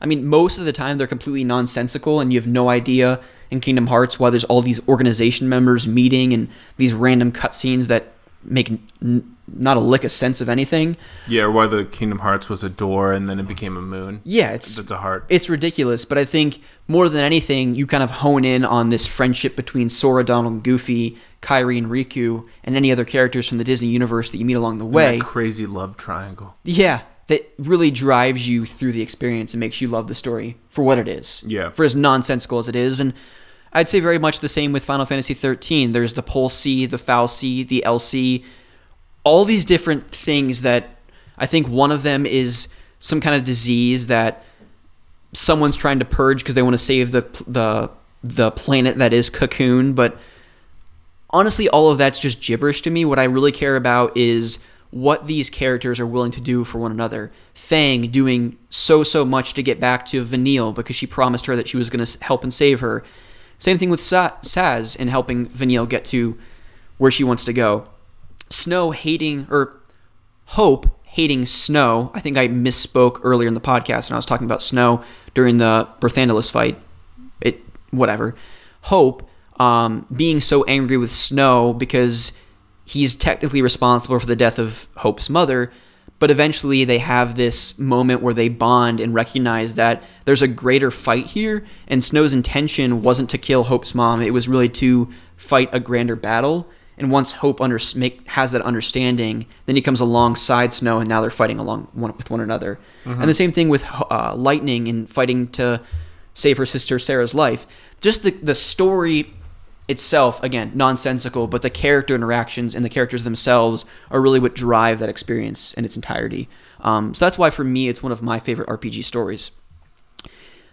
I mean, most of the time they're completely nonsensical, and you have no idea in Kingdom Hearts why there's all these organization members meeting and these random cutscenes that make n- not a lick of sense of anything. yeah, or why the Kingdom Hearts was a door and then it became a moon. Yeah, it's That's a heart. it's ridiculous, but I think more than anything, you kind of hone in on this friendship between Sora, Donald, and Goofy, Kairi, and Riku, and any other characters from the Disney universe that you meet along the way. that crazy love triangle. Yeah, that really drives you through the experience and makes you love the story for what it is. Yeah. For as nonsensical as it is. And I'd say very much the same with Final Fantasy 13. There's the Pole C, the fal'Cie, the l'Cie, all these different things that I think one of them is some kind of disease that someone's trying to purge because they want to save the the the planet that is Cocoon, but honestly, all of that's just gibberish to me. What I really care about is what these characters are willing to do for one another. Fang doing so, so much to get back to Vanille because she promised her that she was going to help and save her. Same thing with Sa- Sazh in helping Vanille get to where she wants to go. Snow hating, or Hope hating Snow. I think I misspoke earlier in the podcast when I was talking about Snow during the Barthandelus fight. It, whatever. Hope um, being so angry with Snow because he's technically responsible for the death of Hope's mother, but eventually they have this moment where they bond and recognize that there's a greater fight here, and Snow's intention wasn't to kill Hope's mom, it was really to fight a grander battle. And once Hope under, make, has that understanding, then he comes alongside Snow, and now they're fighting along one, with one another. And the same thing with uh, Lightning and fighting to save her sister Serah's life. Just the the story itself, again, nonsensical, but the character interactions and the characters themselves are really what drive that experience in its entirety. Um, so that's why for me, it's one of my favorite RPG stories.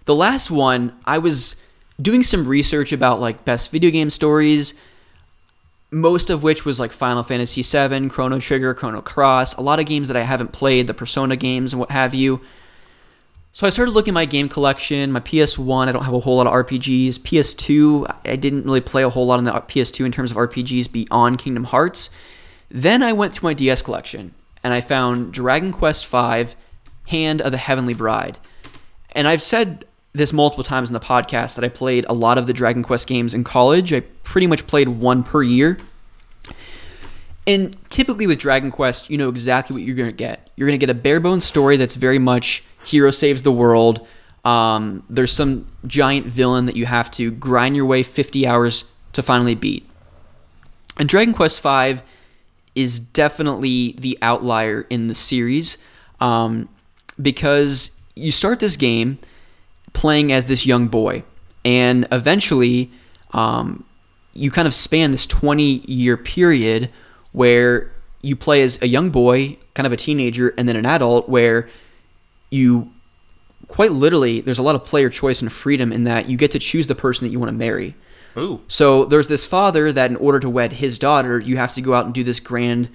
The last one, I was doing some research about like best video game stories. Most of which was like Final Fantasy VII, Chrono Trigger, Chrono Cross, a lot of games that I haven't played, the Persona games and what have you. So I started looking at my game collection. My PS1, I don't have a whole lot of RPGs. PS2, I didn't really play a whole lot on the PS2 in terms of RPGs beyond Kingdom Hearts. Then I went through my DS collection and I found Dragon Quest V, Hand of the Heavenly Bride. And I've said this multiple times in the podcast that I played a lot of the Dragon Quest games in college. I pretty much played one per year. And typically with Dragon Quest, you know exactly what you're going to get. You're going to get a bare bones story that's very much hero saves the world. Um, there's some giant villain that you have to grind your way 50 hours to finally beat. And Dragon Quest V is definitely the outlier in the series um, because you start this game playing as this young boy, and eventually um, you kind of span this 20 year period where you play as a young boy, kind of a teenager, and then an adult, where you quite literally there's a lot of player choice and freedom in that you get to choose the person that you want to marry. Ooh. So there's this father that in order to wed his daughter, you have to go out and do this grand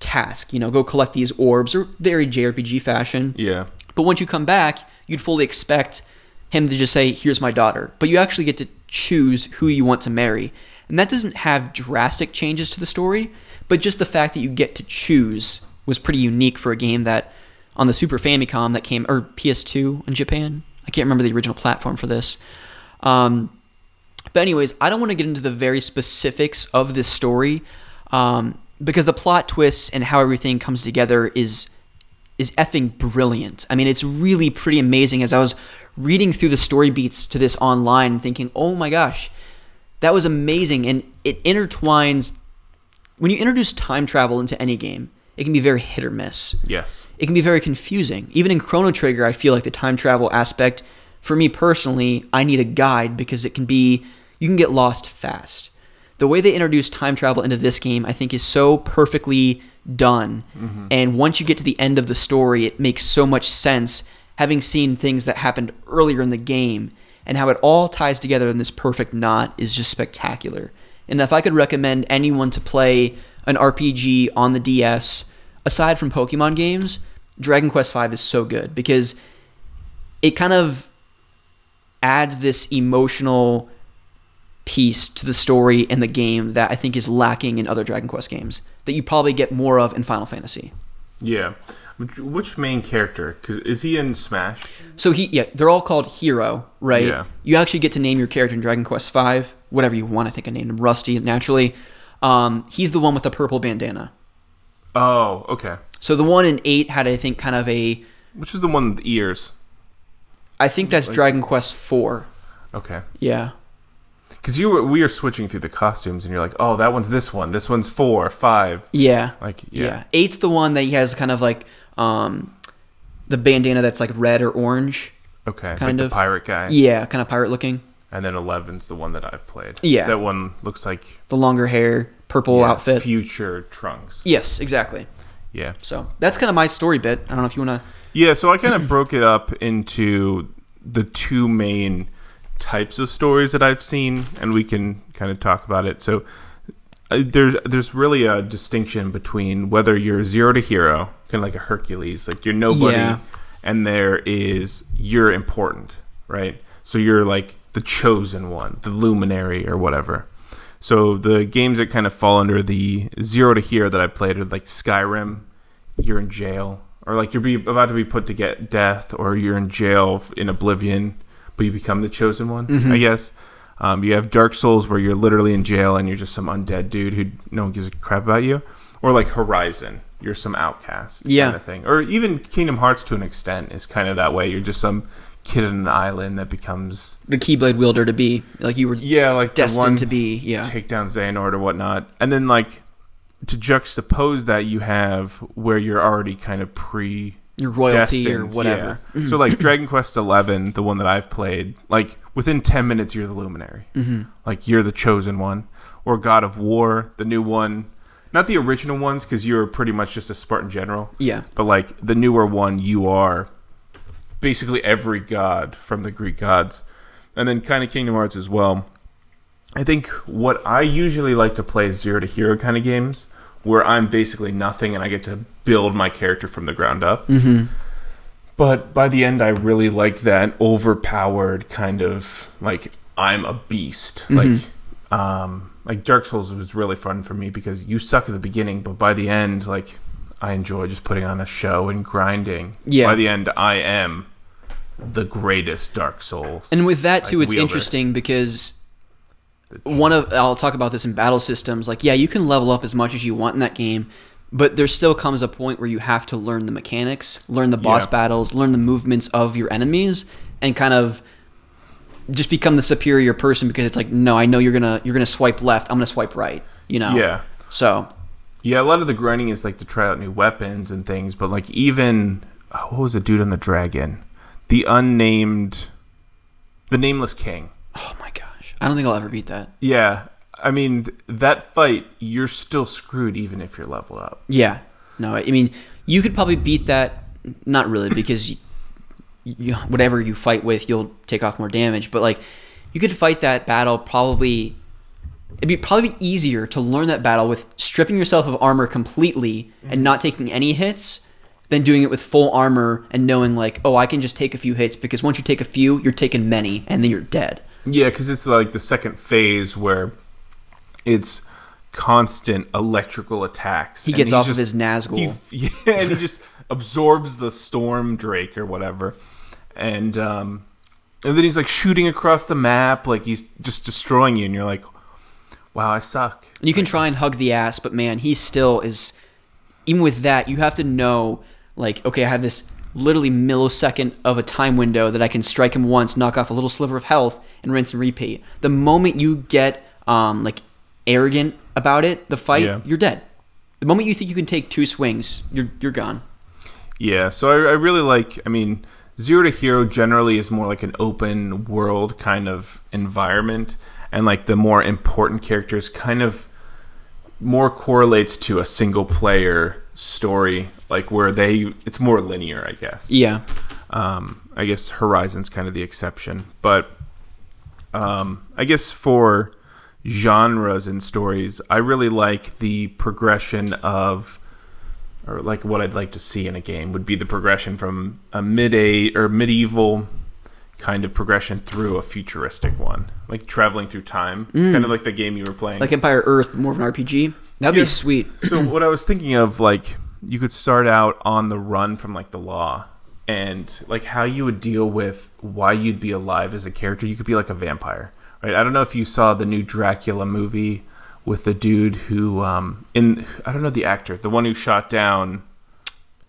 task. You know, go collect these orbs, or very JRPG fashion. Yeah. But once you come back, you'd fully expect him to just say, "Here's my daughter." But you actually get to choose who you want to marry, and that doesn't have drastic changes to the story. But just the fact that you get to choose was pretty unique for a game that on the Super Famicom that came or PS2 in Japan. I can't remember the original platform for this. Um, but anyways, I don't want to get into the very specifics of this story um, because the plot twists and how everything comes together is is effing brilliant. I mean, it's really pretty amazing. As I was reading through the story beats to this online, thinking, "Oh my gosh, that was amazing!" And it intertwines when you introduce time travel into any game. It can be very hit or miss Yes. it can be very confusing. Even in Chrono Trigger, I feel like the time travel aspect, for me personally, I need a guide because it can be, you can get lost fast. The way they introduce time travel into this game, I think, is so perfectly done. Mm-hmm. And once you get to the end of the story, it makes so much sense having seen things that happened earlier in the game and how it all ties together in this perfect knot is just spectacular. And if I could recommend anyone to play an RPG on the DS, aside from Pokemon games, Dragon Quest V is so good because it kind of adds this emotional piece to the story and the game that I think is lacking in other Dragon Quest games that you probably get more of in Final Fantasy. Yeah. Which- main character? Cause is he in Smash? So he, yeah, they're all called Hero, right? Yeah. You actually get to name your character in Dragon Quest V, whatever you want. I think I named him Rusty naturally. Um, he's the one with the purple bandana. Oh, okay. So the one in eight had, I think, kind of a. Which is the one with the ears? I think that's Dragon Quest Four. Okay. Yeah. Because you were we were switching through the costumes, and you're like, oh, that one's this one. This one's four, five. Yeah. Like, yeah. yeah. Eight's the one that he has kind of like um, the bandana that's like red or orange. Okay. Kind like of. the pirate guy. Yeah, kind of pirate looking. And then 11's the one that I've played. Yeah. That one looks like The longer hair, purple yeah, outfit. future Trunks. yes, exactly. Yeah. So that's kind of my story bit. I don't know if you want to. Yeah, so I kind of broke it up into the two main types of stories that I've seen, and we can kind of talk about it. So uh, there's there's really a distinction between whether you're zero to hero, kind of like a Hercules, like you're nobody, Yeah. and there is you're important, right? So you're like the chosen one, the luminary or whatever. So the games that kind of fall under the zero to hero that I played are like Skyrim. You're in jail, or like you're be, about to be put to get death, or you're in jail in Oblivion, but you become the chosen one. Mm-hmm. I guess. Um, you have Dark Souls where you're literally in jail and you're just some undead dude who no one gives a crap about you, or like Horizon, you're some outcast Yeah. kind of thing, or even Kingdom Hearts to an extent is kind of that way. You're just some kid on an island that becomes The Keyblade wielder to be like you were yeah, like destined to be. Yeah. take down Xehanort or whatnot, and then like to juxtapose that, you have where you're already kind of pre Your royalty or whatever. yeah. so like Dragon Quest Eleven, the one that I've played, like within ten minutes you're the luminary, mm-hmm. like you're the chosen one, or God of War, the new one, not the original ones because you're pretty much just a Spartan general, Yeah. but like the newer one, you are basically every god from the Greek gods, and then kind of Kingdom Hearts as well. I think what I usually like to play is zero to hero kind of games where I'm basically nothing and I get to build my character from the ground up. Mm-hmm. But by the end, I really like that overpowered kind of like I'm a beast. Like, um, like Dark Souls was really fun for me because you suck at the beginning, but by the end, like I enjoy just putting on a show and grinding. Yeah. By the end, I am the greatest Dark Souls. And with that too, like, it's wielder. interesting because one of I'll talk about this in battle systems. Like, yeah, you can level up as much as you want in that game, but there still comes a point where you have to learn the mechanics, learn the boss Yeah. battles, learn the movements of your enemies, and kind of just become the superior person because it's like, no, I know you're gonna you're gonna swipe left, I'm gonna swipe right. You know. Yeah. So Yeah, a lot of the grinding is like to try out new weapons and things, but like even oh, what was the dude on the dragon? The unnamed the nameless king. oh my gosh, I don't think I'll ever beat that. Yeah. I mean, that fight, you're still screwed even if you're leveled up. Yeah. No, I mean, you could probably beat that. Not really, because you, you, whatever you fight with, you'll take off more damage. But like, you could fight that battle probably. It'd be probably easier to learn that battle with stripping yourself of armor completely and not taking any hits than doing it with full armor and knowing like, oh, I can just take a few hits because once you take a few, you're taking many and then you're dead. Yeah, because it's like the second phase where it's constant electrical attacks. He gets off of his Nazgul. He, [LAUGHS] yeah, and he just absorbs the storm drake or whatever, and um, and then he's like shooting across the map, like he's just destroying you, and you're like, wow, I suck. And you can try and hug the ass, but man, he still is. Even with that, you have to know, like, okay, I have this literally millisecond of a time window that I can strike him once, knock off a little sliver of health, and rinse and repeat. The moment you get, um, like, arrogant about it, the fight, Yeah. you're dead. The moment you think you can take two swings, you're you're gone. Yeah, so I, I really like. I mean, Zero to Hero generally is more like an open world kind of environment, and like the more important characters kind of more correlates to a single player story, like where they it's more linear, I guess. Yeah. Um, I guess Horizon's kind of the exception, but um, I guess for genres and stories, I really like the progression of, or like what I'd like to see in a game would be the progression from a mid a or medieval kind of progression through a futuristic one, like traveling through time, kind of like the game you were playing. Like Empire Earth, more of an RPG. That'd Yeah. be sweet. so what I was thinking of, like, you could start out on the run from like the law, and like how you would deal with why you'd be alive as a character. You could be like a vampire, right? I don't know if you saw the new Dracula movie with the dude who, um, in I don't know the actor, the one who shot down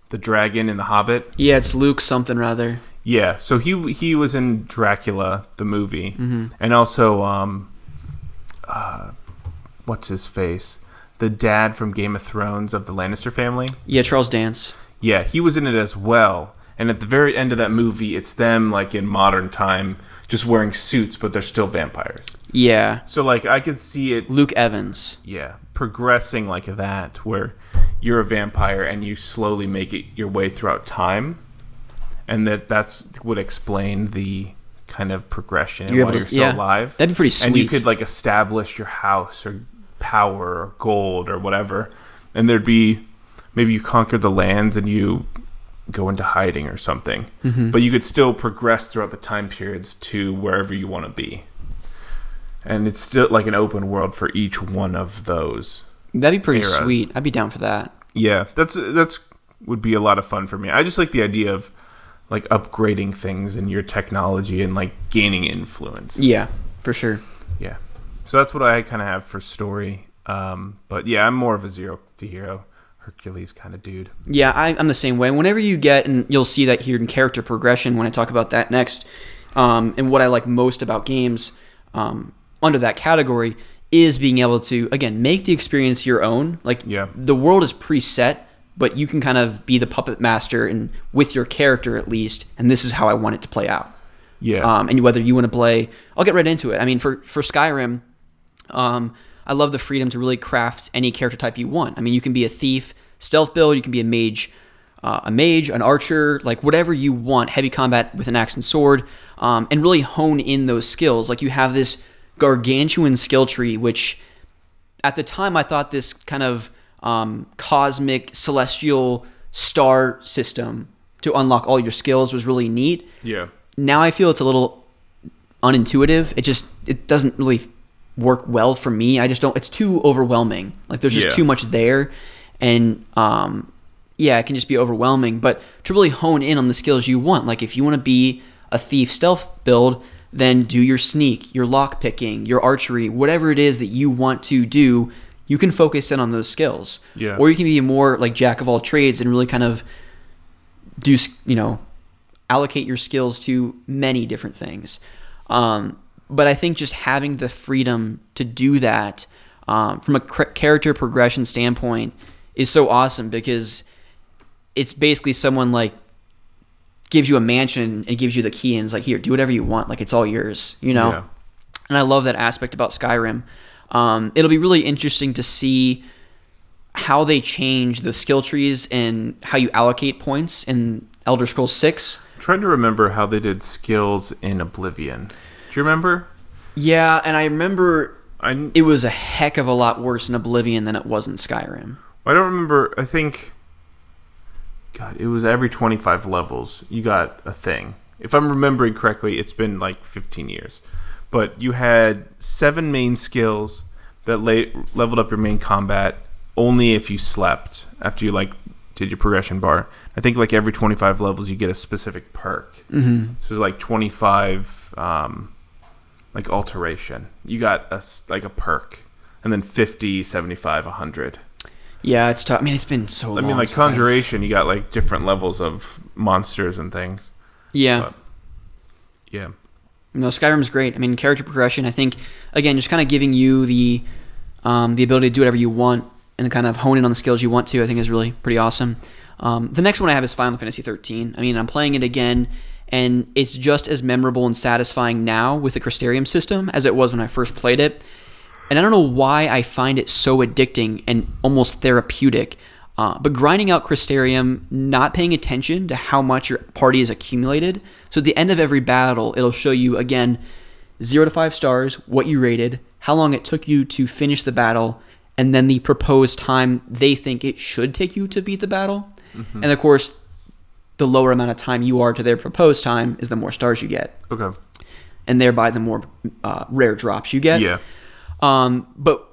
the dragon in The Hobbit. Yeah, it's Luke something rather. Yeah, so he he was in Dracula the movie, and also um, uh, what's his face, the dad from Game of Thrones of the Lannister family. Yeah, Charles Dance. Yeah, he was in it as well. And at the very end of that movie, it's them like in modern time, just wearing suits, but they're still vampires. Yeah. So like I could see it, Luke Evans. yeah, progressing like that, where you're a vampire and you slowly make it your way throughout time, and that that's would explain the kind of progression and You're while able you're still yeah. alive. That'd be pretty sweet. And you could like establish your house or power or gold or whatever, and there'd be maybe you conquer the lands and you go into hiding or something, Mm-hmm. but you could still progress throughout the time periods to wherever you want to be. And it's still like an open world for each one of those. That'd be pretty Eras. sweet. I'd be down for that. Yeah, that's that's would be a lot of fun for me. I just like the idea of like upgrading things and your technology and like gaining influence. Yeah, for sure. Yeah. So that's what I kind of have for story. Um, but yeah, I'm more of a zero to hero, Hercules kind of dude. Yeah, I, I'm the same way. Whenever you get, and you'll see that here in character progression when I talk about that next, um, and what I like most about games um, under that category is being able to, again, make the experience your own. Like, Yeah. the world is preset, but you can kind of be the puppet master and with your character at least, and this is how I want it to play out. Yeah. Um, and whether you want to play, I'll get right into it. I mean, for for Skyrim, um, I love the freedom to really craft any character type you want. I mean, you can be a thief, stealth build. You can be a mage, uh, a mage, an archer, like whatever you want. Heavy combat with an axe and sword, um, and really hone in those skills. Like you have this gargantuan skill tree, which at the time I thought this kind of um, cosmic celestial star system to unlock all your skills was really neat. Yeah. Now I feel it's a little unintuitive. It just it doesn't really work well for me. I just don't. It's too overwhelming. Like there's just Yeah. too much there, and um, yeah, it can just be overwhelming. But to really hone in on the skills you want, like if you want to be a thief stealth build, then do your sneak, your lock picking, your archery, whatever it is that you want to do. You can focus in on those skills, Yeah. or you can be more like jack of all trades and really kind of do you know allocate your skills to many different things. Um, but I think just having the freedom to do that um, from a character progression standpoint is so awesome because it's basically someone like gives you a mansion and gives you the key and is like here do whatever you want like it's all yours you know Yeah. and I love that aspect about Skyrim. Um, it'll be really interesting to see how they change the skill trees and how you allocate points in Elder Scrolls Six. I'm trying to remember how they did skills in Oblivion. Do you remember? Yeah, and I remember I it was a heck of a lot worse in Oblivion than it was in Skyrim. I don't remember. I think. God, it was every 25 levels you got a thing. If I'm remembering correctly, it's been like 15 years. But you had seven main skills that la- leveled up your main combat only if you slept after you like did your progression bar. I think like every 25 levels you get a specific perk. Mm-hmm. So it's like 25 um, like alteration. You got a like a perk and then 50, 75, 100. Yeah, it's tough. I mean, it's been so I mean, like since I've- conjuration, you got like different levels of monsters and things. Yeah. but- Yeah, No, Skyrim's great. I mean, character progression. I think again, just kind of giving you the um, the ability to do whatever you want and kind of hone in on the skills you want to. I think is really pretty awesome. Um, the next one I have is Final Fantasy 13. I mean, I'm playing it again, and it's just as memorable and satisfying now with the Crystarium system as it was when I first played it. And I don't know why I find it so addicting and almost therapeutic. Uh, but grinding out Crystarium, not paying attention to how much your party has accumulated. So at the end of every battle, it'll show you again zero to five stars, what you rated, how long it took you to finish the battle, and then the proposed time they think it should take you to beat the battle. And of course, the lower amount of time you are to their proposed time is the more stars you get, okay, and thereby the more uh, rare drops you get. yeah, Um, but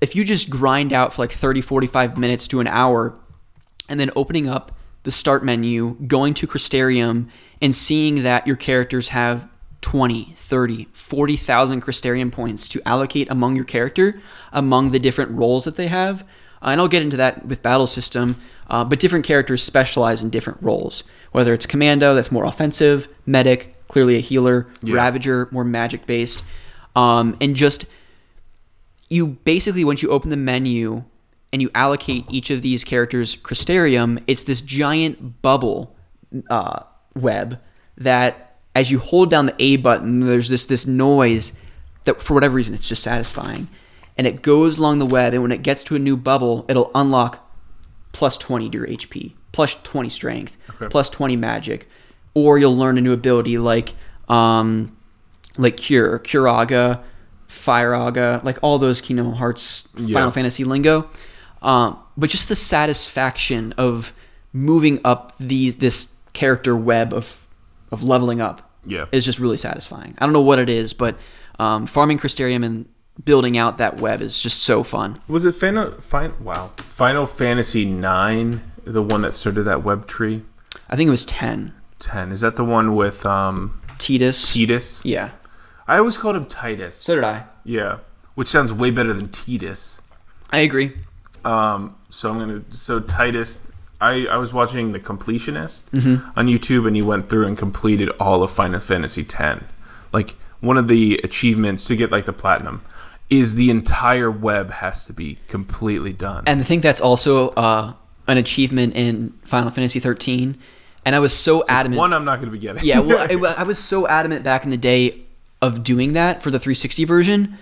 if you just grind out for like 30, 45 minutes to an hour, and then opening up the start menu, going to Crystarium, and seeing that your characters have 20, 30, 40,000 Crystarium points to allocate among your character, among the different roles that they have. Uh, and I'll get into that with battle system, uh, but different characters specialize in different roles. Whether it's commando, that's more offensive, medic, clearly a healer, Yeah. ravager, more magic based, um, and just you basically once you open the menu and you allocate each of these characters Crystarium, it's this giant bubble uh, web that as you hold down the A button, there's this this noise that for whatever reason it's just satisfying, and it goes along the web, and when it gets to a new bubble, it'll unlock plus 20 to your HP, plus 20 strength, Okay. plus 20 magic, or you'll learn a new ability like um, like Cure, Curaga, Firaga, like all those Kingdom Hearts, Yeah. Final Fantasy lingo. Um, but just the satisfaction of moving up these this character web of of leveling up yeah. is just really satisfying. I don't know what it is, but um, farming Crystarium and building out that web is just so fun. Was it Final? Fin- wow, Final Fantasy Nine, the one that started that web tree. I think it was ten. Ten is that the one with um Titus. Titus? Yeah. I always called him Titus. So did I. yeah, which sounds way better than Titus. I agree. Um, so I'm gonna so Titus. I, I was watching the completionist Mm-hmm. on YouTube, and he went through and completed all of Final Fantasy X. Like one of the achievements to get like the platinum is the entire web has to be completely done. And I think that's also uh, an achievement in Final Fantasy 13. And I was so adamant. one I'm not going to be getting. yeah, well, I, [LAUGHS] I was so adamant back in the day of doing that for the 360 version.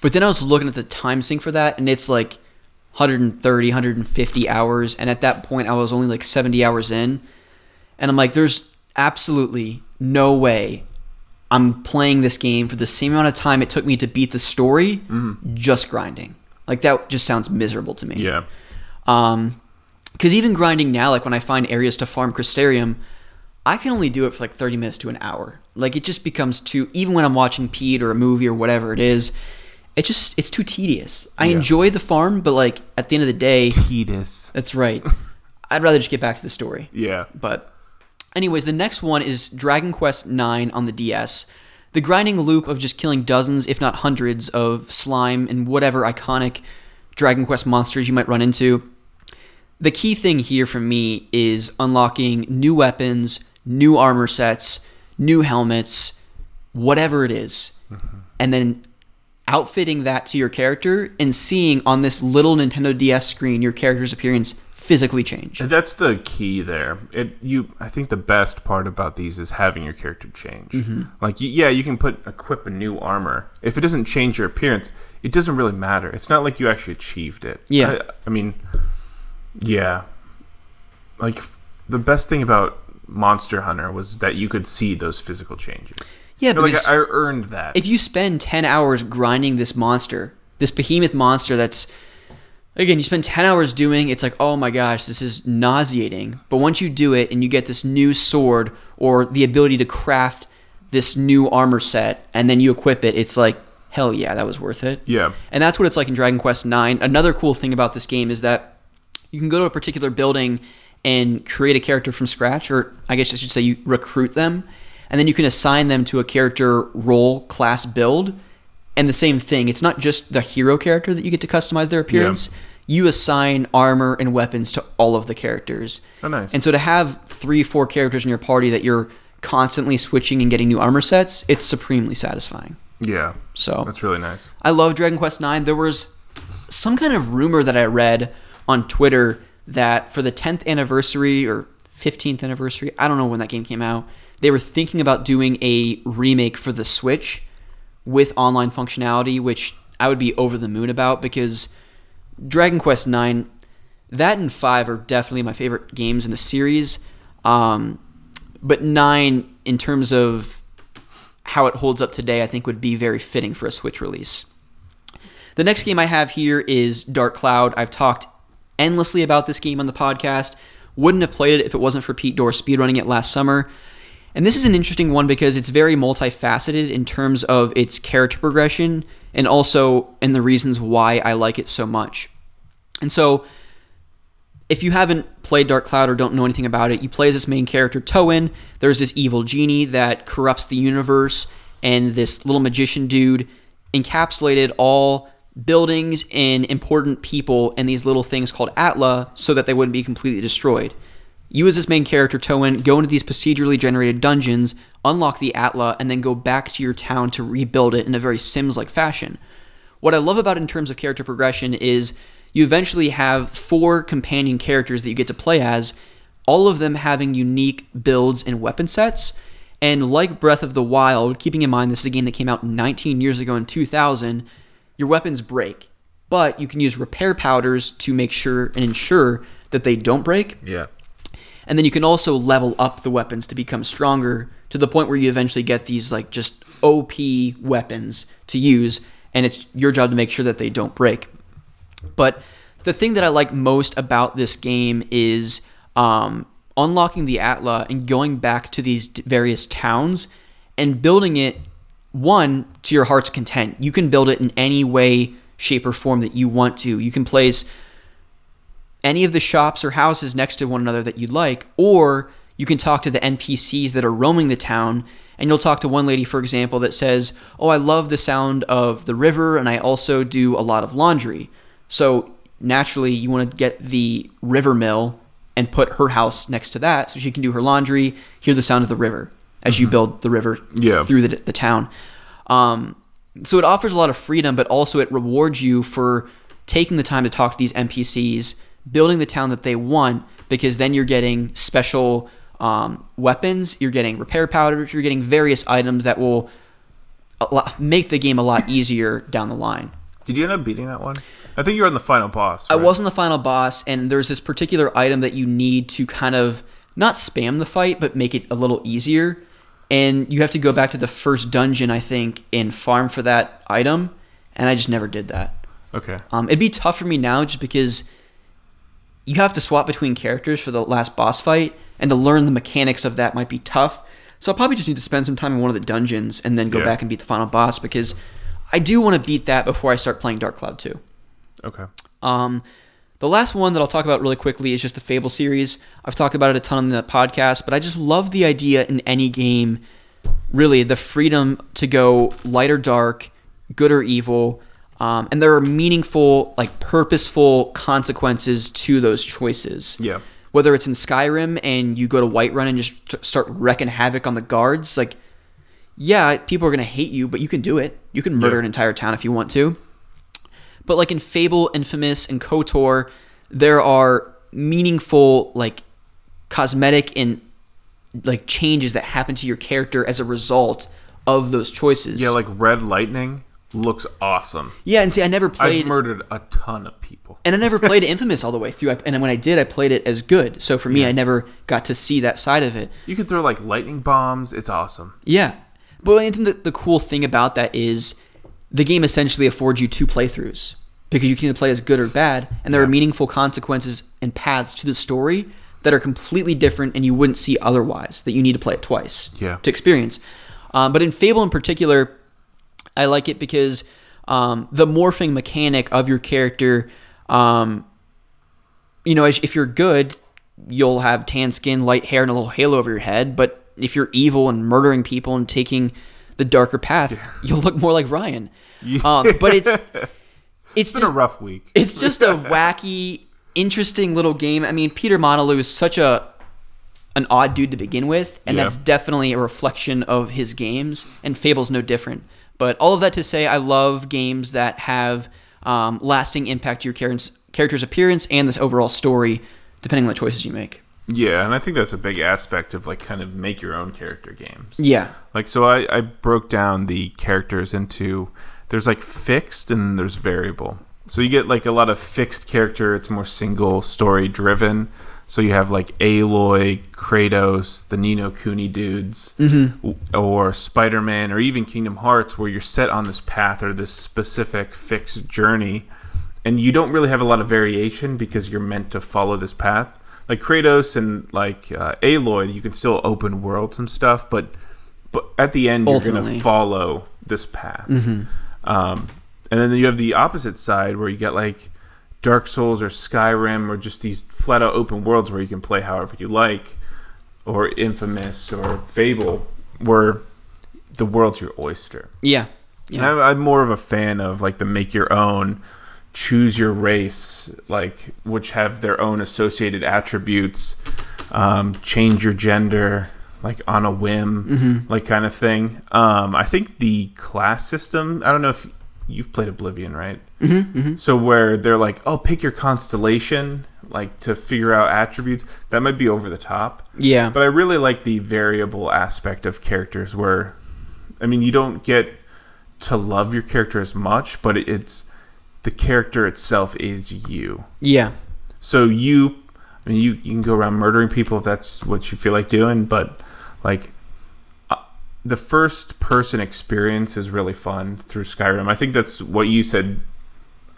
But then I was looking at the time sync for that, and it's like 130, 150 hours. And at that point, I was only like 70 hours in. And I'm like, there's absolutely no way I'm playing this game for the same amount of time it took me to beat the story, just grinding. Like that just sounds miserable to me. Yeah. Um, because even grinding now, like when I find areas to farm Crystarium, I can only do it for like 30 minutes to an hour. Like it just becomes too. Even when I'm watching Pete or a movie or whatever it is, it just it's too tedious. I Yeah. enjoy the farm, but like at the end of the day, Tetus. that's right. [LAUGHS] I'd rather just get back to the story. Yeah. But, anyways, the next one is Dragon Quest IX on the DS. The grinding loop of just killing dozens, if not hundreds, of slime and whatever iconic Dragon Quest monsters you might run into. The key thing here for me is unlocking new weapons, new armor sets, new helmets, whatever it is, mm-hmm. and then outfitting that to your character and seeing on this little Nintendo DS screen your character's appearance physically change. That's the key there. It you I think the best part about these is having your character change. Mm-hmm. Like yeah, you can put equip a new armor. If it doesn't change your appearance, it doesn't really matter. It's not like you actually achieved it. Yeah. I, I mean, yeah. Like the best thing about Monster Hunter was that you could see those physical changes. Yeah, You're like because I earned that. if you spend 10 hours grinding this monster, this behemoth monster that's again, you spend 10 hours doing, it's like, "Oh my gosh, this is nauseating." But once you do it and you get this new sword or the ability to craft this new armor set and then you equip it, it's like, "Hell yeah, that was worth it." yeah. And that's what it's like in Dragon Quest IX. Another cool thing about this game is that you can go to a particular building and create a character from scratch, or I guess I should say you recruit them, and then you can assign them to a character role class build. And the same thing, it's not just the hero character that you get to customize their appearance. You assign armor and weapons to all of the characters. Oh, nice. And so to have three, four characters in your party that you're constantly switching and getting new armor sets, it's supremely satisfying. yeah. So That's really nice. I love Dragon Quest IX. There was some kind of rumor that I read on Twitter that for the 10th anniversary or 15th anniversary, I don't know when that game came out, they were thinking about doing a remake for the Switch with online functionality, which I would be over the moon about because Dragon Quest IX, that and 5 are definitely my favorite games in the series. Um, but 9, in terms of how it holds up today, I think would be very fitting for a Switch release. The next game I have here is Dark Cloud. I've talked endlessly about this game on the podcast. Wouldn't have played it if it wasn't for Pete Dorr speedrunning it last summer. And this is an interesting one because it's very multifaceted in terms of its character progression and also in the reasons why I like it so much. And so, if you haven't played Dark Cloud or don't know anything about it, you play as this main character, Toan. There's this evil genie that corrupts the universe, and this little magician dude encapsulated all buildings and important people in these little things called Atla so that they wouldn't be completely destroyed. You, as this main character, Toan, go into these procedurally generated dungeons, unlock the Atla, and then go back to your town to rebuild it in a very Sims like fashion. What I love about it in terms of character progression is you eventually have four companion characters that you get to play as, all of them having unique builds and weapon sets. And like Breath of the Wild, keeping in mind this is a game that came out 19 years ago in 2000, your weapons break, but you can use repair powders to make sure and ensure that they don't break. Yeah. And then you can also level up the weapons to become stronger to the point where you eventually get these like just OP weapons to use, and it's your job to make sure that they don't break. But the thing that I like most about this game is um, unlocking the Atla and going back to these various towns and building it one to your heart's content. You can build it in any way, shape, or form that you want to. You can place any of the shops or houses next to one another that you'd like, or you can talk to the NPCs that are roaming the town. And you'll talk to one lady, for example, that says, Oh, I love the sound of the river, and I also do a lot of laundry. So naturally, you want to get the river mill and put her house next to that so she can do her laundry, hear the sound of the river as you build the river Yeah. through the, the town. Um, so it offers a lot of freedom, but also it rewards you for taking the time to talk to these NPCs, building the town that they want, because then you're getting special um, weapons, you're getting repair powders, you're getting various items that will lot, make the game a lot easier down the line. Did you end up beating that one? I think you were on the final boss. I wasn't the final boss, and there's this particular item that you need to kind of not spam the fight, but make it a little easier. and you have to go back to the first dungeon, I think, and farm for that item, and I just never did that. Okay. Um, it'd be tough for me now just because you have to swap between characters for the last boss fight, and to learn the mechanics of that might be tough. So I'll probably just need to spend some time in one of the dungeons and then go Yeah. back and beat the final boss because I do want to beat that before I start playing Dark Cloud 2. Okay. Um, the last one that I'll talk about really quickly is just the Fable series. I've talked about it a ton on the podcast, but I just love the idea in any game, really, the freedom to go light or dark, good or evil. Um, and there are meaningful, like purposeful consequences to those choices. Yeah. Whether it's in Skyrim and you go to Whiterun and just start wrecking havoc on the guards, like, yeah, people are going to hate you, but you can do it. You can murder Yeah. an entire town if you want to. But like in Fable, Infamous, and KOTOR, there are meaningful like cosmetic and like changes that happen to your character as a result of those choices. Yeah, like Red Lightning looks awesome. yeah, and see, I never played, I've murdered a ton of people. and I never played [LAUGHS] Infamous all the way through. And when I did, I played it as good. So for me, I never got to see that side of it. You can throw like lightning bombs. It's awesome. Yeah. But I think that the cool thing about that is the game essentially affords you two playthroughs because you can either play as good or bad, and there are meaningful consequences and paths to the story that are completely different and you wouldn't see otherwise, that you need to play it twice Yeah. to experience. Um, but in Fable in particular, I like it because um, the morphing mechanic of your character, um, you know, if you're good, you'll have tan skin, light hair, and a little halo over your head. But if you're evil and murdering people and taking the darker path, [LAUGHS] you'll look more like Ryan. Um, but it's [LAUGHS] it's It's been just a rough week. it's [LAUGHS] just a wacky, interesting little game. I mean, Peter Molyneux is such a an odd dude to begin with, and Yeah. that's definitely a reflection of his games. And Fable's no different. But all of that to say, I love games that have um, lasting impact to your character's, character's appearance and this overall story, depending on the choices you make. Yeah, and I think that's a big aspect of like kind of make your own character games. Yeah, Like so I, I broke down the characters into there's like fixed and there's variable. So you get like a lot of fixed character, it's more single story driven. So you have like Aloy, Kratos, the Ni no Kuni dudes, w- or Spider Man, or even Kingdom Hearts, where you're set on this path or this specific fixed journey, and you don't really have a lot of variation because you're meant to follow this path. Like Kratos and like uh, Aloy, you can still open worlds and stuff, but but at the end you're gonna follow this path. Um, and then you have the opposite side where you get like Dark Souls or Skyrim or just these flat out open worlds where you can play however you like, or Infamous or Fable, where the world's your oyster. yeah, yeah. I'm, I'm more of a fan of like the make your own, choose your race, like which have their own associated attributes, um, change your gender, like on a whim, like kind of thing. Um, I think the class system. I don't know if you've played Oblivion, right? Mm-hmm, So where they're like, oh, pick your constellation, like to figure out attributes. That might be over the top. yeah. But I really like the variable aspect of characters where, I mean, you don't get to love your character as much, but it's the character itself is you. yeah. So you, I mean, you, you can go around murdering people if that's what you feel like doing, but like the first person experience is really fun through Skyrim. I think that's what you said.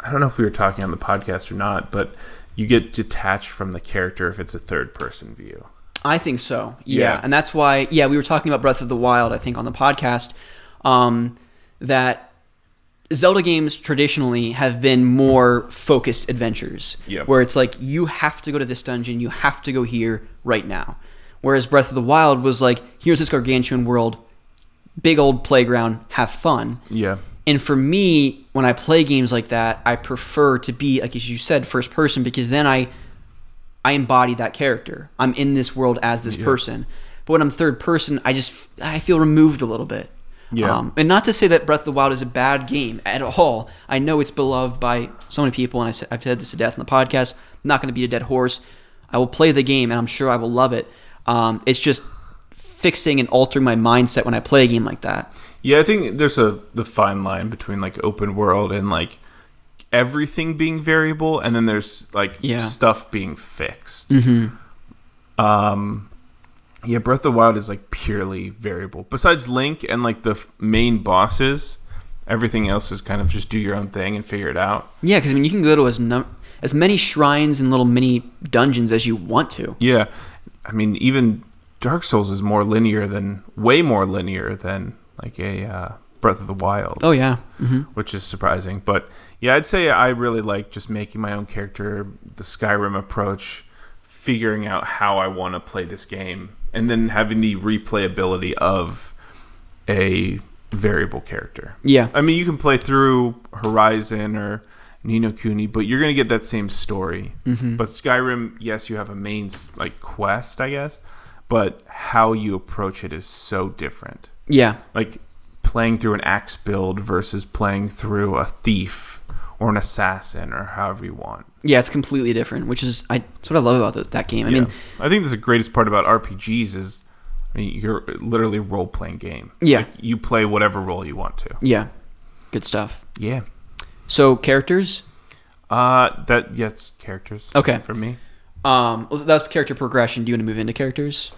I don't know if we were talking on the podcast or not, but you get detached from the character if it's a third person view. I think so. Yeah. Yeah. And that's why, yeah, we were talking about Breath of the Wild, I think, on the podcast, um, that Zelda games traditionally have been more focused adventures. Yep. Where it's like, you have to go to this dungeon, you have to go here right now. Whereas Breath of the Wild was like, here's this gargantuan world, big old playground, have fun. Yeah. And for me, when I play games like that, I prefer to be, like as you said, first person because then I I embody that character. I'm in this world as this person. But when I'm third person, I just I feel removed a little bit. Yeah. Um, and not to say that Breath of the Wild is a bad game at all. I know it's beloved by so many people, and I've said, I've said this to death on the podcast. I'm not going to beat a dead horse. I will play the game, and I'm sure I will love it. Um, it's just fixing and altering my mindset when I play a game like that. Yeah, I think there's a the fine line between like open world and like everything being variable, and then there's like Yeah. stuff being fixed. Mm-hmm. Um, Yeah, Breath of the Wild is like purely variable. Besides Link and like the f- main bosses, everything else is kind of just do your own thing and figure it out. Yeah, because I mean, you can go to as num- as many shrines and little mini dungeons as you want to. Yeah, I mean even Dark Souls is more linear than way more linear than like a uh, Breath of the Wild. Oh yeah. hmm which is surprising. But yeah, I'd say I really like just making my own character, the Skyrim approach, figuring out how I want to play this game, and then having the replayability of a variable character. Yeah. I mean, you can play through Horizon or Ni no Kuni, but you're gonna get that same story. Mm-hmm. But Skyrim, yes, you have a main like quest, I guess, but how you approach it is so different Yeah. like playing through an axe build versus playing through a thief or an assassin or however you want. Yeah, it's completely different, which is I, that's what I love about th- that game. I Yeah. mean, I think that's the greatest part about RPGs is I mean, you're literally a role playing game. Yeah. Like, you play whatever role you want to. yeah, good stuff. Yeah. So characters. Uh that yes, characters. Okay. For me. Um, that was character progression. Do you want to move into characters?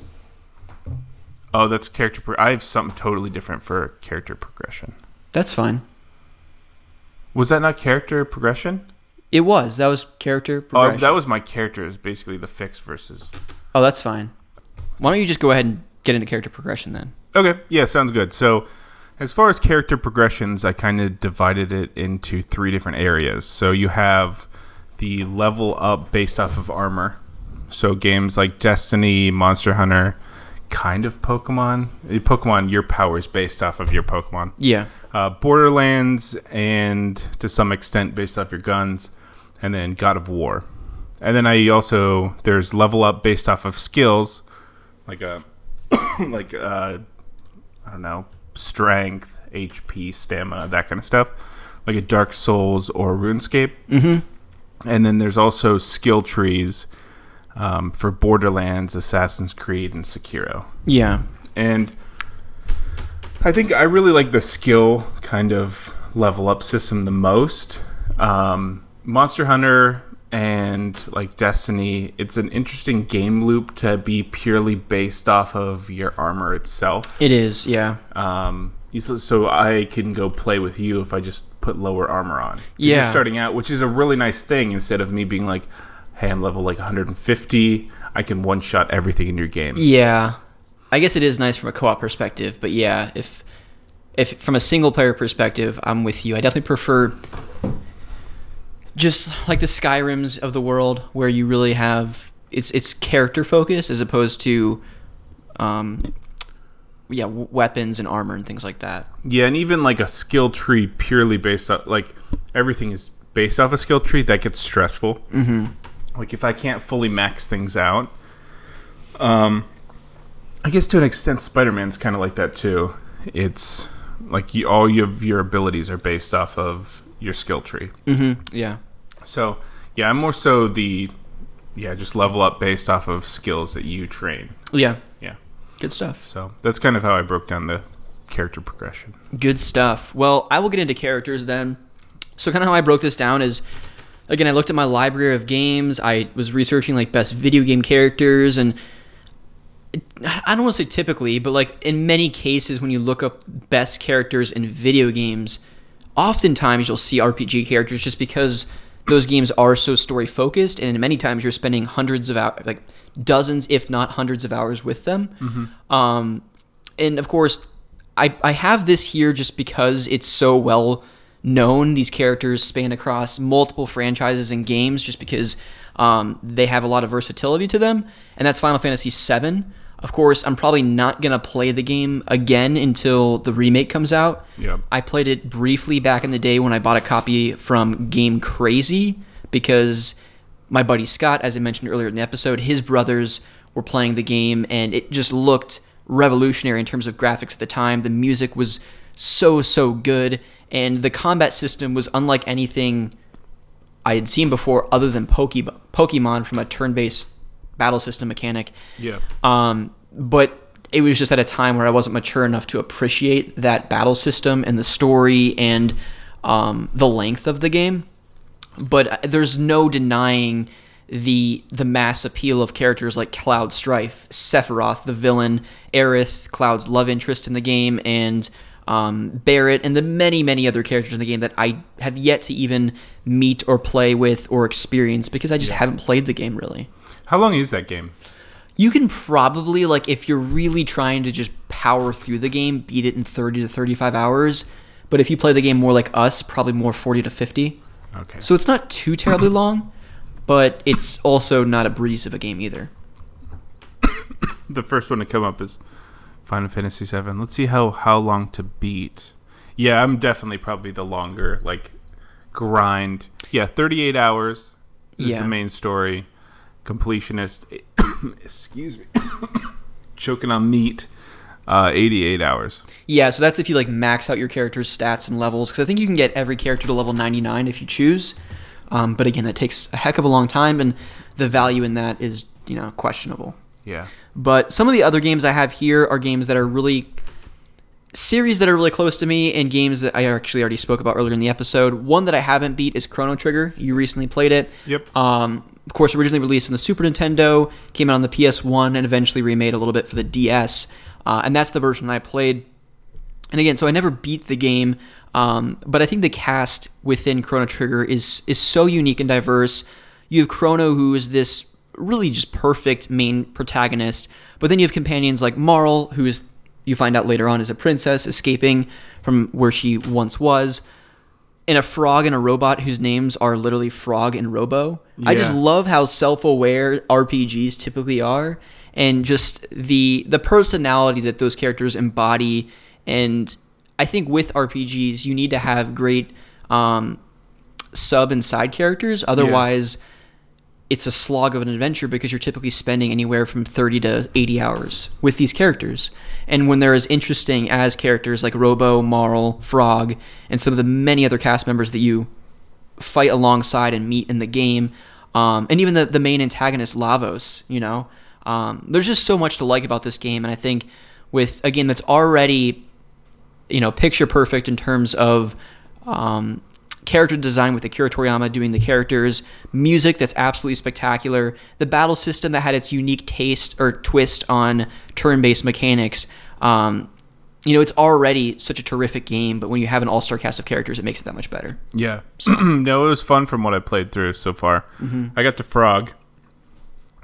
Oh, that's character pro- I have something totally different for character progression. That's fine. Was that not character progression? It was. That was character Oh, progression. that was my character is basically the fix versus oh, that's fine. Why don't you just go ahead and get into character progression then? Okay, yeah, sounds good. So, as far as character progressions, I kind of divided it into three different areas. So, you have the level up based off of armor. So, games like Destiny, Monster Hunter, kind of Pokemon. Eh, Pokemon, your power is based off of your Pokemon. Yeah. Uh, Borderlands, and to some extent based off your guns. And then God of War. And then I also, there's level up based off of skills, like a, [COUGHS] like, uh, I don't know, strength, HP, stamina, that kind of stuff, like a Dark Souls or RuneScape. Mm-hmm. And then there's also skill trees um, for Borderlands, Assassin's Creed, and Sekiro. Yeah. And I think I really like the skill kind of level up system the most. Um, Monster Hunter and like Destiny, it's an interesting game loop to be purely based off of your armor itself. It is. Yeah. Um, so, so I can go play with you if I just put lower armor on. Yeah. You're starting out, which is a really nice thing instead of me being like, hey, I'm level like 150. I can one shot everything in your game. Yeah. I guess it is nice from a co-op perspective, but yeah, if if from a single player perspective, I'm with you. I definitely prefer just like the Skyrims of the world where you really have it's it's character focused as opposed to um yeah, w- weapons and armor and things like that. Yeah, and even like a skill tree purely based off like everything is based off a skill tree that gets stressful. Mm-hmm. Like if I can't fully max things out, um, I guess to an extent, Spider Man's kind of like that too. It's like you, all of your abilities are based off of your skill tree. Mm-hmm. Yeah. So yeah, I'm more so the yeah just level up based off of skills that you train. Yeah. Good stuff. so that's kind of how I broke down the character progression. Good stuff. Well, I will get into characters then. So, kind of how I broke this down is again, I looked at my library of games. I was researching like best video game characters, and I don't want to say typically, but like in many cases, when you look up best characters in video games, oftentimes you'll see RPG characters just because those games are so story focused, and many times you're spending hundreds of hours, like dozens, if not hundreds of hours with them. Um, and of course, I, I have this here just because it's so well known. These characters span across multiple franchises and games just because um, they have a lot of versatility to them. And that's Final Fantasy VII. Of course, I'm probably not going to play the game again until the remake comes out. Yep. I played it briefly back in the day when I bought a copy from Game Crazy because my buddy Scott, as I mentioned earlier in the episode, his brothers were playing the game and it just looked revolutionary in terms of graphics at the time. The music was so, so good and the combat system was unlike anything I had seen before other than Pokemon from a turn based battle system mechanic. Yeah. Um, but it was just at a time where I wasn't mature enough to appreciate that battle system and the story and um, the length of the game. But there's no denying the the mass appeal of characters like Cloud Strife, Sephiroth, the villain, Aerith, Cloud's love interest in the game, and um, Barrett, and the many many other characters in the game that I have yet to even meet or play with or experience because I just haven't played the game really. How long is that game? You can probably like if you're really trying to just power through the game, beat it in 30 to 35 hours. But if you play the game more like us, probably more 40 to 50. Okay. So it's not too terribly [COUGHS] long, but it's also not a breeze of a game either. [COUGHS] the first one to come up is Final Fantasy VII. Let's see how how long to beat. Yeah, I'm definitely probably the longer like grind. Yeah, 38 hours is Yeah. the main story. Completionist. [COUGHS] excuse me. [COUGHS] Choking on meat. Uh, 88 hours. Yeah, so that's if you like max out your character's stats and levels, because I think you can get every character to level 99 if you choose. Um, but again, that takes a heck of a long time, and the value in that is you know questionable. Yeah. But some of the other games I have here are games that are really series that are really close to me and games that I actually already spoke about earlier in the episode. One that I haven't beat is Chrono Trigger. You recently played it. Yep. Um, of course, originally released on the Super Nintendo, came out on the PS1, and eventually remade a little bit for the DS. Uh, and that's the version I played. And again, so I never beat the game, um, but I think the cast within Chrono Trigger is is so unique and diverse. You have Chrono, who is this really just perfect main protagonist, but then you have companions like Marle, who is you find out later on is a princess escaping from where she once was, and a frog and a robot whose names are literally Frog and Robo. I just love how self-aware RPGs typically are, and just the the personality that those characters embody. And I think with RPGs, you need to have great um, sub and side characters. Otherwise, it's a slog of an adventure because you're typically spending anywhere from 30 to 80 hours with these characters. And when they're as interesting as characters like Robo, Marle, Frog, and some of the many other cast members that you fight alongside and meet in the game, um, and even the, the main antagonist, Lavos, you know, um, there's just so much to like about this game. And I think with a game that's already you know, picture perfect in terms of um, character design with Akira Toriyama doing the characters, music that's absolutely spectacular, the battle system that had its unique taste or twist on turn-based mechanics. Um, you know, it's already such a terrific game, but when you have an all-star cast of characters, it makes it that much better. Yeah. [CLEARS THROAT] no, it was fun from what I played through so far. I got the frog.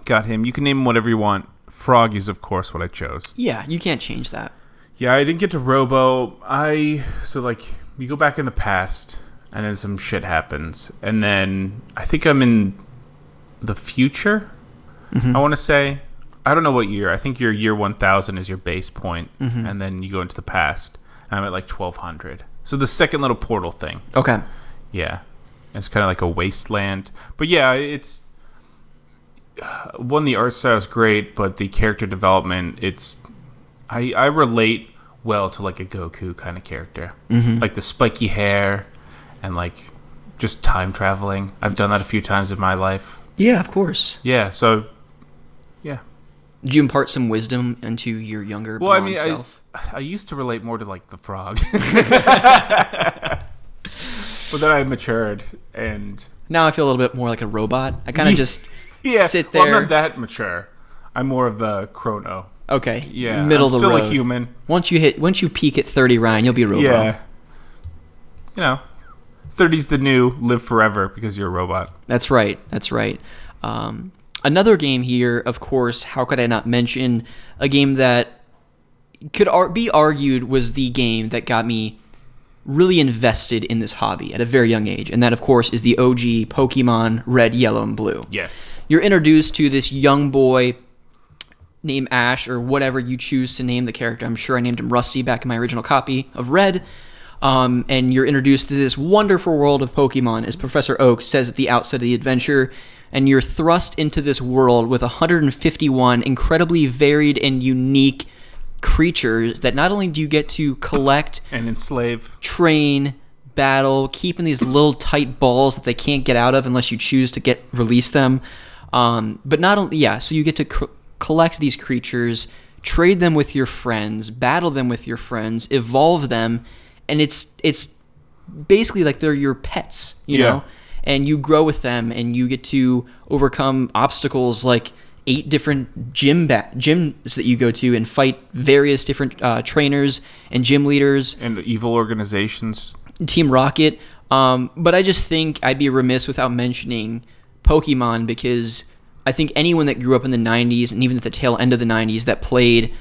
Got him. You can name him whatever you want. Frog is, of course, what I chose. Yeah, you can't change that. Yeah, I didn't get to Robo. I so like you go back in the past, and then some shit happens, and then I think I'm in the future. I want to say I don't know what year. I think your year 1000 is your base point, and then you go into the past. And I'm at like 1200. So the second little portal thing. Okay. Yeah, it's kind of like a wasteland. But yeah, it's one. The art style is great, but the character development, it's I I relate well to like a Goku kind of character, mm-hmm. like the spiky hair, and like just time traveling. I've done that a few times in my life. Yeah, of course. Yeah, so yeah. Did you impart some wisdom into your younger Well, I mean, self? I I used to relate more to like the frog, [LAUGHS] [LAUGHS] but then I matured and. Now I feel a little bit more like a robot. I kind of [LAUGHS] just yeah, sit well, there. I'm not that mature. I'm more of the chrono. okay, Yeah, middle I'm of the still road. a human. Once you hit, once you peak at 30, Ryan, you'll be a robot. Yeah, you know, 30's the new live forever because you're a robot. That's right. That's right. Um, another game here, of course. How could I not mention a game that could ar- be argued was the game that got me really invested in this hobby at a very young age, and that, of course, is the OG Pokemon Red, Yellow, and Blue. Yes. You're introduced to this young boy named Ash, or whatever you choose to name the character. I'm sure I named him Rusty back in my original copy of Red. Um, and you're introduced to this wonderful world of Pokemon, as Professor Oak says at the outset of the adventure. And you're thrust into this world with 151 incredibly varied and unique creatures that not only do you get to collect And enslave. train, battle, keeping these little tight balls that they can't get out of unless you choose to get release them. Um, but not only yeah, so you get to c- collect these creatures, trade them with your friends, battle them with your friends, evolve them, and it's it's basically like they're your pets, you Yeah. know. and you grow with them, and you get to overcome obstacles like eight different gym ba- gyms that you go to and fight various different uh, trainers and gym leaders. And evil organizations. Team Rocket. Um, but I just think I'd be remiss without mentioning Pokemon because I think anyone that grew up in the 90s and even at the tail end of the 90s that played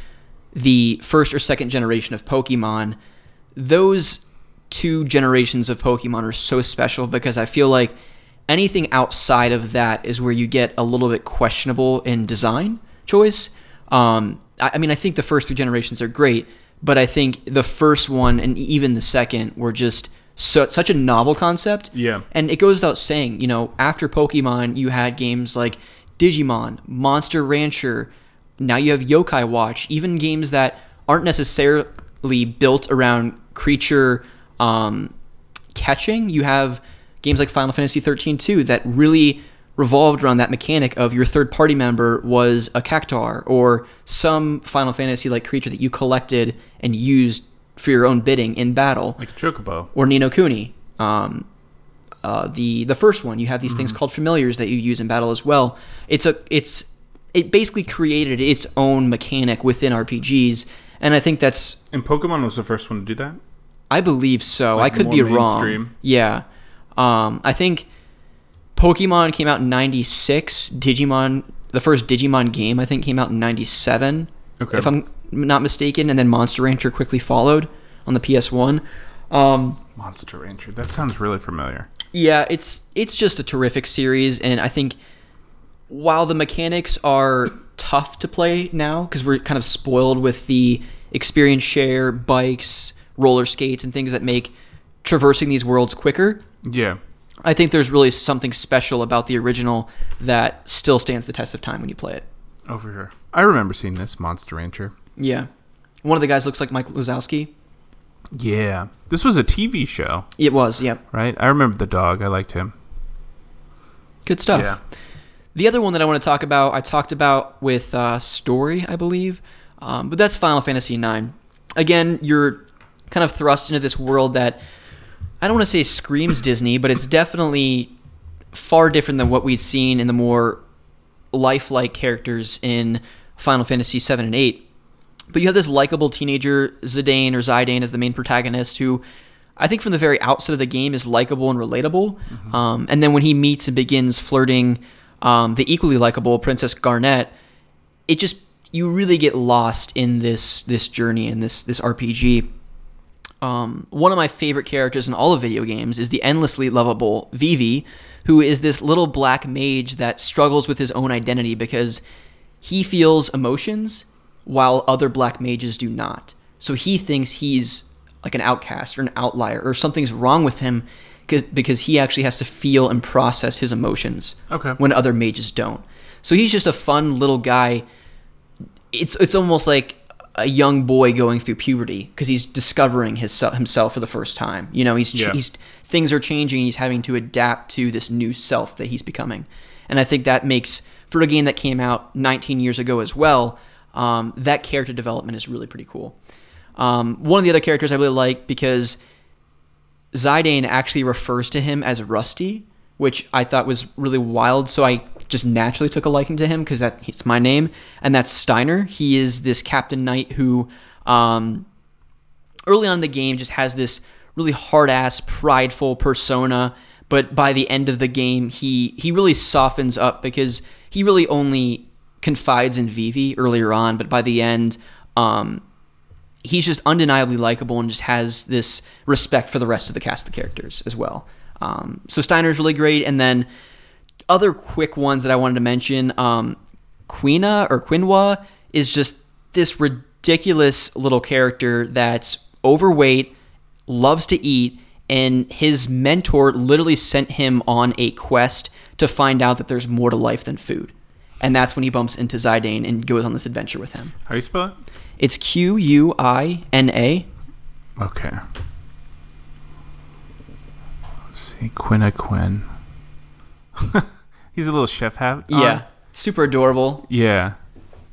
the first or second generation of Pokemon, those two generations of Pokemon are so special because I feel like anything outside of that is where you get a little bit questionable in design choice. Um, I, I mean, I think the first three generations are great, but I think the first one and even the second were just so, such a novel concept. Yeah. And it goes without saying, you know, after Pokemon, you had games like Digimon, Monster Rancher. Now you have Yokai Watch, even games that aren't necessarily built around creature um, catching. You have games like Final Fantasy 13 too that really revolved around that mechanic of your third party member was a cactuar or some Final Fantasy like creature that you collected and used for your own bidding in battle Like Chocobo. or Ni no Kuni. Um, uh, the the first one, you have these things called familiars that you use in battle as well. It's a it's it basically created its own mechanic within RPGs, and I think that's And Pokemon was the first one to do that? I believe so. Like I could be wrong. Yeah, um, I think Pokemon came out in '96. Digimon, the first Digimon game, I think came out in '97. Okay. if I'm not mistaken, and then Monster Rancher quickly followed on the PS1. Um, Monster Rancher. That sounds really familiar. yeah, it's it's just a terrific series, and I think while the mechanics are tough to play now because we're kind of spoiled with the experience share, bikes, roller skates, and things that make traversing these worlds quicker. Yeah. I think there's really something special about the original that still stands the test of time when you play it. Over here. I remember seeing this Monster Rancher. Yeah, one of the guys looks like Mike Wazowski. Yeah. This was a TV show, It was, yeah, right? I remember the dog. I liked him. good stuff. Yeah. The other one that I want to talk about, I talked about with uh, Story, I believe, um, but that's Final Fantasy IX. Again, you're kind of thrust into this world that I don't want to say screams Disney, but it's definitely far different than what we'd seen in the more lifelike characters in Final Fantasy VII and VIII. But you have this likable teenager, Zidane or Zidane, as the main protagonist, who I think from the very outset of the game is likable and relatable. Um, and then when he meets and begins flirting um, the equally likable Princess Garnet, it just you really get lost in this this journey and this this RPG. Um, one of my favorite characters in all of video games is the endlessly lovable Vivi, who is this little black mage that struggles with his own identity because he feels emotions while other black mages do not. So he thinks he's like an outcast or an outlier or something's wrong with him because he actually has to feel and process his emotions Okay. when other mages don't. So he's just a fun little guy. It's it's almost like a young boy going through puberty because he's discovering his himself for the first time. You know, he's Yeah. he's things are changing. He's having to adapt to this new self that he's becoming, and I think that makes for a game that came out 19 years ago as well. Um, that character development is really pretty cool. Um, one of the other characters I really like because Zidane actually refers to him as Rusty, which I thought was really wild. So I just naturally took a liking to him because that it's my name, and that's Steiner. He is this Captain Knight who, um, early on in the game, just has this really hard ass, prideful persona. But by the end of the game, he he really softens up because he really only confides in Vivi earlier on. But by the end, um, he's just undeniably likable and just has this respect for the rest of the cast of the characters as well. Um, so Steiner's really great, and then other quick ones that I wanted to mention. Um, Quina or Quinwa is just this ridiculous little character that's overweight, loves to eat, and his mentor literally sent him on a quest to find out that there's more to life than food. And that's when he bumps into Zidane and goes on this adventure with him. How do you spell it? It's Q U I N A. Okay. Let's see. Quina Quinn. [LAUGHS] He's a little chef hat. on. Yeah. Super adorable. Yeah.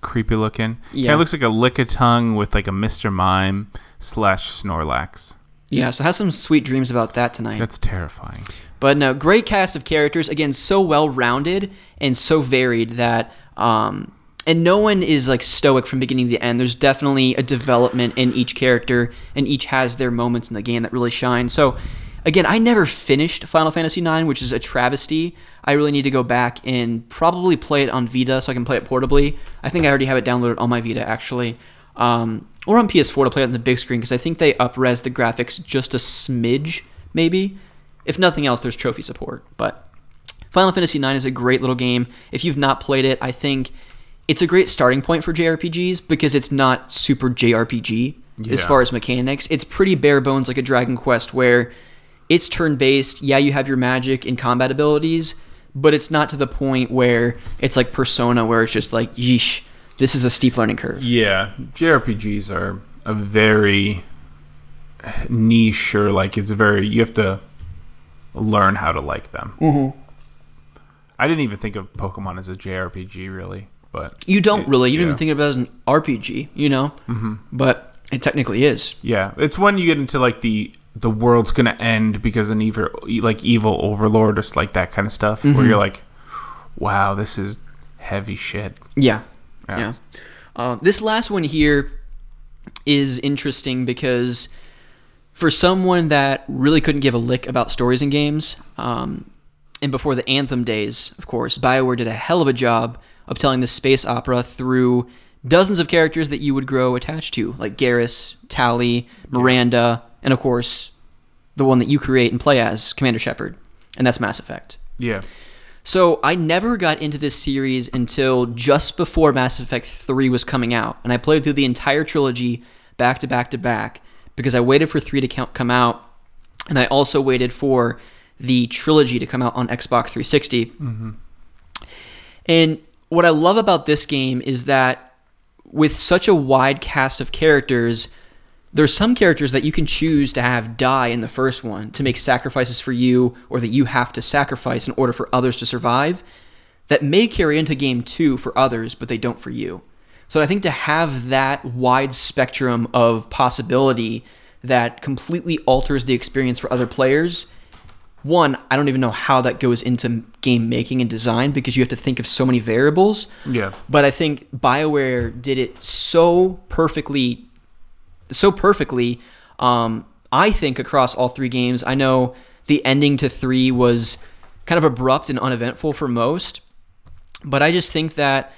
Creepy looking. Yeah. Yeah. It looks like a lick of tongue with like a Mr. Mime slash Snorlax. Yeah, so have some sweet dreams about that tonight. That's terrifying. But no, great cast of characters. Again, so well rounded and so varied that, um, and no one is like stoic from beginning to end. There's definitely a development in each character, and each has their moments in the game that really shine. So, again, I never finished Final Fantasy IX, which is a travesty. I really need to go back and probably play it on Vita so I can play it portably. I think I already have it downloaded on my Vita actually, um, or on PS4 to play it on the big screen because I think they upres the graphics just a smidge, maybe. If nothing else, there's trophy support. But Final Fantasy IX is a great little game. If you've not played it, I think it's a great starting point for JRPGs because it's not super JRPG as far as mechanics. It's pretty bare bones like a Dragon Quest where it's turn based. Yeah, you have your magic and combat abilities, but it's not to the point where it's like Persona where it's just like, yeesh, this is a steep learning curve. Yeah, JRPGs are a very niche, or like it's very you have to learn how to like them. Mm-hmm. I didn't even think of Pokemon as a JRPG, really, but You don't it- really, you don't even think of it as an RPG, you know? Mm-hmm. But it technically is. Yeah, it's when you get into like the the world's gonna end because an evil like evil overlord or like that kind of stuff, Mm-hmm. where you're like, wow, this is heavy shit. Yeah. Yeah. Yeah. Uh, this last one here is interesting because for someone that really couldn't give a lick about stories and games, um, and before the Anthem days, of course, BioWare did a hell of a job of telling the space opera through dozens of characters that you would grow attached to, like Garrus, Tali, Miranda, and of course, the one that you create and play as, Commander Shepard. And that's Mass Effect. Yeah, So I never got into this series until just before Mass Effect 3 was coming out, and I played through the entire trilogy back to back to back because I waited for 3 to count, come out, and I also waited for the trilogy to come out on Xbox 360. Mm-hmm. And what I love about this game is that with such a wide cast of characters, there's some characters that you can choose to have die in the first one to make sacrifices for you or that you have to sacrifice in order for others to survive that may carry into game 2 for others but they don't for you. So I think to have that wide spectrum of possibility that completely alters the experience for other players one, I don't even know how that goes into game making and design because you have to think of so many variables. yeah, But I think BioWare did it so perfectly, so perfectly. Um, I think across all three games, I know the ending to three was kind of abrupt and uneventful for most, but I just think that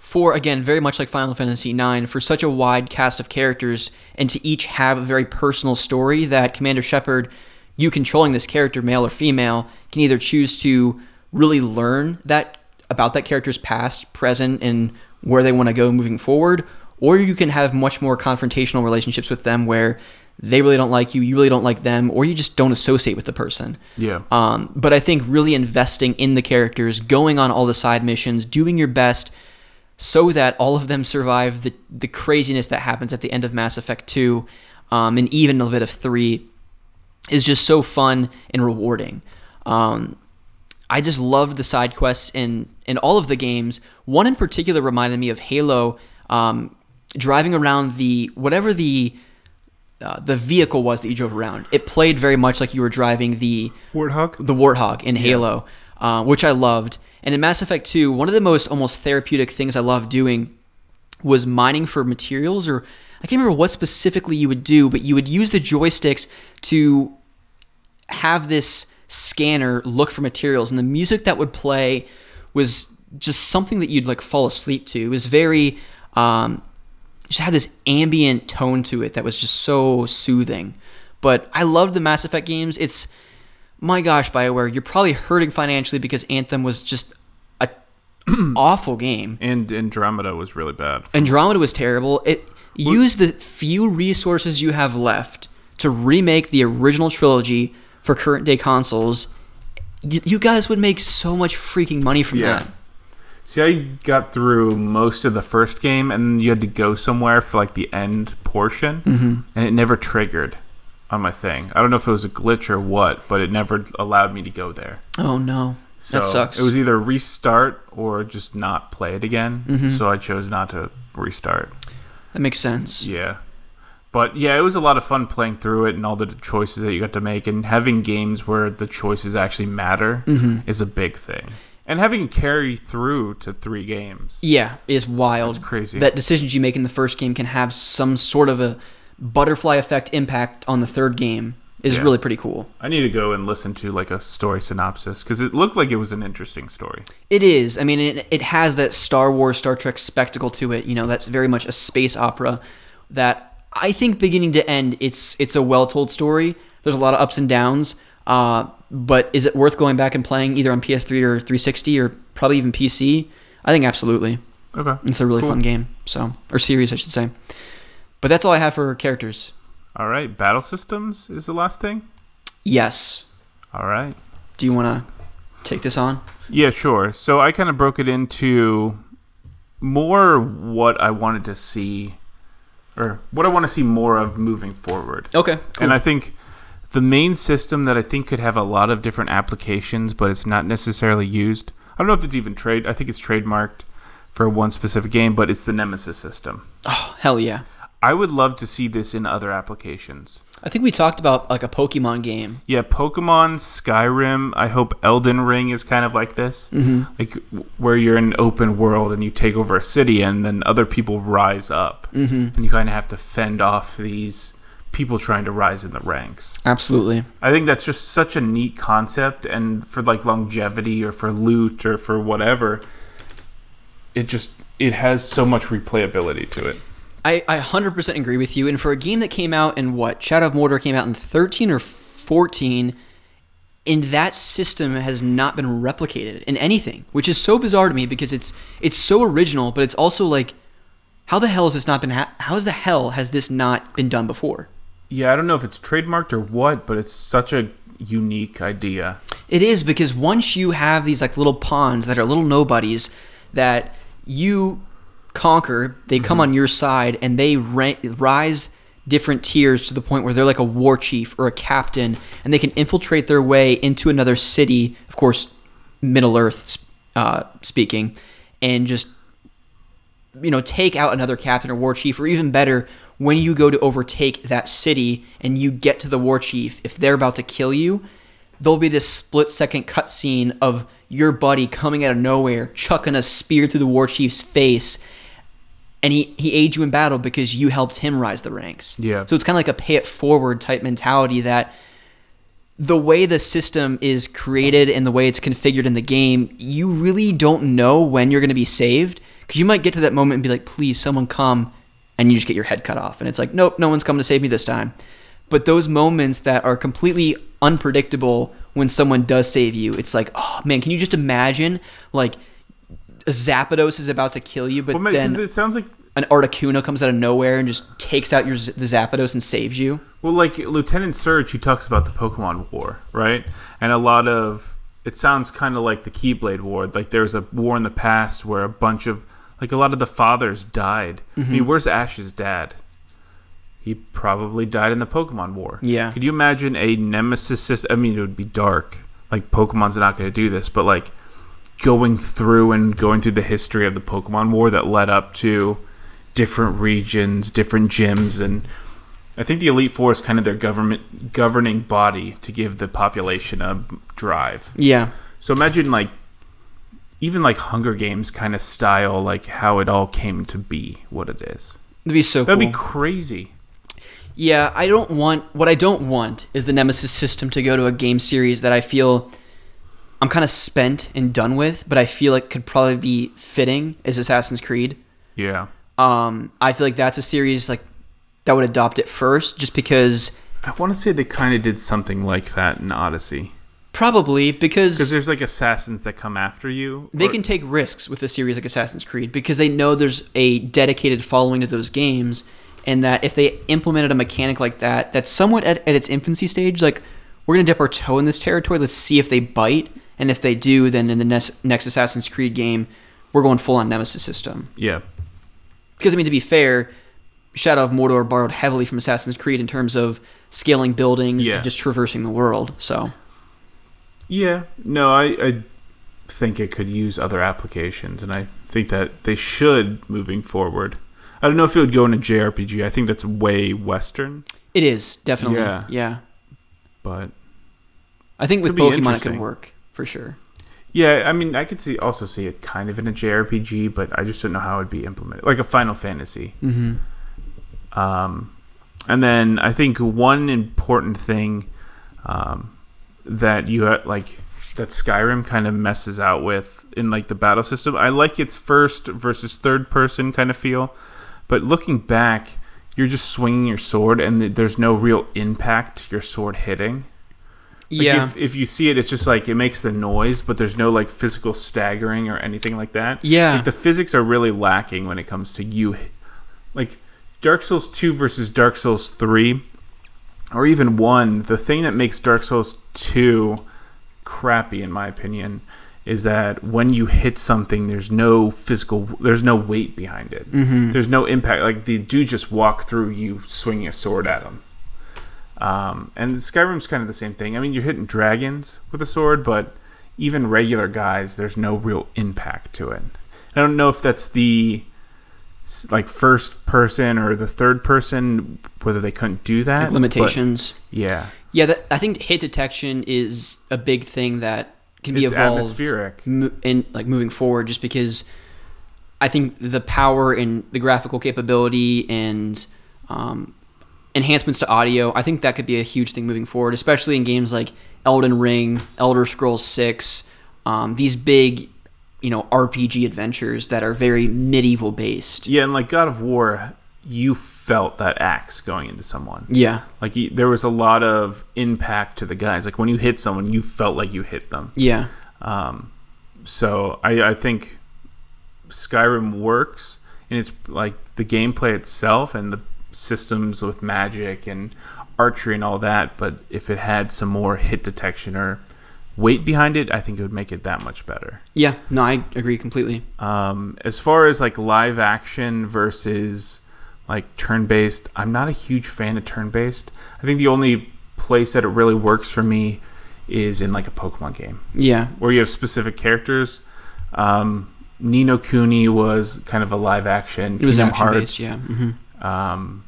for again, very much like Final Fantasy IX, for such a wide cast of characters and to each have a very personal story that Commander Shepard, you controlling this character, male or female, can either choose to really learn that about that character's past, present, and where they want to go moving forward, or you can have much more confrontational relationships with them where they really don't like you, you really don't like them, or you just don't associate with the person. yeah. Um, but I think really investing in the characters, going on all the side missions, doing your best so that all of them survive the, the craziness that happens at the end of Mass Effect 2 um, and even a little bit of 3 is just so fun and rewarding. Um, I just loved the side quests in, in all of the games. One in particular reminded me of Halo, um, driving around the whatever the uh, the vehicle was that you drove around. It played very much like you were driving the Warthog. the Warthog in Halo, uh, which I loved. And in Mass Effect 2, one of the most almost therapeutic things I loved doing was mining for materials, or I can't remember what specifically you would do, but you would use the joysticks to have this scanner look for materials, and the music that would play was just something that you'd like fall asleep to. It was very, um, just had this ambient tone to it that was just so soothing. But I loved the Mass Effect games. It's my gosh, Bioware, you're probably hurting financially because Anthem was just a [CLEARS THROAT] awful game. And Andromeda was really bad. Andromeda was terrible. It used the few resources you have left to remake the original trilogy for current day consoles. You, you guys would make so much freaking money from Yeah. that. See, I got through most of the first game, and you had to go somewhere for like the end portion, Mm-hmm. and it never triggered on my thing. I don't know if it was a glitch or what, but it never allowed me to go there. Oh no, So that sucks. It was either restart or just not play it again. Mm-hmm. So I chose not to restart. that makes sense. Yeah, But yeah, it was a lot of fun playing through it and all the choices that you got to make, and having games where the choices actually matter Mm-hmm. is a big thing. And having carry through to three games. Yeah, is wild. That's crazy. That decisions you make in the first game can have some sort of a butterfly effect impact on the third game is Yeah. really pretty cool. I need to go and listen to like a story synopsis because it looked like it was an interesting story. It is. I mean, it, it has that Star Wars, Star Trek spectacle to it. You know, that's very much a space opera. That I think, beginning to end, it's it's a well told story. There's a lot of ups and downs. Uh, but is it worth going back and playing either on PS3 or 360 or probably even PC? I think absolutely. Okay. It's a really Cool. fun game. So or series, I should say. But that's all I have for characters. All right. Battle systems is the last thing. Yes. All right. Do you want to take this on? Yeah, sure. So I kind of broke it into more what I wanted to see, or what I want to see more of moving forward. Okay. And I think the main system that I think could have a lot of different applications, but it's not necessarily used. I don't know if it's even trade. I think it's trademarked for one specific game, but it's the Nemesis system. oh hell yeah. I would love to see this in other applications. I think we talked about like a Pokemon game. Yeah, Pokemon, Skyrim. I hope Elden Ring is kind of like this, Mm-hmm. like where you're in an open world and you take over a city, and then other people rise up, Mm-hmm. and you kind of have to fend off these people trying to rise in the ranks. Absolutely. I think that's just such a neat concept, and for like longevity or for loot or for whatever, it just it has so much replayability to it. I, I 100% agree with you. And for a game that came out in what? Shadow of Mordor came out in 13 or 14, and that system has not been replicated in anything, which is so bizarre to me because it's it's so original, but it's also like, how the hell has this not been? Ha- how the hell has this not been done before? Yeah, I don't know if it's trademarked or what, but it's such a unique idea. It is because once you have these like little pawns that are little nobodies that you conquer, they come on your side and they rank, rise different tiers to the point where they're like a war chief or a captain and they can infiltrate their way into another city, of course, Middle Earth uh, speaking, and just you know take out another captain or war chief or even better when you go to overtake that city and you get to the war chief if they're about to kill you there'll be this split second cutscene of your buddy coming out of nowhere chucking a spear through the war chief's face and he, he aids you in battle because you helped him rise the ranks Yeah. so it's kind of like a pay it forward type mentality that the way the system is created and the way it's configured in the game, you really don't know when you're going to be saved because you might get to that moment and be like, please, someone come, and you just get your head cut off. And it's like, nope, no one's coming to save me this time. But those moments that are completely unpredictable when someone does save you, it's like, oh man, can you just imagine like Zapdos is about to kill you, but Well, man, then it sounds like an Articuno comes out of nowhere and just takes out your the Zapdos and saves you. well, like Lieutenant Surge, he talks about the Pokemon War, right? And a lot of it sounds kind of like the Keyblade War. Like there was a war in the past where a bunch of like a lot of the fathers died. I Mm-hmm. mean, where's Ash's dad? He probably died in the Pokemon War. Yeah. Could you imagine a nemesis system? I mean, it would be dark. Like Pokemon's not going to do this, but like going through and going through the history of the Pokemon War that led up to different regions, different gyms, and I think the Elite Four is kind of their government governing body to give the population a drive. Yeah. So imagine like even like Hunger Games kind of style, like how it all came to be, what it is. That'd be so That'd cool. be crazy. Yeah, I don't want what I don't want is the Nemesis system to go to a game series that I feel I'm kind of spent and done with, but I feel like could probably be fitting as Assassin's Creed. Yeah. Um, I feel like that's a series like that would adopt it first, just because I want to say they kind of did something like that in Odyssey. Probably Because because there's like assassins that come after you. they or- can take risks with a series like Assassin's Creed because they know there's a dedicated following to those games, and that if they implemented a mechanic like that, that's somewhat at, at its infancy stage, like we're gonna dip our toe in this territory. Let's see if they bite, and if they do, then in the next, next Assassin's Creed game, we're going full on Nemesis system. Yeah. Because I mean, to be fair, Shadow of Mordor borrowed heavily from Assassin's Creed in terms of scaling buildings Yeah. and just traversing the world. So Yeah. No, I, I think it could use other applications, and I think that they should moving forward. I don't know if it would go in a JRPG. I think that's way Western, It is definitely. Yeah. Yeah. but I think with Pokemon it could work for sure. yeah, I mean, I could see also see it kind of in a JRPG, but I just don't know how it would be implemented, like a Final Fantasy. Mm-hmm. Um, and then I think one important thing um, that you ha- like that Skyrim kind of messes out with in like the battle system. I like its first versus third person kind of feel, but looking back, you're just swinging your sword and th- there's no real impact your sword hitting. Like, yeah. If, if you see it, it's just like it makes the noise, but there's no like physical staggering or anything like that. Yeah. Like the physics are really lacking when it comes to you. Like Dark Souls 2 versus Dark Souls 3, or even 1, the thing that makes Dark Souls 2 crappy, in my opinion, is that when you hit something, there's no physical, there's no weight behind it. mm-hmm. There's no impact. Like the dude just walk through you swinging a sword at him. Um, and Skyrim's kind of the same thing. I mean, you're hitting dragons with a sword, but even regular guys, there's no real impact to it. I don't know if that's the like first person or the third person, whether they couldn't do that. Like but limitations. yeah, Yeah, that, I think hit detection is a big thing that can be it's evolved atmospheric. mo- in like moving forward just because I think the power and the graphical capability and um, enhancements to audio, I think that could be a huge thing moving forward, especially in games like Elden Ring, Elder Scrolls 6, um, these big, you know, RPG adventures that are very medieval based. Yeah, and like God of War, you felt that axe going into someone. Yeah. Like you, there was a lot of impact to the guys. Like when you hit someone, you felt like you hit them. Yeah. Um, so I, I think Skyrim works, and it's like the gameplay itself and the systems with magic and archery and all that. But if it had some more hit detection or weight behind it, I think it would make it that much better. Yeah. No, I agree completely. Um, as far as like live action versus like turn based, I'm not a huge fan of turn based. I think the only place that it really works for me is in like a Pokemon game Yeah. where you have specific characters. Um, Ni no Kuni was kind of a live action. It was Kingdom action Hearts. based. Yeah. hmm Um,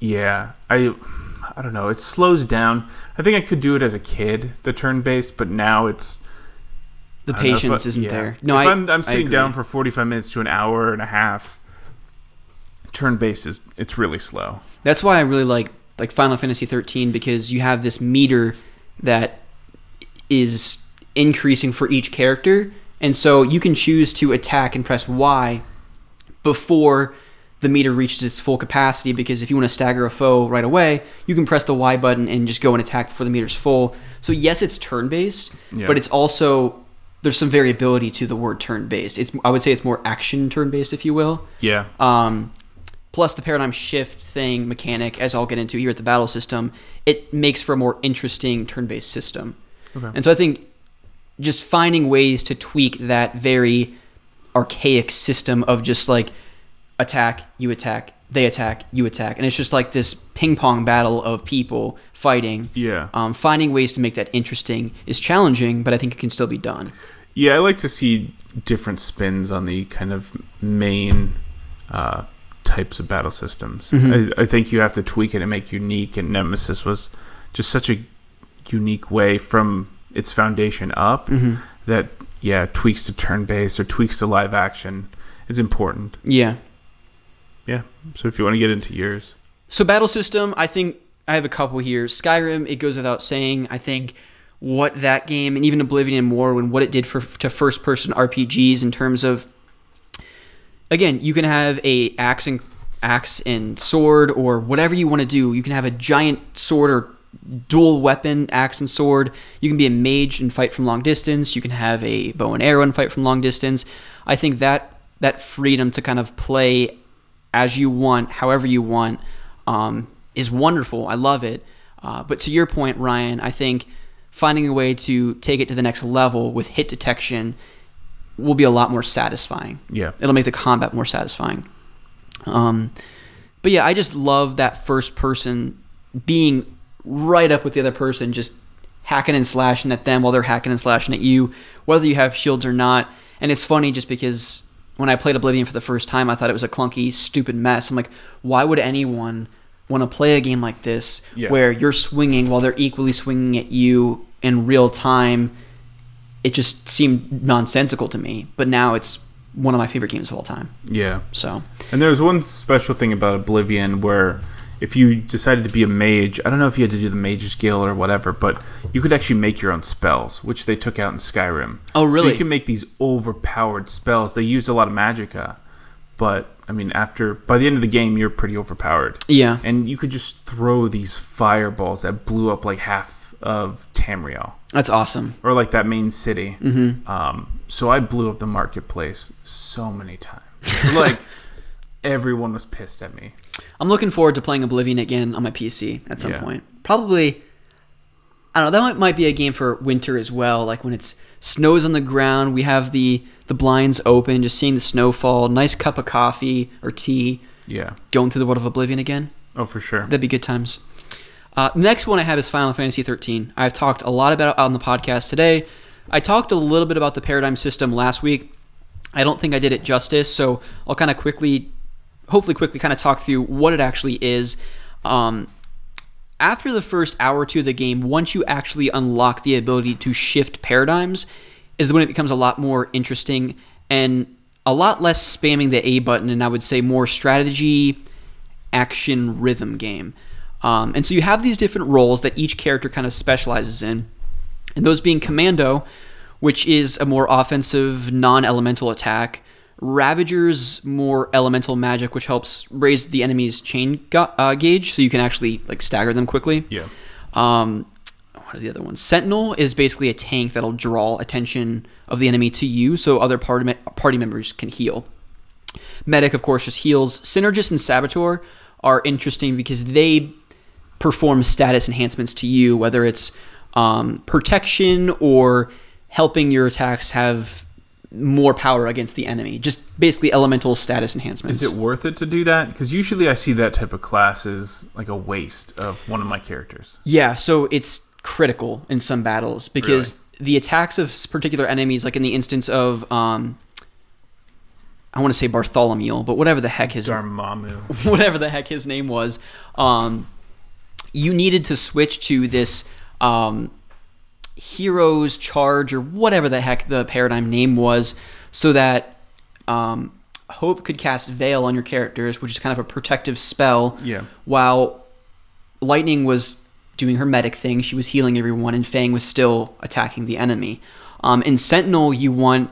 yeah, I, I don't know. It slows down. I think I could do it as a kid, the turn based, but now it's The I don't know if patience I- isn't yeah. there. No, if I, I'm, I'm sitting down for 45 minutes to an hour and a half. Turn based is it's really slow. That's why I really like like Final Fantasy 13 because you have this meter that is increasing for each character, and so you can choose to attack and press Y before the meter reaches its full capacity. Because if you want to stagger a foe right away, you can press the Y button and just go and attack before the meter's full. So yes, it's turn based, Yeah. but it's also there's some variability to the word turn based. It's I would say it's more action turn based, if you will. Yeah, Um, plus the paradigm shift thing mechanic, as I'll get into here at the battle system, it makes for a more interesting turn-based system. Okay. And so I think just finding ways to tweak that very archaic system of just like attack, you attack, they attack, you attack, and it's just like this ping pong battle of people fighting. yeah, Um, finding ways to make that interesting is challenging, but I think it can still be done. yeah. I like to see different spins on the kind of main uh, types of battle systems. Mhm. I, I think you have to tweak it and make unique. And Nemesis was just such a unique way from its foundation up hmm that yeah tweaks to turn based or tweaks to live action. It's important. Yeah. So if you want to get into yours, So battle system, I think I have a couple here. Skyrim, it goes without saying. I think what that game and even Oblivion and more when what it did for to first person RPGs in terms of again, you can have a axe and axe and sword or whatever you want to do. You can have a giant sword or dual weapon axe and sword. You can be a mage and fight from long distance. You can have a bow and arrow and fight from long distance. I think that that freedom to kind of play as you want, however you want, um, is wonderful. I love it. Uh, but to your point, Ryan, I think finding a way to take it to the next level with hit detection will be a lot more satisfying. yeah, It'll make the combat more satisfying. Um, but yeah, I just love that first person being right up with the other person, just hacking and slashing at them while they're hacking and slashing at you, whether you have shields or not. And it's funny just because when I played Oblivion for the first time, I thought it was a clunky, stupid mess. I'm like, why would anyone want to play a game like this Yeah. where you're swinging while they're equally swinging at you in real time? It just seemed nonsensical to me. But now it's one of my favorite games of all time. Yeah. So And there's one special thing about Oblivion where if you decided to be a mage, I don't know if you had to do the mage skill or whatever, but you could actually make your own spells, which they took out in Skyrim. Oh, really? So you can make these overpowered spells. They used a lot of magicka, but I mean, after by the end of the game, you're pretty overpowered. yeah, And you could just throw these fireballs that blew up like half of Tamriel that's awesome. or like that main city. Mm-hmm. Um, so I blew up the marketplace so many times. like [LAUGHS] everyone was pissed at me. I'm looking forward to playing Oblivion again on my PC at some Yeah. point. Probably, I don't know. That might, might be a game for winter as well. Like when it's snows on the ground, we have the the blinds open, just seeing the snow fall. Nice cup of coffee or tea. Yeah. Going through the world of Oblivion again. Oh, for sure. That'd be good times. Uh, next one I have is Final Fantasy 13. I've talked a lot about it on the podcast today. I talked a little bit about the paradigm system last week. I don't think I did it justice, so I'll kind of quickly, hopefully quickly, kind of talk through what it actually is. Um, after the first hour or two of the game, once you actually unlock the ability to shift paradigms, is when it becomes a lot more interesting and a lot less spamming the A button, and I would say more strategy, action, rhythm game. Um, and so you have these different roles that each character kind of specializes in, and those being Commando, which is a more offensive, non elemental attack. Ravager's more elemental magic, which helps raise the enemy's chain ga- uh, gauge, so you can actually like stagger them quickly. Yeah. Um, what are the other ones? Sentinel is basically a tank that'll draw attention of the enemy to you, so other party party members can heal. Medic, of course, just heals. Synergist and Saboteur are interesting because they perform status enhancements to you, whether it's um, protection or helping your attacks have more power against the enemy. Just basically elemental status enhancements. Is it worth it to do that? Because usually I see that type of class as like a waste of one of my characters. Yeah, so it's critical in some battles because the attacks of particular enemies, like in the instance of, um, I want to say Bartholomew, but whatever the heck his Darmamu. [LAUGHS] whatever the heck his name was, um, you needed to switch to this um, heroes charge or whatever the heck the paradigm name was, so that um, Hope could cast Veil on your characters, which is kind of a protective spell. Yeah. While Lightning was doing her medic thing, she was healing everyone, and Fang was still attacking the enemy. Um, in Sentinel, you want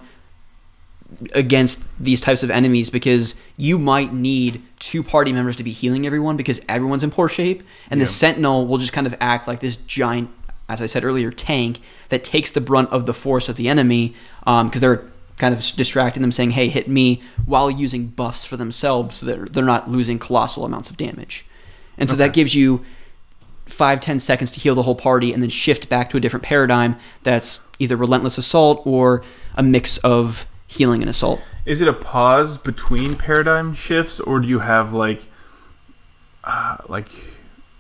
against these types of enemies because you might need two party members to be healing everyone because everyone's in poor shape, and the Sentinel will just kind of act like this giant, as I said earlier, tank that takes the brunt of the force of the enemy because they're kind of distracting them, saying, "Hey, hit me," while using buffs for themselves, so that they're not losing colossal amounts of damage. And so that gives you five ten seconds to heal the whole party and then shift back to a different paradigm that's either relentless assault or a mix of healing and assault Is it a pause between paradigm shifts, or do you have like, uh, like,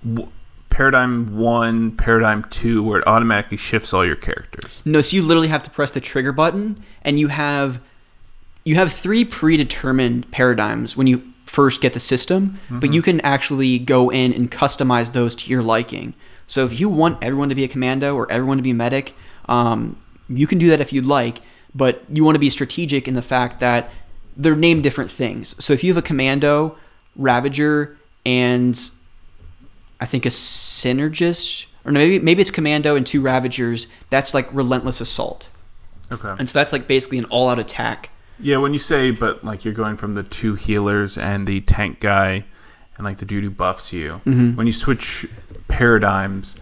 w- paradigm one, paradigm two, where it automatically shifts all your characters? no so you literally have to press the trigger button and you have you have three predetermined paradigms when you first get the system but you can actually go in and customize those to your liking. So if you want everyone to be a commando or everyone to be medic um, you can do that if you'd like but you want to be strategic in the fact that they're named different things. So if you have a commando ravager and I think a synergist, or maybe maybe it's commando and two ravagers. That's like relentless assault, Okay. and so that's like basically an all-out attack. Yeah, when you say, but like you're going from the two healers and the tank guy and like the dude who buffs you, Mm-hmm. when you switch paradigms,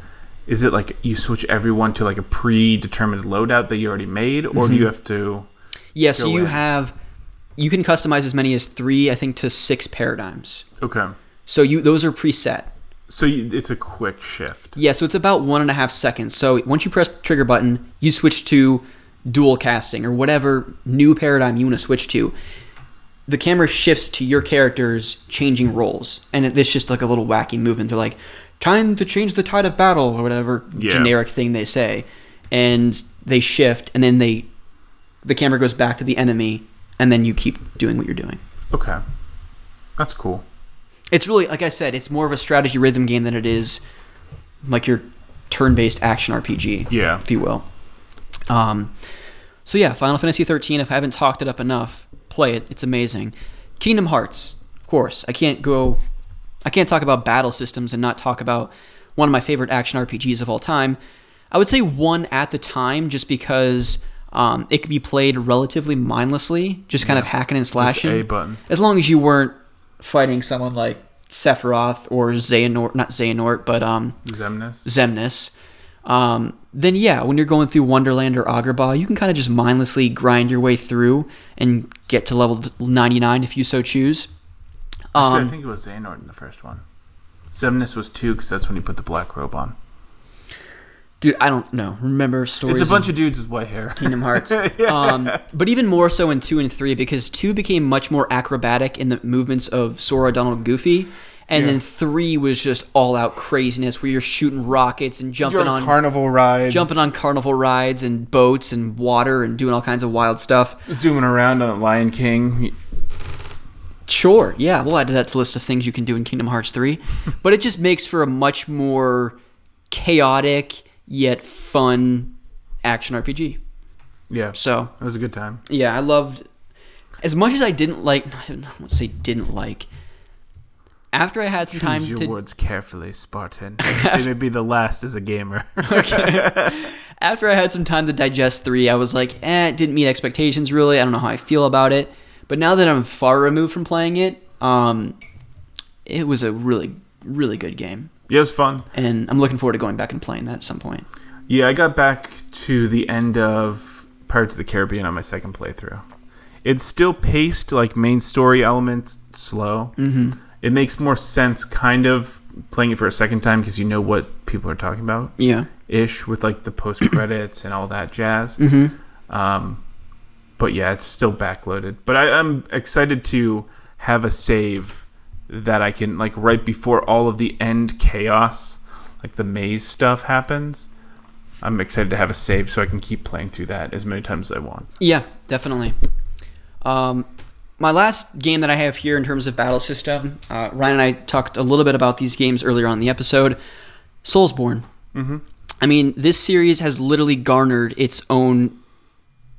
is it like you switch everyone to like a predetermined loadout that you already made, or Mm-hmm. do you have to? Yeah, so you in. have you can customize as many as three, I think, to six paradigms. Okay. So you those are preset. So you, it's a quick shift. Yeah, so it's about one and a half seconds. So once you press the trigger button, you switch to dual casting or whatever new paradigm you want to switch to. The camera shifts to your characters changing roles, and it, it's just like a little wacky movement. They're like trying to change the tide of battle or whatever Yeah. generic thing they say, and they shift, and then they the camera goes back to the enemy, and then you keep doing what you're doing. Okay. That's cool. It's really like I said, it's more of a strategy rhythm game than it is like your turn-based action RPG, Yeah. if you will. Um, so yeah, Final Fantasy 13. If I haven't talked it up enough, play it. It's amazing. Kingdom Hearts, of course. I can't go. I can't talk about battle systems and not talk about one of my favorite action RPGs of all time. I would say one at the time, just because um, it could be played relatively mindlessly, just kind of hacking and Just slashing A button. as long as you weren't fighting someone like Sephiroth or Xehanort, not Xehanort, but um, Xemnas. Xemnas, um, then yeah, when you're going through Wonderland or Agrabah, you can kind of just mindlessly grind your way through and get to level 99 if you so choose. Actually, I Um, think it was Xehanort in the first one. Xemnas was two because that's when he put the black robe on. Dude, I don't know. Remember stories? It's a bunch of dudes with white hair. Kingdom Hearts. [LAUGHS] um, but even more so in two and three because two became much more acrobatic in the movements of Sora, Donald, Goofy. And Yeah. then three was just all out craziness where you're shooting rockets and jumping You're on carnival rides, jumping on carnival rides and boats and water and doing all kinds of wild stuff. zooming around on a Lion King. Sure, yeah, we'll add to that list of things you can do in Kingdom Hearts 3. [LAUGHS] but it just makes for a much more chaotic yet fun action RPG. Yeah, So, it was a good time. yeah, I loved as much as I didn't like [LAUGHS] I don't want to say didn't like after I had some time Choose your to words carefully, Spartan. [LAUGHS] they may be the last as a gamer. [LAUGHS] after I had some time to digest three, I was like, eh, it didn't meet expectations really. I don't know how I feel about it. But now that I'm far removed from playing it, um, it was a really, really good game. Yeah, it was fun. And I'm looking forward to going back and playing that at some point. Yeah, I got back to the end of Pirates of the Caribbean on my second playthrough. It's still paced like main story elements slow. Mm-hmm. It makes more sense, kind of playing it for a second time because you know what people are talking about, Yeah. ish, with like the post credits and all that jazz. Mm-hmm. Um, but yeah, it's still backloaded. But I, I'm excited to have a save that I can like right before all of the end chaos, like the maze stuff happens. I'm excited to have a save so I can keep playing through that as many times as I want. Yeah, definitely. Um, my last game that I have here in terms of battle system, uh, Ryan and I talked a little bit about these games earlier on in the episode. Soulsborne. Mm-hmm. I mean, this series has literally garnered its own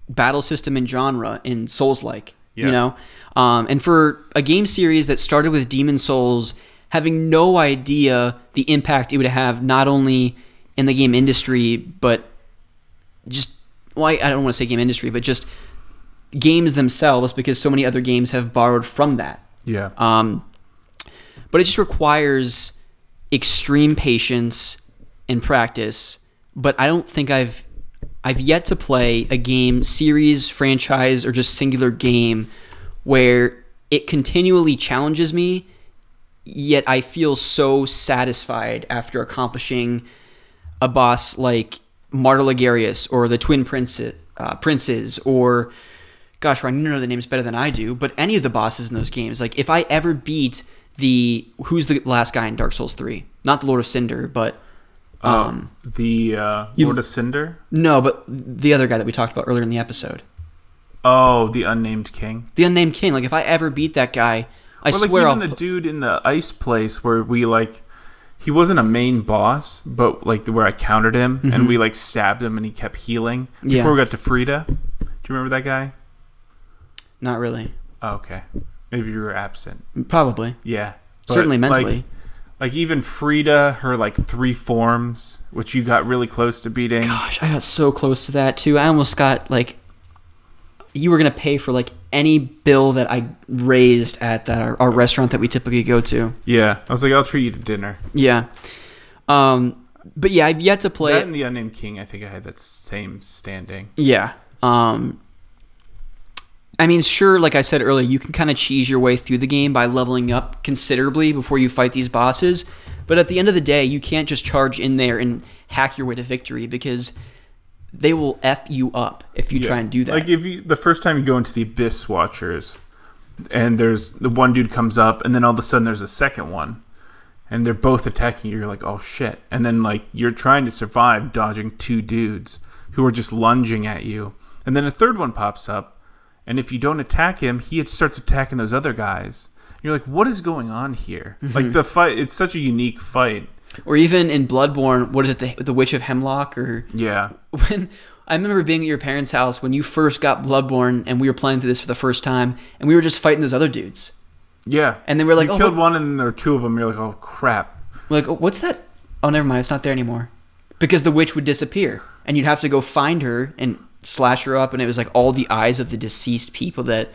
battle system and genre in Souls like. Yeah. You know? Um, and for a game series that started with Demon's Souls, having no idea the impact it would have not only in the game industry, but just, well, I I don't want to say game industry, but just games themselves, because so many other games have borrowed from that. Yeah. Um, but it just requires extreme patience and practice. But I don't think I've I've yet to play a game, series, franchise, or just singular game where it continually challenges me, yet I feel so satisfied after accomplishing a boss like Martyr Logarius or the Twin Princes, uh, Princes or gosh, Ryan, you know the names better than I do, but any of the bosses in those games, like if I ever beat the who's the last guy in Dark Souls three, not the Lord of Cinder, but um, Um, the uh, you- Lord of Cinder. no, but the other guy that we talked about earlier in the episode, Oh, the unnamed king. the Unnamed King. Like if I ever beat that guy, I Or, like swear I'll. even the put- dude in the ice place where we like he wasn't a main boss, but like where I countered him and we like stabbed him and he kept healing before Mm-hmm. Yeah. we got to Friede. Do you remember that guy? not really, Oh, okay, maybe you were absent. probably, Yeah, But, certainly like- mentally. Like, even Friede, her like three forms, which you got really close to beating. Gosh, I got so close to that too. I almost got like you were gonna pay for like any bill that I raised at that our, our restaurant that we typically go to. Yeah, I was like, I'll treat you to dinner. Yeah. Um, but yeah, I've yet to play that and the unnamed king, I think I had that same standing. Yeah. Um, I mean, sure, like I said earlier, you can kind of cheese your way through the game by leveling up considerably before you fight these bosses. But at the end of the day, you can't just charge in there and hack your way to victory because they will F you up if you try and do that. Like if you the first time you go into the Abyss Watchers, and there's the one dude comes up, and then all of a sudden there's a second one, and they're both attacking you. You're like, oh shit! And then like you're trying to survive dodging two dudes who are just lunging at you, and then a third one pops up, and if you don't attack him, he starts attacking those other guys. You're like, what is going on here? Mm-hmm. Like the fight, it's such a unique fight. Or even in Bloodborne, what is it, the, the Witch of Hemwick? Or Yeah, [LAUGHS] when I remember being at your parents' house when you first got Bloodborne, and we were playing through this for the first time, and we were just fighting those other dudes. yeah. And then we're like, you oh, killed what- one, and there are two of them. You're like, oh crap. We're like, oh, what's that? Oh, never mind, it's not there anymore. Because the witch would disappear, and you'd have to go find her and slash her up, and it was like all the eyes of the deceased people that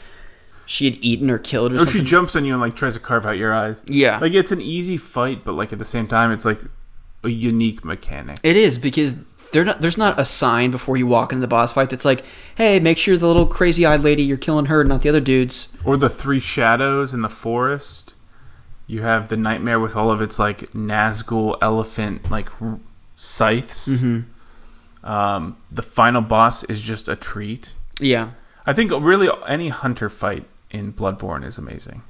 she had eaten or killed or, Or something. she jumps on you and like tries to carve out your eyes. yeah, Like it's an easy fight, but like at the same time, it's like a unique mechanic. it is because they're not, there's not a sign before you walk into the boss fight that's like, hey, make sure the little crazy-eyed lady you're killing her, not the other dudes. Or the three shadows in the forest. You have the nightmare with all of its like Nazgul elephant like r- scythes. Mm-hmm. Um, the final boss is just a treat. Yeah, I think really any hunter fight in Bloodborne is amazing.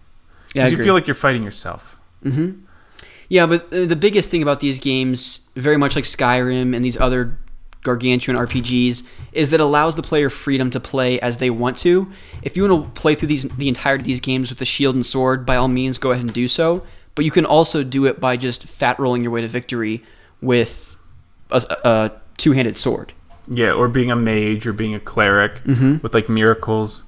yeah, Because you feel like you're fighting yourself. Mm-hmm. Yeah, but uh, the biggest thing about these games, very much like Skyrim and these other gargantuan RPGs, is that it allows the player freedom to play as they want to. If you want to play through these the entirety of these games with the shield and sword, by all means, go ahead and do so. But you can also do it by just fat rolling your way to victory with a, a two-handed sword. Yeah, or being a mage or being a cleric Mm-hmm. with like miracles.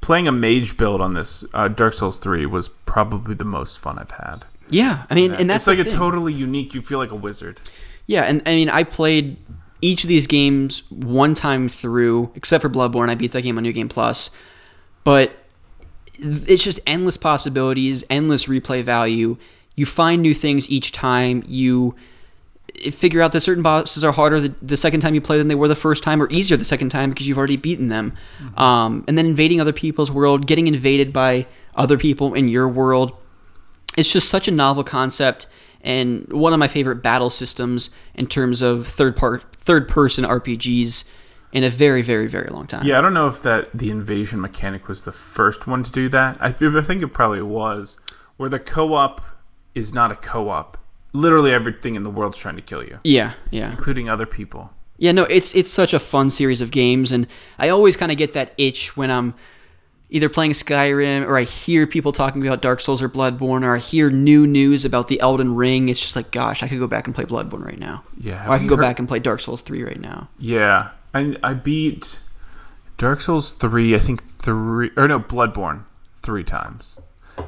Playing a mage build on this uh, Dark Souls 3 was probably the most fun I've had. Yeah, I mean, and that's it's like the a totally unique. You feel like a wizard. Yeah, and I mean, I played each of these games one time through, except for Bloodborne. I beat that game on New Game Plus, but it's just endless possibilities, endless replay value. You find new things each time. You figure out that certain bosses are harder the, the second time you play than they were the first time, or easier the second time because you've already beaten them. Um, and then invading other people's world, getting invaded by other people in your world it's just such a novel concept and one of my favorite battle systems in terms of third part third person RPGs in a very very very long time. Yeah, I don't know if that the invasion mechanic was the first one to do that. I, I think it probably was, where the co-op is not a co-op. Literally everything in the world's trying to kill you, Yeah, yeah. including other people. Yeah, no, it's it's such a fun series of games and I always kind of get that itch when I'm either playing Skyrim or I hear people talking about Dark Souls or Bloodborne or I hear new news about the Elden Ring. It's just like, gosh, I could go back and play Bloodborne right now. Yeah, Or I could go heard- back and play Dark Souls 3 right now. Yeah, I I beat Dark Souls three. I think three or no Bloodborne three times.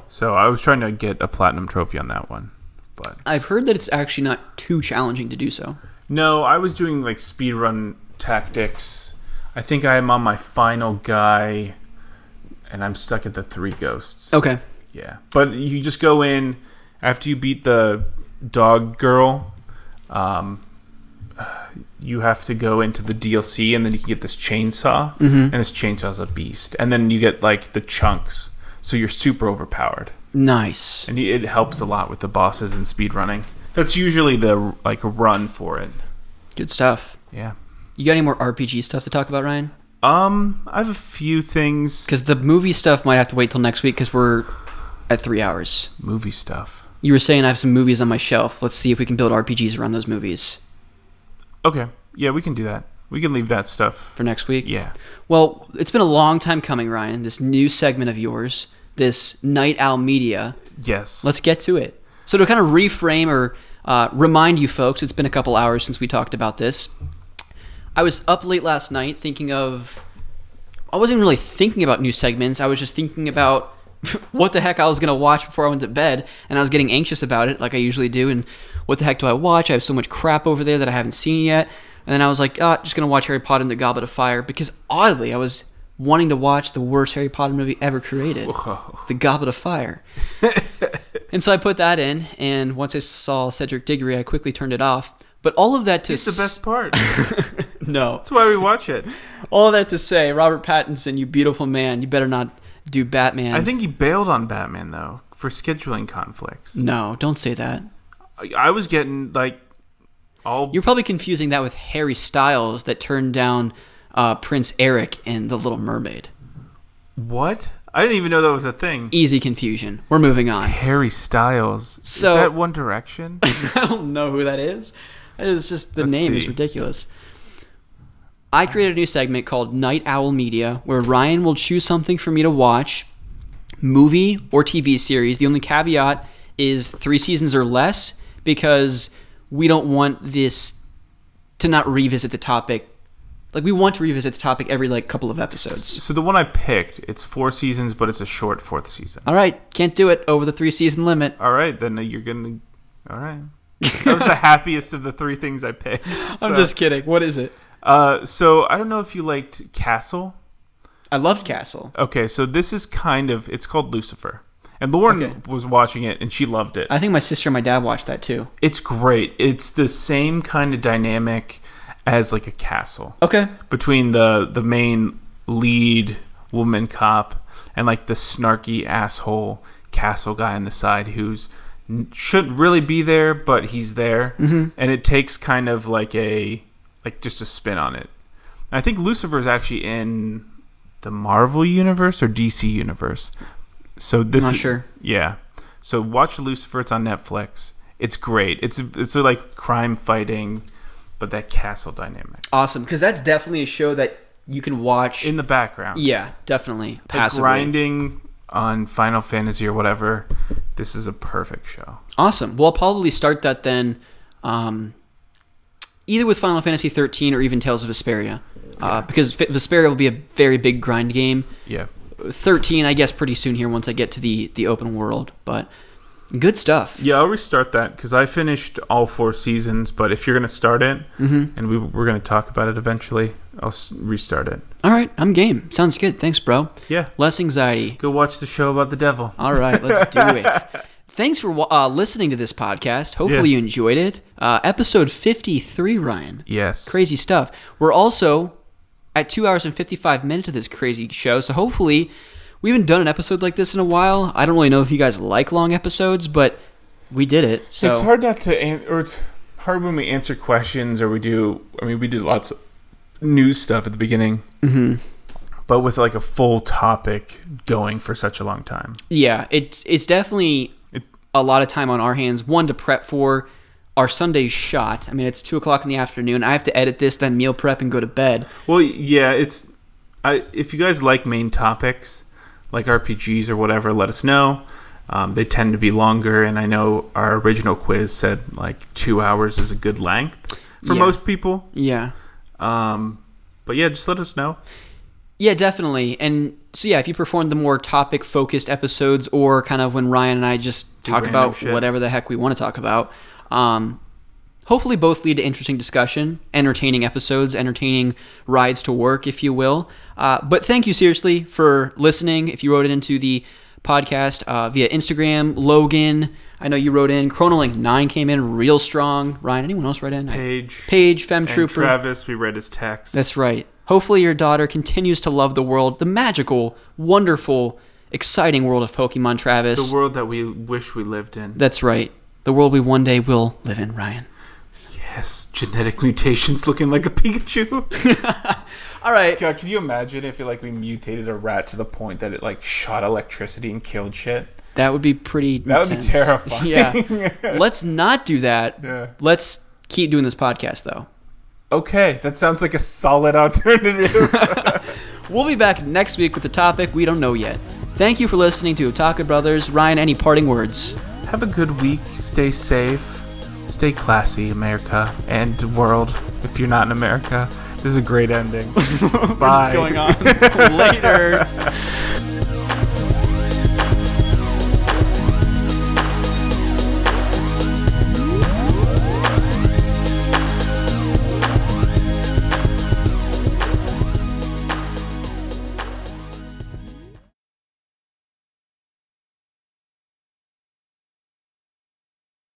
So I was trying to get a platinum trophy on that one, but I've heard that it's actually not too challenging to do so. no, I was doing like speedrun tactics. I think I am on my final guy, and I'm stuck at the three ghosts. Okay. Yeah, but you just go in after you beat the dog girl. Um, you have to go into the DLC, and then you can get this chainsaw, and this chainsaw's a beast. And then you get like the chunks, so you're super overpowered, Nice. and it helps a lot with the bosses and speedrunning. That's usually the like run for it. Good stuff. Yeah. You got any more RPG stuff to talk about, Ryan? Um, I have a few things. Because the movie stuff might have to wait till next week because we're at three hours. Movie stuff. You were saying I have some movies on my shelf. Let's see if we can build RPGs around those movies Okay. Yeah, we can do that. We can leave that stuff. for next week. Yeah. Well, it's been a long time coming, Ryan. This new segment of yours, this Night Owl Media. Yes. Let's get to it. So to kind of reframe or uh, remind you folks, it's been a couple hours since we talked about this. I was up late last night thinking of. I wasn't really thinking about new segments. I was just thinking about [LAUGHS] what the heck I was gonna watch before I went to bed, and I was getting anxious about it, like I usually do. And what the heck do I watch? I have so much crap over there that I haven't seen yet. And then I was like, ah, just gonna watch Harry Potter and the Goblet of Fire because oddly I was wanting to watch the worst Harry Potter movie ever created, Whoa. The Goblet of Fire. [LAUGHS] And so I put that in, and once I saw Cedric Diggory, I quickly turned it off. But all of that to It's the best part. [LAUGHS] No, that's why we watch it. all of that to say, Robert Pattinson, you beautiful man, you better not do Batman. I think he bailed on Batman though for scheduling conflicts. no, don't say that. I, I was getting like all You're probably confusing that with Harry Styles that turned down uh, Prince Eric in The Little Mermaid. what? I didn't even know that was a thing. Easy confusion. We're moving on. Harry Styles. So- is that One Direction? [LAUGHS] I don't know who that is. It's just the Let's name is ridiculous. I created a new segment called Night Owl Media where Ryan will choose something for me to watch, movie or TV series. The only caveat is three seasons or less because we don't want this to not revisit the topic. Like we want to revisit the topic every like couple of episodes. So the one I picked, it's four seasons, but it's a short fourth season. All right, can't do it over the three season limit. All right, then you're gonna. All right. That was the [LAUGHS] happiest of the three things I picked. I'm just kidding. What is it? Uh, so I don't know if you liked Castle. I loved Castle. Okay, so this is kind of it's called Lucifer, and Lauren Okay. was watching it and she loved it. I think my sister and my dad watched that too. It's great. It's the same kind of dynamic as like a Castle Okay. between the the main lead woman cop and like the snarky asshole Castle guy on the side who's shouldn't really be there, but he's there, Mm-hmm. and it takes kind of like a like just a spin on it. I think Lucifer is actually in the Marvel universe or DC universe. So this Not is, sure. Yeah. So watch Lucifer. It's on Netflix. It's great. It's it's like crime fighting, but that castle dynamic Awesome, because that's definitely a show that you can watch. in the background. yeah, definitely passively. grinding on Final Fantasy or whatever. This is a perfect show. Awesome. Well, I'll probably start that then, um, either with Final Fantasy 13 or even Tales of Vesperia, uh, because F- Vesperia will be a very big grind game. Yeah. 13, I guess, pretty soon here once I get to the the open world. But good stuff. Yeah, I'll restart that because I finished all four seasons. But if you're gonna start it, Mm-hmm. and we we're gonna talk about it eventually, I'll s- restart it. All right, I'm game. Sounds good. Thanks, bro. Yeah. Less anxiety. Go watch the show about the devil. All right, let's do [LAUGHS] it. Thanks for uh, listening to this podcast. Hopefully, Yeah. you enjoyed it. Uh, episode 53, Ryan. Yes. Crazy stuff. We're also at two hours and 55 minutes of this crazy show, so hopefully, we haven't done an episode like this in a while. I don't really know if you guys like long episodes, but we did it. So it's hard not to, or it's hard when we answer questions or we do. I mean, we did lots of news stuff at the beginning, Mhm. but with like a full topic going for such a long time. Yeah, it's it's definitely It's- a lot of time on our hands. One to prep for our Sunday's shot. I mean, it's two o'clock in the afternoon. I have to edit this, then meal prep, and go to bed. Well, yeah, it's. I if you guys like main topics, like RPGs or whatever, let us know. Um, they tend to be longer, and I know our original quiz said like two hours is a good length for Yeah. most people. Yeah. Um, but yeah, just let us know. Yeah, definitely. And so yeah, if you perform the more topic focused episodes or kind of when Ryan and I just Do talk about shit. whatever the heck we want to talk about, um, hopefully both lead to interesting discussion, entertaining episodes, entertaining rides to work, if you will. Uh, but thank you seriously for listening. If you wrote it into the podcast uh, via Instagram, Logan, I know you wrote in. Chronolink nine came in real strong. Ryan, anyone else write in? Paige, Page, Fem and Trooper. Travis, we read his text. That's right. Hopefully, your daughter continues to love the world, the magical, wonderful, exciting world of Pokemon, Travis. the world that we wish we lived in. That's right. The world we one day will live in, Ryan. Yes, genetic mutations looking like a Pikachu. All right. God, can you imagine if it, like we mutated a rat to the point that it like shot electricity and killed shit? That would be pretty. That would be terrifying. yeah. [LAUGHS] Let's not do that. Yeah. Let's keep doing this podcast, though. Okay, that sounds like a solid [LAUGHS] alternative. [LAUGHS] We'll be back next week with a topic we don't know yet. Thank you for listening to Otaka Brothers. Ryan, any parting words? Have a good week. Stay safe. Stay classy, America and world. If you're not in America, this is a great ending. [LAUGHS] Bye. going on? [LAUGHS] Later. [LAUGHS]